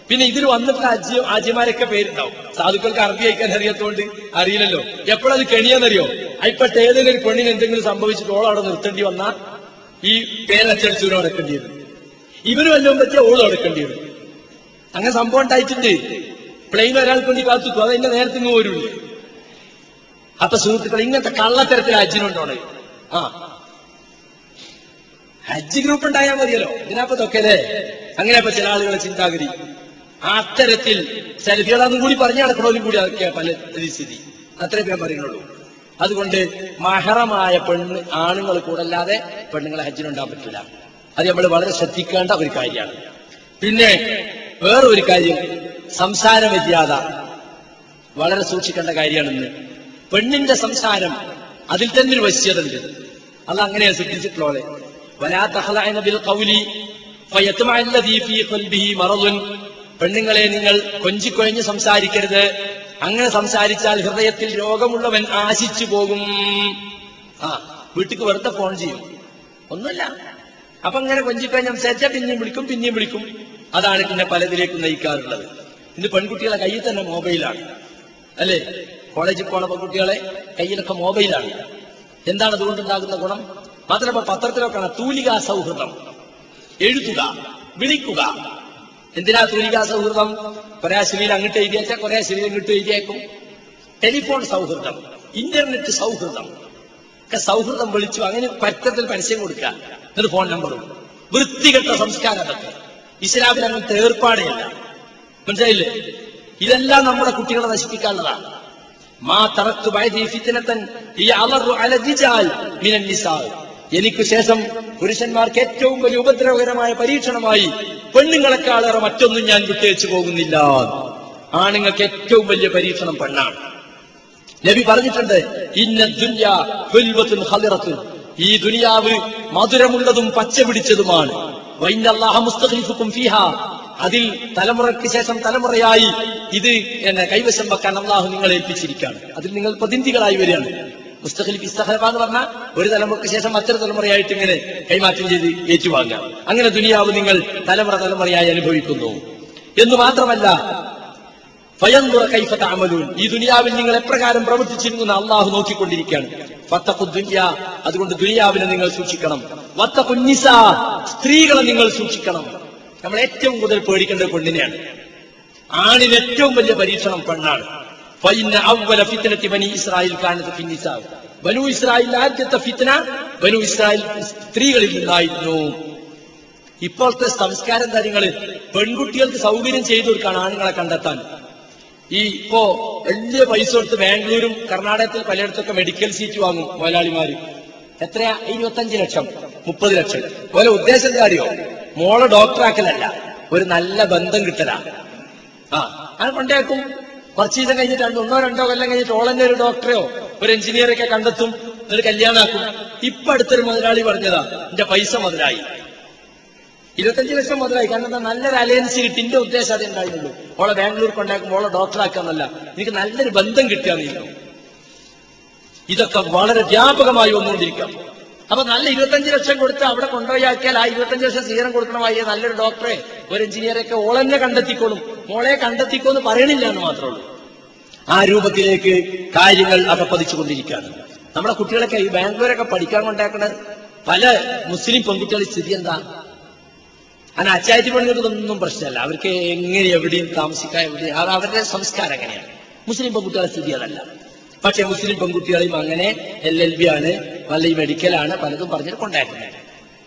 പിന്നെ ഇതിൽ വന്നിട്ട് അജി ആജിമാരൊക്കെ പേരുണ്ടാവും. സാധുക്കൾക്ക് അറബി അയക്കാൻ അറിയാത്തോണ്ട് അറിയില്ലല്ലോ. എപ്പോഴത് കെണിയാന്നറിയോ? അയിപ്പട്ട് ഏതെങ്കിലും ഒരു പെണ്ണിന് എന്തെങ്കിലും സംഭവിച്ചിട്ട് ഓളവിടെ നിർത്തേണ്ടി വന്നാൽ ഈ പേരച്ചടിച്ചവരും അടക്കേണ്ടി വരും ഇവർ വല്ലതും പറ്റിയ ഓളും അടക്കേണ്ടി വരും അങ്ങനെ സംഭവം ഉണ്ടായിട്ടുണ്ട്. പ്ലെയിൻ ഒരാൾക്ക് വേണ്ടി കാത്തു അത് എന്റെ നേരത്തെ ഇങ്ങ് പോരുണ്ട് അപ്പൊ സുഹൃത്തുക്കൾ ഇങ്ങനത്തെ കള്ളത്തരത്തിൽ അജിനുണ്ടോ ആ. ഹജ്ജ് ഗ്രൂപ്പ് ഉണ്ടായാൽ മതിയല്ലോ. ഇതിനപ്പത്തൊക്കെ അല്ലേ? അങ്ങനെ ഇപ്പൊ ചില ആളുകളെ ചിന്താഗതി. അത്തരത്തിൽ സെൽഫികളൊന്നും കൂടി പറഞ്ഞു നടക്കണോലും കൂടി അതൊക്കെയാ പല സ്ഥിതി അത്രേ ഞാൻ പറയുന്നുള്ളൂ. അതുകൊണ്ട് മഹറമായ പെണ്ണ് ആണുങ്ങൾ കൂടല്ലാതെ പെണ്ണുങ്ങളെ ഹജ്ജിനുണ്ടാൻ പറ്റില്ല അത് നമ്മൾ വളരെ ശ്രദ്ധിക്കേണ്ട ഒരു കാര്യമാണ്. പിന്നെ വേറൊരു കാര്യം സംസാര മര്യാദ വളരെ സൂക്ഷിക്കേണ്ട കാര്യമാണെന്ന്. പെണ്ണിന്റെ സംസാരം അതിൽ തന്നെ ഒരു വശ്യതുണ്ട് അത് അങ്ങനെയാണ് ശ്രദ്ധിച്ചിട്ടുള്ളത് പെണ്ണുങ്ങളെ നിങ്ങൾ കൊഞ്ചിക്കൊഴഞ്ഞ് സംസാരിക്കരുത്. അങ്ങനെ സംസാരിച്ചാൽ ഹൃദയത്തിൽ രോഗമുള്ളവൻ ആശിച്ചു പോകും. ആ വീട്ടിക്ക് വെറുതെ ഫോൺ ചെയ്യും. ഒന്നുമില്ല. അപ്പൊ അങ്ങനെ കൊഞ്ചിക്കൊഴഞ്ഞ് സംസാരിച്ചാൽ പിന്നെയും വിളിക്കും പിന്നെയും വിളിക്കും. അതാണ് പിന്നെ പലതിലേക്കും നയിക്കാറുള്ളത്. ഇന്ന് പെൺകുട്ടികളെ കയ്യിൽ തന്നെ മൊബൈലാണ് അല്ലേ? കോളേജിൽ പോണ പെൺകുട്ടികളെ കയ്യിലൊക്കെ മൊബൈലാണ് എന്താണ് അതുകൊണ്ടുണ്ടാകുന്ന ഗുണം? മാത്രമല്ല പത്രത്തിലൊക്കെ തൂലികാ സൗഹൃദം. എഴുതുക വിളിക്കുക. എന്തിനാ തൂലികാ സൗഹൃദം? കുറെ ശരീരം അങ്ങോട്ട് എഴുതിയേച്ചാൽ കുറെ ശരീരം ഇങ്ങോട്ട് എഴുതിയേക്കും. ടെലിഫോൺ സൗഹൃദം ഇന്റർനെറ്റ് സൗഹൃദം ഒക്കെ സൗഹൃദം വിളിച്ചു അങ്ങനെ പറ്റത്തിൽ പരസ്യം കൊടുക്കുക. എന്നിട്ട് ഫോൺ നമ്പറും വൃത്തികെട്ട സംസ്കാരം അതൊക്കെ. ഇസ്ലാമിൽ അങ്ങനത്തെ ഏർപ്പാടെയല്ല. മനസ്സിലായില്ലേ? ഇതെല്ലാം നമ്മുടെ കുട്ടികളെ നശിപ്പിക്കാനുള്ളതാണ് മാ തറത്തു തൻ ഈ അലറു അലജിജാൽ മിനൻ നിസാ. എനിക്ക് ശേഷം പുരുഷന്മാർക്ക് ഏറ്റവും വലിയ ഉപദ്രവകരമായ പരീക്ഷണമായി പെണ്ണുങ്ങളെക്കാളേറെ മറ്റൊന്നും ഞാൻ വിട്ടേച്ചു പോകുന്നില്ല. ആണുങ്ങൾക്ക് ഏറ്റവും വലിയ പരീക്ഷണം പെണ്ണാണ്. നബി പറഞ്ഞിട്ടുണ്ട് ഇന്ന ദുന്യ ഹുൽവത്തുൻ ഖദിറത്തുൻ ഈ ദുനിയാവ് മധുരമുള്ളതും പച്ച പിടിച്ചതുമാണ് അതിൽ തലമുറയ്ക്ക് ശേഷം തലമുറയായി ഇത് എന്നെ കൈവശം വെക്കാൻ അള്ളാഹു നിങ്ങളെ ഏൽപ്പിച്ചിരിക്കുകയാണ്. അതിൽ നിങ്ങൾ പ്രതിനിധികളായി വരികയാണ്. മുസ്തഖലിഫ് ഇസ്തഖലഫ എന്ന് പറഞ്ഞാൽ ഒരു തലമുറയ്ക്ക് ശേഷം മറ്റൊരു തലമുറയായിട്ട് ഇങ്ങനെ കൈമാറ്റം ചെയ്ത് ഏറ്റുവാങ്ങുക അങ്ങനെ ദുനിയാവ് നിങ്ങൾ തലമുറ തലമുറയായി അനുഭവിക്കുന്നു. എന്ന് മാത്രമല്ല ഫയന്തുറ കൈഫ താമലൂൻ ഈ ദുനിയാവിൽ നിങ്ങൾ എപ്രകാരം പ്രവർത്തിച്ചിരുന്നു അള്ളാഹു നോക്കിക്കൊണ്ടിരിക്കുകയാണ്. ഫത്തഖു ദുനിയ അതുകൊണ്ട് ദുനിയാവിനെ നിങ്ങൾ സൂക്ഷിക്കണം. വത്തഖുന്നിസ സ്ത്രീകളെ നിങ്ങൾ സൂക്ഷിക്കണം. നമ്മൾ ഏറ്റവും കൂടുതൽ പേടിക്കേണ്ടത് പെണ്ണിനെയാണ്. ആണിന് ഏറ്റവും വലിയ പരീക്ഷണം പെണ്ണാണ്. അവല ഫിത്തനത്തി ബനി ഇസ്രായേൽ കാനത്ത് ഫിന്നിസ ബനു ഇസ്രായേൽ ആദ്യത്തെ ഫിത്ന ബനു ഇസ്രായേൽ സ്ത്രീകളിൽ നിന്നായിരുന്നു. ഇപ്പോഴത്തെ സംസ്കാരം കാര്യങ്ങൾ പെൺകുട്ടികൾക്ക് സൗകര്യം ചെയ്തു കൊടുക്കാണ് ആണുങ്ങളെ കണ്ടെത്താൻ. ഈ ഇപ്പോ വലിയ പൈസ കൊടുത്ത് ബാംഗ്ലൂരും കർണാടകത്തിൽ പലയിടത്തൊക്കെ മെഡിക്കൽ സീറ്റ് വാങ്ങും മുതലാളിമാര്. എത്രയാ? ഇരുപത്തഞ്ച് ലക്ഷം മുപ്പത് ലക്ഷം. പോലെ ഉദ്ദേശം കാര്യോ മോളെ ഡോക്ടറാക്കലല്ല ഒരു നല്ല ബന്ധം കിട്ടലാ. ആ അത് കൊണ്ടേക്കും. കുറച്ച് ദിവസം കഴിഞ്ഞിട്ട് രണ്ടോ ഒന്നോ രണ്ടോ കൊല്ലം കഴിഞ്ഞിട്ട് ഓളന്നെ ഒരു ഡോക്ടറെയോ ഒരു എഞ്ചിനീയറൊക്കെ കണ്ടെത്തും എന്നിട്ട് കല്യാണമാക്കും ഇപ്പൊ അടുത്തൊരു മുതലാളി പറഞ്ഞതാ എന്റെ പൈസ മുതലായി. ഇരുപത്തഞ്ച് ലക്ഷം മുതലായി കാരണം എന്താ? നല്ലൊരു അലയൻസ് കിട്ടി. എന്റെ ഉദ്ദേശം അതേ ഉണ്ടായിരുന്നുള്ളൂ. ഓളെ ബാംഗ്ലൂർ കൊണ്ടാക്കും ഓളെ ഡോക്ടറാക്കാന്നല്ല എനിക്ക് നല്ലൊരു ബന്ധം കിട്ടിയാന്നില്ല ഇതൊക്കെ വളരെ വ്യാപകമായി വന്നുകൊണ്ടിരിക്കാം അപ്പൊ നല്ല ഇരുപത്തഞ്ച് ലക്ഷം കൊടുത്ത് അവിടെ കൊണ്ടുപോയാക്കിയാൽ ആ ഇരുപത്തഞ്ച് ലക്ഷം സ്വീകരണം കൊടുക്കണമായി നല്ലൊരു ഡോക്ടറെ ഒരു എഞ്ചിനീയറെ ഒക്കെ ഓളെന്നെ കണ്ടെത്തിക്കോളും. മോളെ കണ്ടെത്തിക്കോ എന്ന് പറയണില്ല എന്ന് മാത്രമേ ഉള്ളൂ. ആ രൂപത്തിലേക്ക് കാര്യങ്ങൾ അകപ്പതിച്ചുകൊണ്ടിരിക്കുകയാണ് നമ്മുടെ കുട്ടികളൊക്കെ ഈ ബാംഗ്ലൂരൊക്കെ പഠിക്കാൻ കൊണ്ടാക്കണ പല മുസ്ലിം പെൺകുട്ടികളുടെ സ്ഥിതി എന്താ? അങ്ങനെ അച്ചായത്തി പെണ്ണുങ്ങൾക്കൊന്നും പ്രശ്നമല്ല. അവർക്ക് എങ്ങനെ എവിടെയും താമസിക്കാം എവിടെയും അവരുടെ സംസ്കാരം എങ്ങനെയാണ് മുസ്ലിം പെൺകുട്ടികളുടെ സ്ഥിതി അതല്ല. പക്ഷെ മുസ്ലിം പെൺകുട്ടികളെയും അങ്ങനെ എൽ എൽ ബി ആണ് നല്ല ഈ മെഡിക്കലാണ് പലതും പറഞ്ഞിട്ട് കൊണ്ടാക്കുന്നത്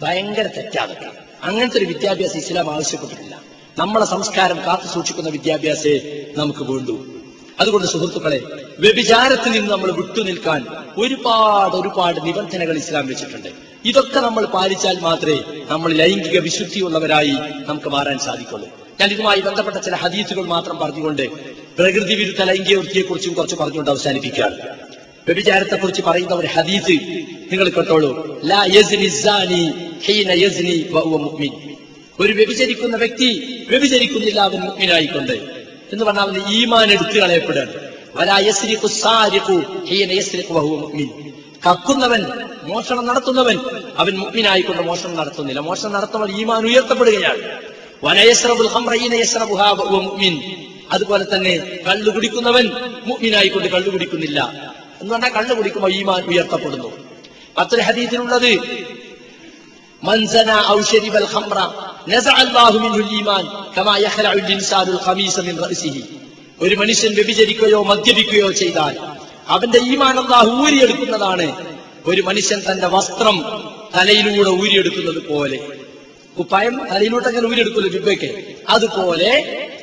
ഭയങ്കര തെറ്റാതൊക്കെ അങ്ങനത്തെ ഒരു വിദ്യാഭ്യാസം ഇസ്ലാം ആവശ്യപ്പെട്ടിട്ടില്ല. നമ്മളെ സംസ്കാരം കാത്തു സൂക്ഷിക്കുന്ന വിദ്യാഭ്യാസേ നമുക്ക് വേണ്ടു. അതുകൊണ്ട് സുഹൃത്തുക്കളെ വ്യഭിചാരത്തിൽ നിന്ന് നമ്മൾ വിട്ടുനിൽക്കാൻ ഒരുപാട് ഒരുപാട് നിബന്ധനകൾ ഇസ്ലാം വെച്ചിട്ടുണ്ട്. ഇതൊക്കെ നമ്മൾ പാലിച്ചാൽ മാത്രമേ നമ്മൾ ലൈംഗിക വിശുദ്ധിയുള്ളവരായി നമുക്ക് മാറാൻ സാധിക്കുള്ളൂ. ഞാൻ ഇതുമായി ബന്ധപ്പെട്ട ചില ഹദീസുകൾ മാത്രം പറഞ്ഞുകൊണ്ട് പ്രകൃതി വിരുദ്ധ ലൈംഗിക വൃത്തിയെക്കുറിച്ചും കുറച്ച് പറഞ്ഞുകൊണ്ട് അവസാനിപ്പിക്കുകയാണ് വ്യഭിചാരത്തെക്കുറിച്ച് പറയുന്ന ഒരു ഹദീസ് നിങ്ങൾ കേട്ടോളൂ. ലാ ഒരു വ്യഭിചരിക്കുന്ന വ്യക്തി വ്യഭിചരിക്കുന്നില്ല അവൻ മുഅ്മിനായിക്കൊണ്ട്. എന്ന് പറഞ്ഞാൽ അവന്റെ ഈമാൻ എടുത്തു കളയപ്പെടുകയാണ് കക്കുന്നവൻ മോഷണം നടത്തുന്നവൻ അവൻ മുഅ്മിനായിക്കൊണ്ട് മോഷണം നടത്തുന്നില്ല. മോഷണം നടത്തുമ്പോൾ ഈമാൻ ഉയർത്തപ്പെടുകയാണ്. അതുപോലെ തന്നെ കള്ളു കുടിക്കുന്നവൻ മുഗ്മിനായിക്കൊണ്ട് കള്ളു കുടിക്കുന്നില്ല. എന്ന് പറഞ്ഞാൽ കള്ളു കുടിക്കുമ്പോൾ ഈമാൻ ഉയർത്തപ്പെടുന്നു. അത്ര ഹദീസിലുള്ളത് ഖംറ നസഅ അല്ലാഹു ഈമാൻ കമാ ഖമീസ മിൻ റഅസിഹി. ഒരു മനുഷ്യൻ വ്യഭിചരിക്കുകയോ മദ്യപിക്കുകയോ ചെയ്താൽ അവന്റെ ഈമാൻ അല്ലാഹു ഊരിയെടുക്കുന്നതാണ് ഒരു മനുഷ്യൻ തന്റെ വസ്ത്രം തലയിലൂടെ ഊരിയെടുക്കുന്നത് പോലെ. കുപ്പായം തലയിലൂടെ അങ്ങനെ ഊരിയെടുക്കുന്നു ജുബയ്ക്ക് അതുപോലെ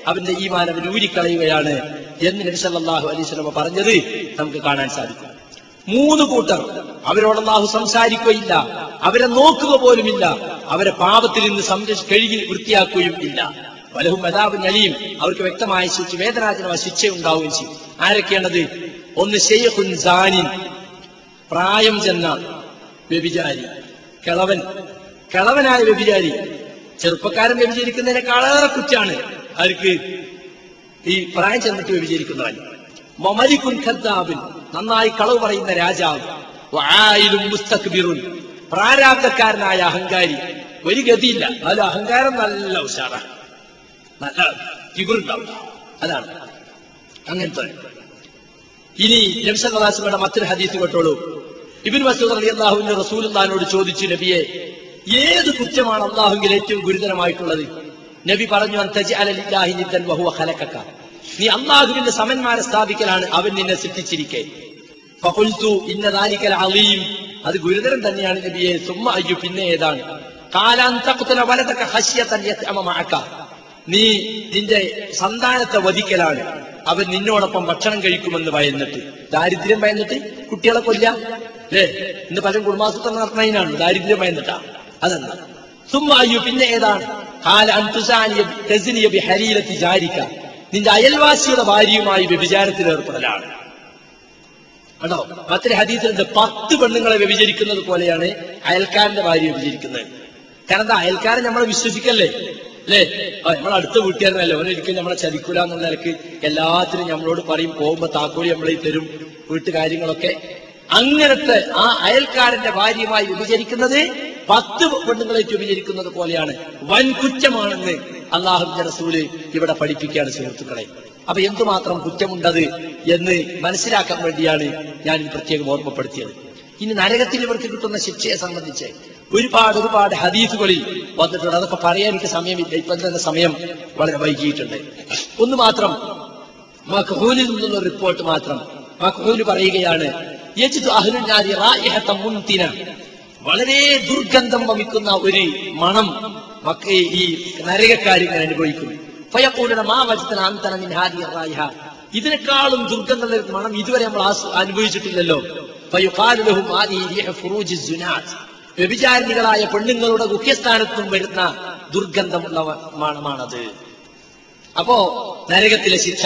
അവന്റെ ഈ മാനവൻ ഊരിക്കളയുകയാണ് എന്ന് നബി സല്ലല്ലാഹു അലൈഹി വസല്ലം പറഞ്ഞത് നമുക്ക് കാണാൻ സാധിക്കും. മൂന്ന് കൂട്ടർ അവരോട് അള്ളാഹു സംസാരിക്കുകയില്ല അവരെ നോക്കുക പോലുമില്ല അവരെ പാപത്തിൽ നിന്ന് സംരക്ഷ കഴുകി വൃത്തിയാക്കുകയും ഇല്ല. വലഹും അതാബ് നലിയും അവർക്ക് വ്യക്തമായ ശിക്ഷ വേദനാജനമായ ശിക്ഷ ഉണ്ടാവുകയും ചെയ്യും. ആരൊക്കെയാണത്? ഒന്ന് ഷെയ്ഖുൻസാനിൻ പ്രായം ചെന്ന വ്യഭിചാരി കിളവൻ. കിളവനായ വ്യഭിചാരി ചെറുപ്പക്കാരൻ വ്യഭിചരിക്കുന്നതിനേക്കാളേറെ കുറ്റാണ്. അവർക്ക് ഈ പ്രായം ചെന്നിട്ട് വ്യഭിചരിക്കുന്നവൻ മമലിക്കുൻ ഖദ്ദാബിൻ നന്നായി കളവ് പറയുന്ന രാജാവ്. ആയിലും മുസ്തക്ബിറുൻ പ്രാരാബ്ധക്കാരനായ അഹങ്കാരി. ഒരു ഗതിയില്ല. നല്ല അഹങ്കാരം നല്ല ഉഷാറാണ് നല്ല കിബിറുണ്ടാവും അതാണ്. അങ്ങനത്തെ. ഇനി നബ്സല്ലാസ്മയുടെ മറ്റൊരു ഹദീസ് കേട്ടോളൂ. ഇബിൻ മസൂദ് അലി അള്ളാഹുവിന്റെ റസൂലുള്ളാഹിനോട് ചോദിച്ചു നബിയെ ഏത് കുറ്റമാണ് അള്ളാഹുവിൽ ഏറ്റവും ഗുരുതരമായിട്ടുള്ളത്? നബി പറഞ്ഞു. നീ അള്ളാഹുവിന്റെ സമന്മാരെ സ്ഥാപിക്കലാണ് അവൻ നിന്നെ സൃഷ്ടിച്ചിരിക്കെ. ദാലിക അലീം. അത് ഗുരുതരം തന്നെയാണ് നബിയെ. സുമ്മ അയ്യു പിന്നെ ഏതാണ്? കാലാൻ വലതൊക്കെ മഅക. നീ നിന്റെ സന്താനത്തെ വധിക്കലാണ്. അവൻ നിന്നോടൊപ്പം ഭക്ഷണം കഴിക്കുമെന്ന് ഭയന്നിട്ട്. ദാരിദ്ര്യം ഭയന്നിട്ട് കുട്ടികളെ കൊല്ല ഇന്ന് പലരും കുടുംബാസൂത്രം നടത്തുന്നതിനാണ് ദാരിദ്ര്യം ഭയന്നിട്ടാ. അതെന്താ സുമ്മായു പിന്നെ ഏതാണ് കാല അൻതുസാനിയ ബി ബിഹരീലത്തി ജാരിക്ക നിന്റെ അയൽവാസിയുടെ ഭാര്യയുമായി വ്യഭിചാരത്തിൽ ഏർപ്പെടലാണ്. കണ്ടോ? മറ്റൊരു ഹദീസിലുണ്ട് പത്ത് പെണ്ണുങ്ങളെ വ്യഭിചരിക്കുന്നത് പോലെയാണ് അയൽക്കാരന്റെ ഭാര്യ വ്യഭിചരിക്കുന്നത്. കാരണം എന്താ? അയൽക്കാരൻ നമ്മളെ വിശ്വസിക്കല്ലേ? അല്ലേ? നമ്മൾ അടുത്ത വീട്ടുകാരനല്ലേ? ഒരിക്കലും നമ്മളെ ചതിക്കൂല എന്നുള്ള നിലയ്ക്ക് എല്ലാത്തിനും നമ്മളോട് പറയും പോകുമ്പോ താക്കോലി നമ്മളെ തരും വീട്ടുകാര്യങ്ങളൊക്കെ. അങ്ങനത്തെ ആ അയൽക്കാരന്റെ ഭാര്യയുമായി വിഭജിക്കുന്നത് പത്ത് പെണ്ണുങ്ങളെ ചുമിഞ്ഞിരിക്കുന്നത് പോലെയാണ്. വൻ കുറ്റമാണെന്ന് അള്ളാഹുബിന്റെ റസൂൽ ഇവിടെ പഠിപ്പിക്കുകയാണ് സുഹൃത്തുക്കളെ. അപ്പൊ എന്തുമാത്രം കുറ്റമുണ്ടത് എന്ന് മനസ്സിലാക്കാൻ വേണ്ടിയാണ് ഞാൻ പ്രത്യേകം ഓർമ്മപ്പെടുത്തിയത്. ഇനി നരകത്തിൽ ഇവർക്ക് കിട്ടുന്ന ശിക്ഷയെ സംബന്ധിച്ച് ഒരുപാട് ഒരുപാട് ഹദീഫുകളിൽ വന്നിട്ടുണ്ട്. അതൊക്കെ പറയാൻ എനിക്ക് സമയമില്ല. ഇപ്പം തന്നെ സമയം വളരെ വൈകിയിട്ടുണ്ട്. ഒന്ന് മാത്രം മഖ്ഹൂലിൽ നിന്നുള്ള റിപ്പോർട്ട് മാത്രം. മഖ്ഹൂൽ പറയുകയാണ് വളരെ ദുർഗന്ധം വമിക്കുന്ന ഒരു മണം മക്ക ഈ നരകക്കാര്യങ്ങൾ അനുഭവിക്കും ഫയഖൂലന മാ വജതന അന്തന റായിഹ ഇതിനേക്കാളും ദുർഗന്ധം മണം ഇതുവരെ നമ്മൾ അനുഭവിച്ചിട്ടില്ലല്ലോ. വ്യഭിചാരിണികളായ പെണ്ണുങ്ങളുടെ മുഖ്യസ്ഥാനത്തും വരുന്ന ദുർഗന്ധമുള്ള മണമാണത്. അപ്പോ നരകത്തിലെ ശിക്ഷ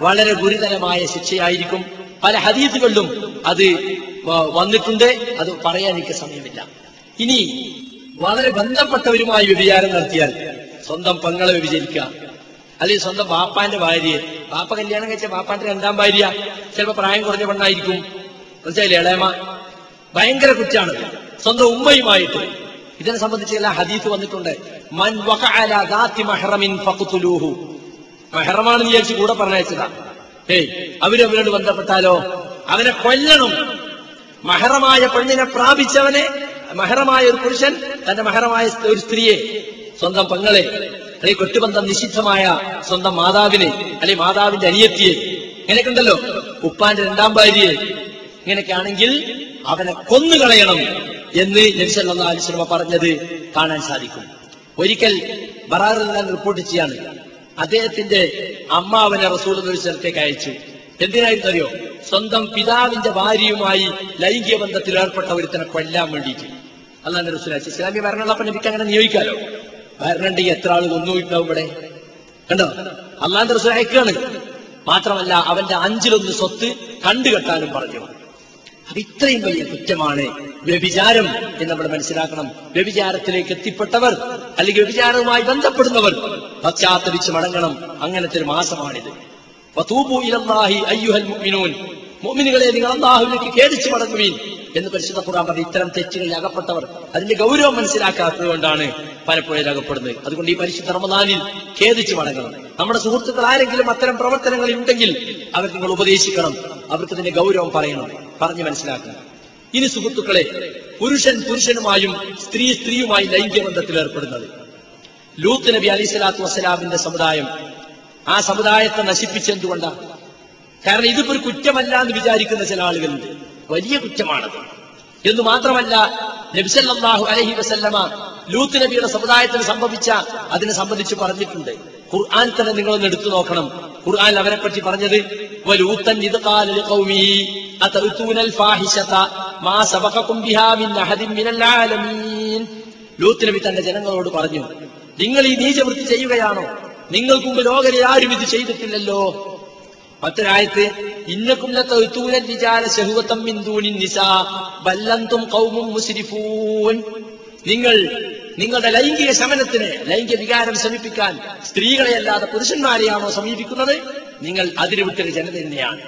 വളരെ ഗുരുതരമായ ശിക്ഷയായിരിക്കും. പല ഹദീസുകളിലും അത് വന്നിട്ടുണ്ട്. അത് പറയാൻ എനിക്ക് സമയമില്ല. ഇനി വളരെ ബന്ധപ്പെട്ടവരുമായി വ്യഭിചാരം നടത്തിയാൽ സ്വന്തം പെങ്ങളെ വ്യഭിചരിക്കുക. അല്ലെങ്കിൽ സ്വന്തം വാപ്പാന്റെ ഭാര്യയെ. ബാപ്പ കല്യാണം കഴിച്ച വാപ്പാന്റെ രണ്ടാം ഭാര്യ ചിലപ്പോ പ്രായം കുറഞ്ഞ പെണ്ണായിരിക്കും. മനസ്സിലായില്ലേ ഇളയമ ഭയങ്കര കുറ്റാണ്. സ്വന്തം ഉമ്മയുമായിട്ട്. ഇതിനെ സംബന്ധിച്ച് എല്ലാ ഹദീത്ത് വന്നിട്ടുണ്ട്. മൻ മഹ്റമിൻ മെഹറമാണെന്ന് വിചാരിച്ച് കൂടെ പറഞ്ഞയച്ചതാ. ഏയ് അവരവരോട് ബന്ധപ്പെട്ടാലോ? അവനെ കൊല്ലണം. മഹറമായ പെണ്ണിനെ പ്രാപിച്ചവനെ മഹറമായ ഒരു പുരുഷൻ തന്റെ മഹറമായ ഒരു സ്ത്രീയെ സ്വന്തം പെങ്ങളെ അല്ലെങ്കിൽ കൊട്ടുബന്ധം നിഷിദ്ധമായ സ്വന്തം മാതാവിനെ അല്ലെങ്കിൽ മാതാവിന്റെ അനിയത്തിയെ. ഇങ്ങനെയൊക്കെ ഉണ്ടല്ലോ ഉപ്പാന്റെ രണ്ടാം ഭാര്യയെ. ഇങ്ങനെയൊക്കെ ആണെങ്കിൽ അവനെ കൊന്നുകളയണം എന്ന് നബിസല്ലാ അലിസ്ലമ പറഞ്ഞത് കാണാൻ സാധിക്കും. ഒരിക്കൽ ബറാറിൽ റിപ്പോർട്ട് ചെയ്യാണ്. അദ്ദേഹത്തിന്റെ അമ്മാവനെ റസൂൽ ഒരു സ്ഥലത്തേക്ക് അയച്ചു. എന്തിനായിരുന്നു അറിയോ സ്വന്തം പിതാവിന്റെ ഭാര്യയുമായി ലൈംഗിക ബന്ധത്തിൽ ഏർപ്പെട്ട ഒരുത്തനെ കൊല്ലാൻ വേണ്ടിയിട്ട്. അല്ലാണ്ട് റസൂൽ അയച്ചു ഇസ്ലാമിക ഭരണമുള്ളപ്പോൾ എനിക്ക് അങ്ങനെ നിയോഗിക്കാലോ? ഭരണം ഉണ്ടെങ്കിൽ എത്ര ആൾ ഉണ്ടാവും ഇവിടെ? കണ്ടോ? അള്ളാന്റെ റസൂൽ അയക്കാണ് മാത്രമല്ല അവന്റെ അഞ്ചിലൊന്ന് സ്വത്ത് കണ്ടുകെട്ടാനും പറഞ്ഞു. അപ്പൊ ഇത്രയും വലിയ കുറ്റമാണ് വ്യഭിചാരം എന്ന് നമ്മൾ മനസ്സിലാക്കണം. വ്യഭിചാരത്തിലേക്ക് എത്തിപ്പെട്ടവർ അല്ലെങ്കിൽ വ്യഭിചാരവുമായി ബന്ധപ്പെടുന്നവർ പശ്ചാത്തപിച്ച് മടങ്ങണം അങ്ങനത്തെ ഒരു മാസമാണിത്. മുഅ്മിനുകളെ നിങ്ങൾ അള്ളാഹുവിലേക്ക് ഖേദിച്ചു മടങ്ങുവീൻ എന്ന് പരിശുദ്ധ ഖുർആൻ പറഞ്ഞ ഇത്തരം തെറ്റുകളിൽ അകപ്പെട്ടവർ അതിന്റെ ഗൗരവം മനസ്സിലാക്കാത്തത് കൊണ്ടാണ് പലപ്പോഴും അകപ്പെടുന്നത് അതുകൊണ്ട് ഈ പരിശുദ്ധ റമദാനിൽ ഖേദിച്ചു മടങ്ങണം. നമ്മുടെ സുഹൃത്തുക്കൾ ആരെങ്കിലും അത്തരം പ്രവർത്തനങ്ങൾ ഉണ്ടെങ്കിൽ അവർ നിങ്ങൾ ഉപദേശിക്കണം. അവർക്ക് ഇതിന്റെ ഗൗരവം പറയണം. പറഞ്ഞു മനസ്സിലാക്കണം. ഇനി സുഹൃത്തുക്കളെ പുരുഷൻ പുരുഷനുമായും സ്ത്രീ സ്ത്രീയുമായി ലൈംഗിക ബന്ധത്തിൽ ഏർപ്പെടുന്നത്. ലൂത്ത് നബി അലി സ്വലാത്തു വസ്സലാമിന്റെ സമുദായം ആ സമുദായത്തെ നശിപ്പിച്ചെന്തുകൊണ്ടാ കാരണം ഇതിപ്പോ ഒരു കുറ്റമല്ല എന്ന് വിചാരിക്കുന്ന ചില ആളുകളുണ്ട്. വലിയ കുറ്റമാണത്. എന്ന് മാത്രമല്ല നബിസല്ലാഹു അലഹി വസല്ലമ ലൂത്ത് നബിയുടെ സമുദായത്തിന് സംഭവിച്ച അതിനെ സംബന്ധിച്ച് പറഞ്ഞിട്ടുണ്ട്. ഖുർആൻ തന്നെ നിങ്ങളൊന്ന് എടുത്തു നോക്കണം. ഖുർആൻ അവരെ പറ്റി പറഞ്ഞത് ലൂത്ത് നബി തന്റെ ജനങ്ങളോട് പറഞ്ഞു നിങ്ങൾ ഈ നീചവൃത്തി ചെയ്യുകയാണോ? നിങ്ങൾക്ക് ലോകരിൽ ആരും ഇത് ചെയ്തിട്ടില്ലല്ലോ. മറ്റൊരായത്ത് ഇന്നക്കും ലതൗതൂനൽ വിചാര ശഹുവത്തം മിൻ ദൂനിൻ നിസാ ബല്ലന്തും ഖൗമും മുസ്രിഫൂൻ. നിങ്ങൾ നിങ്ങളുടെ ലൈംഗിക ശമനത്തിന് ലൈംഗിക വികാരം ശമിപ്പിക്കാൻ സ്ത്രീകളെ അല്ലാതെ പുരുഷന്മാരെയാണോ സമീപിക്കുന്നത്? നിങ്ങൾ അതിരുവിട്ടൊരു ജനത തന്നെയാണ്.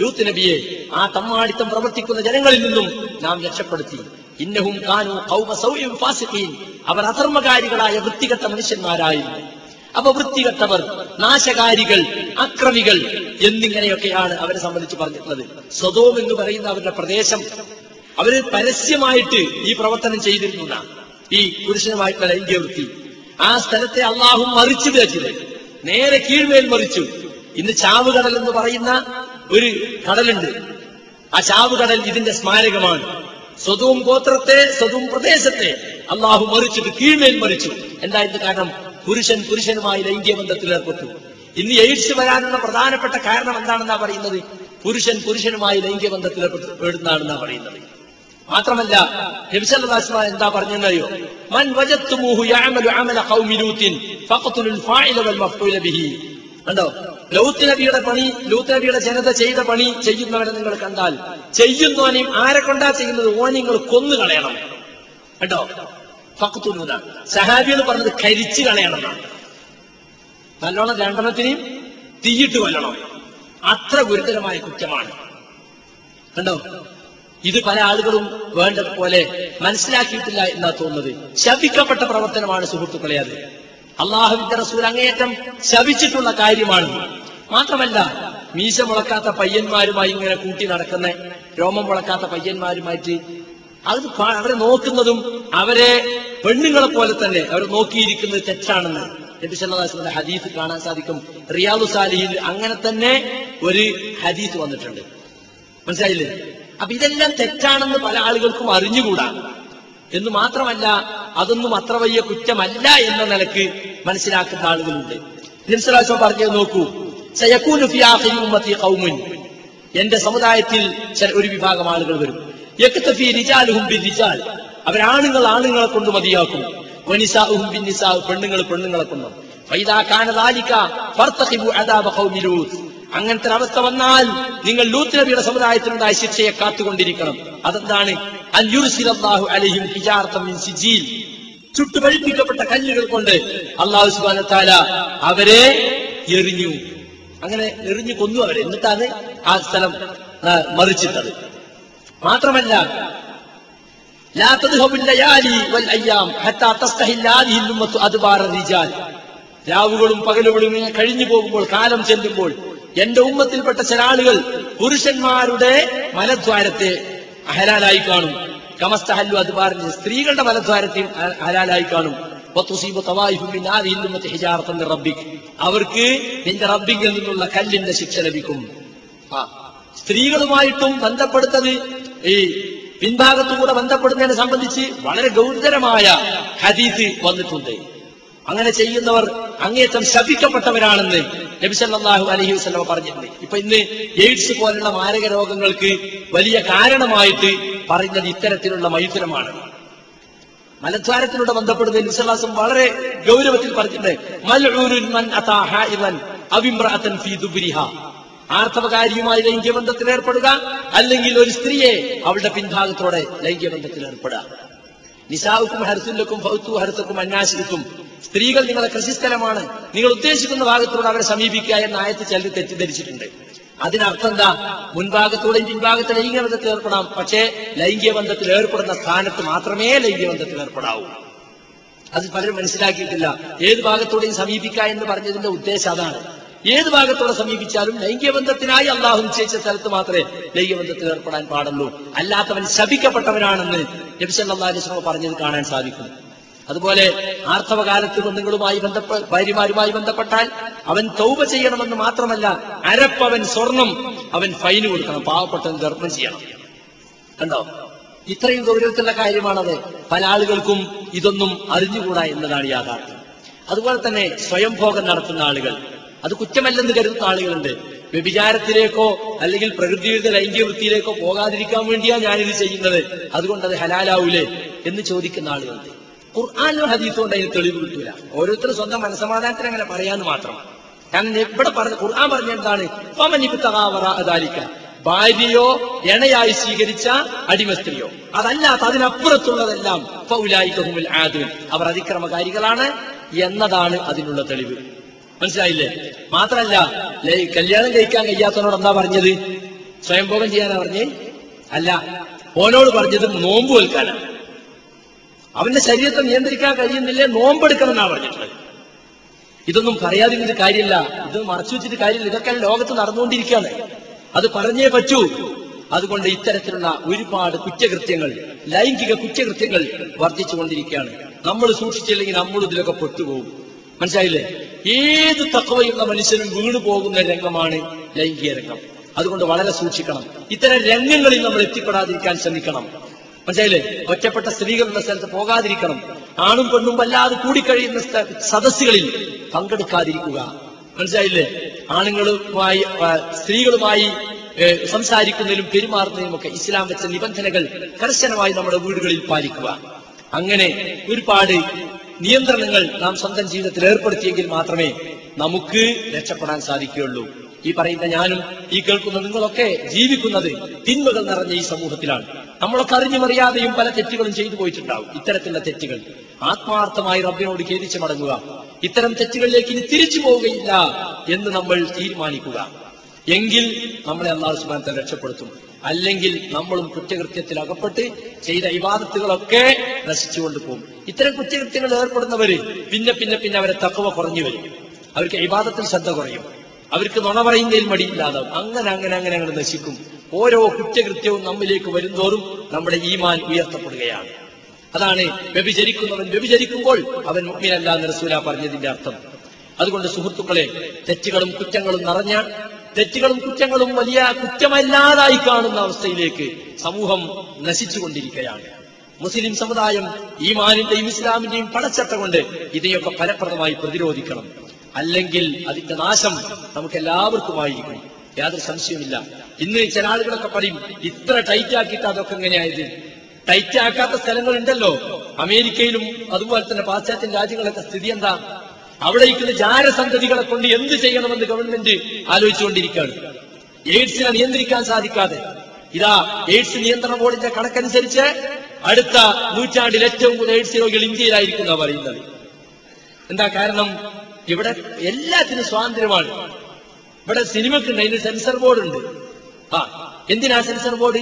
ലൂത്ത് നബിയെ ആ തമ്മാടിത്തം പ്രവർത്തിക്കുന്ന ജനങ്ങളിൽ നിന്നും നാം രക്ഷപ്പെടുത്തി. ഇന്നഹും കാനു കൗമ സൗര്യം ഫാസിഖീൻ. അവർ അധർമ്മകാരികളായ വൃത്തികെട്ട മനുഷ്യന്മാരായിരുന്നു അപ്പൊ വൃത്തികെട്ടവർ നാശകാരികൾ അക്രമികൾ എന്നിങ്ങനെയൊക്കെയാണ് അവരെ സംബന്ധിച്ച് പറഞ്ഞിട്ടുള്ളത്. സ്വതോം എന്ന് പറയുന്ന അവരുടെ പ്രദേശം. അവർ പരസ്യമായിട്ട് ഈ പ്രവർത്തനം ചെയ്തിരുന്നതാണ് ഈ പുരുഷനുമായിട്ടുള്ള ലൈംഗിക വൃത്തി. ആ സ്ഥലത്തെ അള്ളാഹു മറിച്ചു തേച്ചത്. നേരെ കീഴ്മേൽ മറിച്ചു. ഇന്ന് ചാവുകടൽ എന്ന് പറയുന്ന ഒരു കടലുണ്ട്. ആ ചാവുകടൽ ഇതിന്റെ സ്മാരകമാണ്. സ്വതവും ഗോത്രത്തെ സ്വതവും പ്രദേശത്തെ അള്ളാഹു മറിച്ചിട്ട് കീഴ്മേൽ മറിച്ചു. എന്തായിരുന്നു കാരണം? പുരുഷൻ പുരുഷനുമായി ലൈംഗിക ബന്ധത്തിൽ ഏർപ്പെട്ടു. ഇന്ന് എയ്ഡ്സ് വരാനുള്ള പ്രധാനപ്പെട്ട കാരണം എന്താണെന്നാ പറയുന്നത്? പുരുഷൻ പുരുഷനുമായി ലൈംഗിക ബന്ധത്തിൽ ഏർപ്പെടുന്നതാണെന്നാ പറയുന്നത്. മാത്രമല്ല നബിസല്ലാസ്മ എന്താ പറഞ്ഞെന്നറിയോ? മൻ വജത്തുമൂഹു യഅമലു അമല ഖൗമി ലൂത്തിൻ ഫഖതുലുൽ ഫാഇല വൽ ബിഹി. കണ്ടോ? ലൂത്ത് നബിയുടെ പണി ലൂത്ത് നബിയുടെ ജനത ചെയ്ത പണി ചെയ്യുന്നവരെ നിങ്ങൾ കണ്ടാൽ ചെയ്യുന്നവനെയും ആരെ കൊണ്ടാ ചെയ്യുന്നത്? ഓനെ നിങ്ങൾ കൊന്നു കളയണം. കേട്ടോ ഫഖത്തുലൂന സഹാബി എന്ന് പറഞ്ഞത് കരിച്ചു കളയണം. നല്ലോണം രണ്ടെണ്ണത്തിനെയും തീയിട്ട് കൊല്ലണം. അത്ര ഗുരുതരമായ കുറ്റമാണ്. കണ്ടോ? ഇത് പല ആളുകളും വേണ്ടതുപോലെ മനസ്സിലാക്കിയിട്ടില്ല എന്നാ തോന്നുന്നത്. ശപിക്കപ്പെട്ട പ്രവർത്തനമാണ് സുഹൃത്തുക്കളെ അത്. അള്ളാഹുവിന്റെ റസൂൽ അങ്ങേയറ്റം ശപിച്ചിട്ടുള്ള കാര്യമാണ്. മാത്രമല്ല മീശ മുളക്കാത്ത പയ്യന്മാരുമായി ഇങ്ങനെ കൂട്ടി നടക്കുന്ന രോമം മുളക്കാത്ത പയ്യന്മാരുമായിട്ട് അത് അവരെ നോക്കുന്നതും അവരെ പെണ്ണുങ്ങളെ പോലെ തന്നെ അവർ നോക്കിയിരിക്കുന്നത് തെറ്റാണെന്ന് നബി സല്ലല്ലാഹു ഹദീസ് കാണാൻ സാധിക്കും. റിയാദു സാലിഹിൽ അങ്ങനെ തന്നെ ഒരു ഹദീസ് വന്നിട്ടുണ്ട്. മനസ്സിലായില്ലേ? അപ്പൊ ഇതെല്ലാം തെറ്റാണെന്ന് പല ആളുകൾക്കും അറിഞ്ഞുകൂടാ. എന്ന് മാത്രമല്ല അതൊന്നും അത്ര വലിയ കുറ്റമല്ല എന്ന നിലയ്ക്ക് മനസ്സിലാക്കുന്ന ആളുകളുണ്ട്. നിംസലാശം പറഞ്ഞത് നോക്കൂ. എന്റെ സമുദായത്തിൽ ഒരു വിഭാഗം ആളുകൾ വരും. യക്തഫി റിജാലുഹും അവരാണുങ്ങൾ ആണുങ്ങളെ കൊണ്ട് മതിയാക്കും. പെണ്ണുങ്ങൾ പെണ്ണുങ്ങളെ കൊണ്ട്. ഫൈദാ കാന ഫർതഖിബു അദാബ അങ്ങനത്തെ അവസ്ഥ വന്നാൽ നിങ്ങൾ ലൂത്ത് നബിയുടെ സമുദായത്തിനുണ്ടായ ശിക്ഷയെ കാത്തുകൊണ്ടിരിക്കണം. അതെന്താണ്? മിൻ ചുട്ടുപഴിപ്പിക്കപ്പെട്ട കല്ലുകൾ കൊണ്ട് അള്ളാഹു സുബാന അവരെ എറിഞ്ഞു. അങ്ങനെ എറിഞ്ഞു കൊന്നു അവരെ. എന്നിട്ടാണ് ആ സ്ഥലം മറിച്ചിട്ടത്. മാത്രമല്ല രാവുകളും പകലുകളും കഴിഞ്ഞു പോകുമ്പോൾ കാലം ചെല്ലുമ്പോൾ എന്റെ ഉമ്മത്തിൽപ്പെട്ട ചില ആളുകൾ പുരുഷന്മാരുടെ മലദ്വാരത്തെ ഹലാലായി കാണും. കമസ്തഹല്ലു അതുപാറിന്റെ സ്ത്രീകളുടെ മലദ്വാരത്തെയും ഹലാലായി കാണും. അവർക്ക് നിന്റെ റബ്ബിങ്കിൽ നിന്നുള്ള കല്ലിന്റെ ശിക്ഷ ലഭിക്കും. ആ സ്ത്രീകളുമായിട്ടും ബന്ധപ്പെടുത്തത് ഈ പിൻഭാഗത്തുകൂടെ ബന്ധപ്പെടുന്നതിനെ സംബന്ധിച്ച് വളരെ ഗൗരവമായ ഹദീസ് വന്നിട്ടുണ്ട്. അങ്ങനെ ചെയ്യുന്നവർ അങ്ങേറ്റം ശപിക്കപ്പെട്ടവരാണെന്ന് നബിസല്ലാഹു അലഹി വസല്ലം പറഞ്ഞിട്ടുണ്ട്. ഇപ്പൊ ഇന്ന് എയ്ഡ്സ് പോലുള്ള മാരക രോഗങ്ങൾക്ക് വലിയ കാരണമായിട്ട് പറയുന്നത് ഇത്തരത്തിലുള്ള മൈഥുനമാണ്. മലദ്വാരത്തിലൂടെ ബന്ധപ്പെടുന്ന വിശ്വാസം വളരെ ഗൗരവത്തിൽ പറഞ്ഞിട്ടുണ്ട് ആർത്തവകാരിയുമായി ലൈംഗിക ബന്ധത്തിൽ ഏർപ്പെടുക അല്ലെങ്കിൽ ഒരു സ്ത്രീയെ അവളുടെ പിൻഭാഗത്തോടെ ലൈംഗിക ബന്ധത്തിൽ ഏർപ്പെടുക. നിസാവുക്കും ഹർസുല്ലക്കും ഫൗത്തു ഹർസക്കും അന്യാസിക്കും സ്ത്രീകൾ നിങ്ങളെ കൃഷിസ്ഥലമാണ് നിങ്ങൾ ഉദ്ദേശിക്കുന്ന ഭാഗത്തോട് അവരെ സമീപിക്കുക എന്ന ആയത്ത് ചിലർ തെറ്റിദ്ധരിച്ചിട്ടുണ്ട്. അതിനർത്ഥം എന്താ? മുൻഭാഗത്തോടെയും പിൻഭാഗത്ത് ലൈംഗിക ബന്ധത്തിൽ ഏർപ്പെടാം. പക്ഷേ ലൈംഗിക ബന്ധത്തിൽ ഏർപ്പെടുന്ന സ്ഥാനത്ത് മാത്രമേ ലൈംഗിക ബന്ധത്തിൽ ഏർപ്പെടാവൂ. അത് പലരും മനസ്സിലാക്കിയിട്ടില്ല. ഏത് ഭാഗത്തോടെയും സമീപിക്കുക എന്ന് പറഞ്ഞതിന്റെ ഉദ്ദേശം അതാണ്. ഏത് ഭാഗത്തോടെ സമീപിച്ചാലും ലൈംഗിക ബന്ധത്തിനായി അള്ളാഹു നിശ്ചയിച്ച സ്ഥലത്ത് മാത്രമേ ലൈംഗിക ബന്ധത്തിൽ ഏർപ്പെടാൻ പാടുള്ളൂ. അല്ലാത്തവൻ ശപിക്കപ്പെട്ടവനാണെന്ന് നബിസല്ലാസ്ലമ പറഞ്ഞത് കാണാൻ സാധിക്കും അതുപോലെ ആർത്തവകാലത്ത് ബന്ധങ്ങളുമായി ബന്ധപ്പെട്ട ഭാര്യമാരുമായി ബന്ധപ്പെട്ടാൽ അവൻ തൗപ ചെയ്യണമെന്ന് മാത്രമല്ല അരപ്പവൻ സ്വർണം അവൻ ഫൈന് കൊടുക്കണം പാവപ്പെട്ടവൻ ഗർഭം ചെയ്യണം. കണ്ടോ? ഇത്രയും ഗൗരവത്തിലുള്ള കാര്യമാണത്. പല ആളുകൾക്കും ഇതൊന്നും അറിഞ്ഞുകൂടാ എന്നതാണ് യാഥാർത്ഥ്യം. അതുപോലെ തന്നെ സ്വയംഭോഗം നടത്തുന്ന ആളുകൾ. അത് കുറ്റമല്ലെന്ന് കരുതുന്ന ആളുകളുണ്ട്. വ്യഭിചാരത്തിലേക്കോ അല്ലെങ്കിൽ പ്രകൃതിയുടെ ലൈംഗിക വൃത്തിയിലേക്കോ പോകാതിരിക്കാൻ വേണ്ടിയാ ഞാനിത് ചെയ്യുന്നത്. അതുകൊണ്ട് അത് ഹലാലാവൂലേ എന്ന് ചോദിക്കുന്ന ആളുകളുണ്ട്. ഖുർആാനോ ഹദീസും കൊണ്ട് അതിന് തെളിവ് കിട്ടൂല ഓരോരുത്തരും സ്വന്തം മനസമാധാനത്തിന് അങ്ങനെ പറയാന്ന് മാത്രം. കാരണം ഇവിടെ പറഞ്ഞ ഖുർആൻ പറഞ്ഞ എന്താണ്? ഭാര്യയോ എണയായി സ്വീകരിച്ച അടിമ സ്ത്രീയോ അതല്ലാത്ത അതിനപ്പുറത്തുള്ളതെല്ലാം ഫൗലായിക്കഹുമുൽ ആദുൻ അവർ അതിക്രമകാരികളാണ് എന്നതാണ് അതിനുള്ള തെളിവ്. മനസ്സിലായില്ലേ? മാത്രല്ല കല്യാണം കഴിക്കാൻ കഴിയാത്തവനോട് എന്താ പറഞ്ഞത്? സ്വയംഭോഗം ചെയ്യാനാ പറഞ്ഞേ? അല്ല ഓനോട് പറഞ്ഞത് നോമ്പ് വെൽക്കാനാണ് അവന്റെ ശരീരത്തെ നിയന്ത്രിക്കാൻ കഴിയുന്നില്ലേ? നോമ്പെടുക്കണം എന്നാണ് പറഞ്ഞിട്ടുള്ളത്. ഇതൊന്നും പറയാതിരുന്നിട്ട് കാര്യമില്ല. ഇത് മറച്ചു വെച്ചിട്ട് കാര്യമില്ല. ഇതൊക്കെ ലോകത്ത് നടന്നുകൊണ്ടിരിക്കുകയാണ്. അത് പറഞ്ഞേ പറ്റൂ. അതുകൊണ്ട് ഇത്തരത്തിലുള്ള ഒരുപാട് കുറ്റകൃത്യങ്ങൾ ലൈംഗിക കുറ്റകൃത്യങ്ങൾ വർദ്ധിച്ചുകൊണ്ടിരിക്കുകയാണ് നമ്മൾ സൂക്ഷിച്ചില്ലെങ്കിൽ നമ്മൾ ഇതിലൊക്കെ പെട്ടുപോകും. മനസ്സിലായില്ലേ? ഏത് തക്കവയുള്ള മനുഷ്യനും വീണു പോകുന്ന രംഗമാണ് ലൈംഗിക രംഗം. അതുകൊണ്ട് വളരെ സൂക്ഷിക്കണം. ഇത്തരം രംഗങ്ങളിൽ നമ്മൾ എത്തിപ്പെടാതിരിക്കാൻ ശ്രമിക്കണം. മനസ്സിലായില്ലേ? ഒറ്റപ്പെട്ട സ്ത്രീകളുടെ സ്ഥലത്ത് പോകാതിരിക്കണം. ആണും പെണ്ണും വല്ലാതെ കൂടിക്കഴിയുന്ന സദസ്സുകളിൽ പങ്കെടുക്കാതിരിക്കുക. മനസ്സിലായില്ലേ? ആണുങ്ങളുമായി സ്ത്രീകളുമായി സംസാരിക്കുന്നതിലും പെരുമാറുന്നതിലും ഒക്കെ ഇസ്ലാം വെച്ച നിബന്ധനകൾ കർശനമായി നമ്മുടെ വീടുകളിൽ പാലിക്കുക. അങ്ങനെ ഒരുപാട് നിയന്ത്രണങ്ങൾ നാം സ്വന്തം ജീവിതത്തിൽ ഏർപ്പെടുത്തിയെങ്കിൽ മാത്രമേ നമുക്ക് രക്ഷപ്പെടാൻ സാധിക്കുകയുള്ളൂ. ഈ പറയുന്ന ഞാനും ഈ കേൾക്കുന്ന നിങ്ങളൊക്കെ ജീവിക്കുന്നത് തിന്മകൾ നിറഞ്ഞ ഈ സമൂഹത്തിലാണ്. നമ്മളൊക്കെ അറിഞ്ഞുമറിയാതെയും പല തെറ്റുകളും ചെയ്തു പോയിട്ടുണ്ടാവും. ഇത്തരത്തിലുള്ള തെറ്റുകൾ. ആത്മാർത്ഥമായി റബ്ബിനോട് ഖേദിച്ചു മടങ്ങുക. ഇത്തരം തെറ്റുകളിലേക്ക് ഇനി തിരിച്ചു പോവുകയില്ല എന്ന് നമ്മൾ തീരുമാനിക്കുക. എങ്കിൽ നമ്മളെ അള്ളാഹു സുബാനത്തെ രക്ഷപ്പെടുത്തും. അല്ലെങ്കിൽ നമ്മളും കുറ്റകൃത്യത്തിൽ അകപ്പെട്ട് ചെയ്ത ഇവാദത്തുകളൊക്കെ നശിച്ചുകൊണ്ട് പോകും. ഇത്തരം കുറ്റകൃത്യങ്ങളിൽ ഏർപ്പെടുന്നവര് പിന്നെ പിന്നെ പിന്നെ അവരെ തക്കവ കുറഞ്ഞു വരും. അവർക്ക് ഇവാദത്തിൽ ശ്രദ്ധ കുറയും. അവർക്ക് നുണ പറയുന്നതിൽ മടിയില്ലാതാവും. അങ്ങനെ അങ്ങനെ അങ്ങനെ അങ്ങനെ നശിക്കും. ഓരോ കുറ്റകൃത്യവും നമ്മിലേക്ക് വരുന്തോറും നമ്മുടെ ഈമാൻ ഉയർത്തപ്പെടുകയാണ്. അതാണ് വ്യഭിചരിക്കുന്നവൻ വ്യഭിചരിക്കുമ്പോൾ അവൻ മുഗ്മിനല്ല എന്ന് പറഞ്ഞതിന്റെ അർത്ഥം. അതുകൊണ്ട് സുഹൃത്തുക്കളെ തെറ്റുകളും കുറ്റങ്ങളും നിറഞ്ഞ തെറ്റുകളും കുറ്റങ്ങളും വലിയ കുറ്റമല്ലാതായി കാണുന്ന അവസ്ഥയിലേക്ക് സമൂഹം നശിച്ചുകൊണ്ടിരിക്കുകയാണ്. മുസ്ലിം സമുദായം ഈമാനിന്റെയും ഇസ്ലാമിന്റെയും പടച്ചട്ട കൊണ്ട് ഇതിനെയൊക്കെ ഫലപ്രദമായി പ്രതിരോധിക്കണം. അല്ലെങ്കിൽ അതിന്റെ നാശം നമുക്ക് എല്ലാവർക്കുമായിരിക്കും യാതൊരു സംശയമില്ല ഇന്ന് ചില ആളുകളൊക്കെ പറയും ഇത്ര ടൈറ്റ് ആക്കിയിട്ട് അതൊക്കെ എങ്ങനെയായത് ടൈറ്റ് ആക്കാത്ത സ്ഥലങ്ങളുണ്ടല്ലോ. അമേരിക്കയിലും അതുപോലെ തന്നെ പാശ്ചാത്യ രാജ്യങ്ങളൊക്കെ സ്ഥിതി എന്താ? അവിടെ ഇരിക്കുന്ന ജാരസന്തതികളെ കൊണ്ട് എന്ത് ചെയ്യണമെന്ന് ഗവൺമെന്റ് ആലോചിച്ചുകൊണ്ടിരിക്കുകയാണ്. എയ്ഡ്സിനെ നിയന്ത്രിക്കാൻ സാധിക്കാതെ. ഇതാ എയ്ഡ്സ് നിയന്ത്രണ ബോർഡിന്റെ കണക്കനുസരിച്ച് അടുത്ത നൂറ്റാണ്ടിൽ ഏറ്റവും കൂടുതൽ എയ്ഡ്സ് രോഗികൾ ഇന്ത്യയിലായിരിക്കും എന്നാ പറയുന്നത്. എന്താ കാരണം? ഇവിടെ എല്ലാത്തിനും സ്വാതന്ത്ര്യമാണ്. ഇവിടെ സിനിമക്കുണ്ട് അതിന് സെൻസർ ബോർഡ് ഉണ്ട് ആ എന്തിനാ സെൻസർ ബോർഡ്?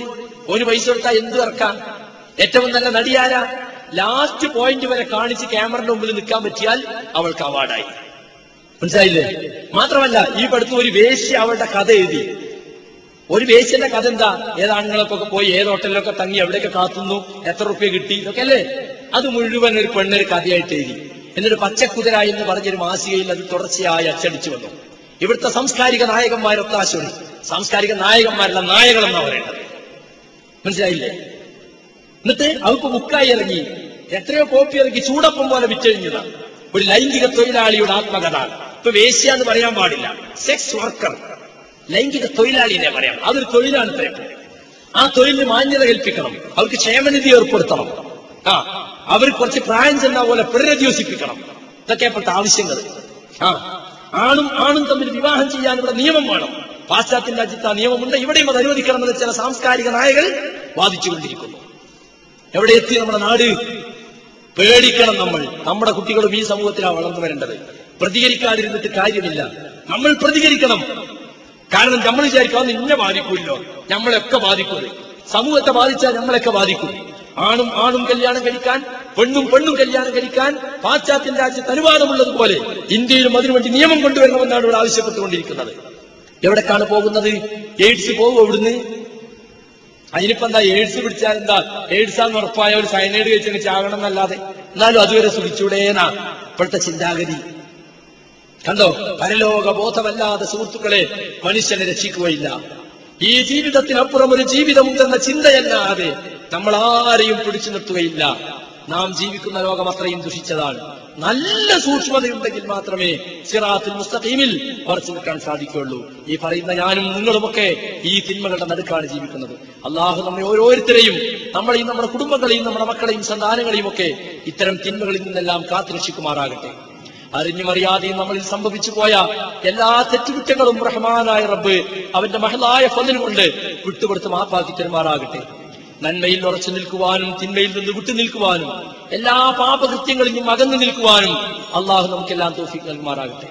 ഒരു പൈസ കൊടുത്താൽ എന്ത് ഇറക്കാം ഏറ്റവും നല്ല നടിയാരാ ലാസ്റ്റ് പോയിന്റ് വരെ കാണിച്ച് ക്യാമറയുടെ മുമ്പിൽ നിൽക്കാൻ പറ്റിയാൽ അവൾക്ക് അവാർഡായി. മനസ്സിലായില്ലേ? മാത്രമല്ല ഈ പഠിത്തം ഒരു വേശ്യ അവളുടെ കഥ എഴുതി. ഒരു വേശ്യന്റെ കഥ എന്താ? ഏതാണുങ്ങളൊക്കെ പോയി ഏത് ഹോട്ടലിലൊക്കെ തങ്ങി എവിടെയൊക്കെ കാത്തുന്നു എത്ര റുപ്യ കിട്ടി? ഇതൊക്കെ അല്ലേ? അത് മുഴുവൻ ഒരു പെണ്ണൊരു കഥയായിട്ട് എഴുതി. എന്നിട്ട് പച്ചക്കുതിര എന്ന് പറഞ്ഞൊരു മാസികയിൽ അത് തുടർച്ചയായി അച്ചടിച്ചു വന്നു. ഇവിടുത്തെ സാംസ്കാരിക നായകന്മാർ ആശുപത്രി സാംസ്കാരിക നായകന്മാരുടെ നായകളെന്നാ പറയേണ്ടത്. മനസ്സിലായില്ലേ? എന്നിട്ട് അവർക്ക് ബുക്കായി ഇറങ്ങി. എത്രയോ കോപ്പി ഇറങ്ങി ചൂടപ്പം പോലെ വിറ്റഴിഞ്ഞതാണ് ഒരു ലൈംഗിക തൊഴിലാളിയുടെ ആത്മകഥ. ഇപ്പൊ വേശ്യ എന്ന് പറയാൻ പാടില്ല. സെക്സ് വർക്കർ ലൈംഗിക തൊഴിലാളിനെ പറയാം. അതൊരു തൊഴിലാണ് ആ തൊഴിലിന് മാന്യത കൽപ്പിക്കണം. അവർക്ക് ക്ഷേമനിധി ഏർപ്പെടുത്തണം. ആ അവർ കുറച്ച് പ്രായം ചെന്ന പോലെ പുനരധിവസിപ്പിക്കണം. ഇതൊക്കെ ഇപ്പോഴത്തെ ആവശ്യങ്ങൾ. ആണും ആണും തമ്മിൽ വിവാഹം ചെയ്യാൻ നിയമം വേണം. പാശ്ചാത്യ രാജ്യത്ത് ആ നിയമമുണ്ട്. ഇവിടെയും അത് അനുവദിക്കണമെന്ന് ചില സാംസ്കാരിക നായകൾ വാദിച്ചുകൊണ്ടിരിക്കുന്നു. എവിടെ എത്തി നമ്മുടെ നാട്? പേടിക്കണം നമ്മൾ. നമ്മുടെ കുട്ടികളും ഈ സമൂഹത്തിലാണ് വളർന്നു വരേണ്ടത്. പ്രതികരിക്കാതിരുന്നിട്ട് കാര്യമില്ല. നമ്മൾ പ്രതികരിക്കണം. കാരണം നമ്മൾ വിചാരിക്കാം നിന്നെ ബാധിക്കൂല്ലോ. നമ്മളെയൊക്കെ ബാധിക്കും സമൂഹത്തെ ബാധിച്ചാൽ നമ്മളെയൊക്കെ ബാധിക്കും. ആണും ആണും കല്യാണം കഴിക്കാൻ പെണ്ണും പെണ്ണും കല്യാണം കഴിക്കാൻ പാശ്ചാത്യ രാജ്യത്ത് അനുവാദമുള്ളതുപോലെ ഇന്ത്യയിലും അതിനുവേണ്ടി നിയമം കൊണ്ടുവരണമെന്നാണ് ഇവിടെ ആവശ്യപ്പെട്ടുകൊണ്ടിരിക്കുന്നത്. എവിടേക്കാണ് പോകുന്നത്? എയ്ഡ്സ് പോകും ഇവിടുന്ന്? അതിനിപ്പോ എന്താ എയ്ഡ്സ് പിടിച്ചാൽ എന്താ? എയ്ഡ്സ് ആണെന്ന് ഉറപ്പായ ഒരു സൈനൈഡ് കഴിച്ചങ്ങ് ചാകണം എന്നല്ലാതെ എന്നാലും അതുവരെ സുഖിച്ചൂടേനാ ഇപ്പോഴത്തെ ചിന്താഗതി. കണ്ടോ? പരലോക ബോധമല്ലാതെ സുഹൃത്തുക്കളെ മനുഷ്യനെ രക്ഷിക്കുകയില്ല. ഈ ജീവിതത്തിനപ്പുറം ഒരു ജീവിതമുണ്ടെന്ന ചിന്തയല്ലാതെ നമ്മൾ ആരെയും പിടിച്ചു നിർത്തുകയില്ല. നാം ജീവിക്കുന്ന ലോകം അത്രയും ദുഷിച്ചതാണ്. നല്ല സൂക്ഷ്മതയുണ്ടെങ്കിൽ മാത്രമേ സിറാത്തിൽ മുസ്തഖീമിൽ ഉറച്ചു നിൽക്കാൻ സാധിക്കുകയുള്ളൂ. ഈ പറയുന്ന ഞാനും നിങ്ങളുമൊക്കെ ഈ തിന്മകളുടെ നടുക്കാണ് ജീവിക്കുന്നത്. അള്ളാഹു നമ്മെ ഓരോരുത്തരെയും നമ്മളെയും നമ്മുടെ കുടുംബങ്ങളെയും നമ്മുടെ മക്കളെയും സന്താനങ്ങളെയും ഒക്കെ ഇത്തരം തിന്മകളിൽ നിന്നെല്ലാം കാത്തുരക്ഷിക്കുമാറാകട്ടെ. അറിഞ്ഞും അറിയാതെയും നമ്മളിൽ സംഭവിച്ചു പോയ എല്ലാ തെറ്റുകുറ്റങ്ങളും റഹ്മാനായ റബ്ബ് അവന്റെ മഹലായ ഫലൻ കൊണ്ട് വിട്ടുകൊടുത്ത് മാപ്പാക്കി തരുമാറാകട്ടെ നന്മയിൽ ഉറച്ചു നിൽക്കുവാനും തിന്മയിൽ നിന്ന് വിട്ടു നിൽക്കുവാനും എല്ലാ പാപകൃത്യങ്ങളിൽ നിന്നും അകന്നു നിൽക്കുവാനും അള്ളാഹു നമുക്കെല്ലാം തോഫിക്ക് നൽകുമാറാകട്ടെ.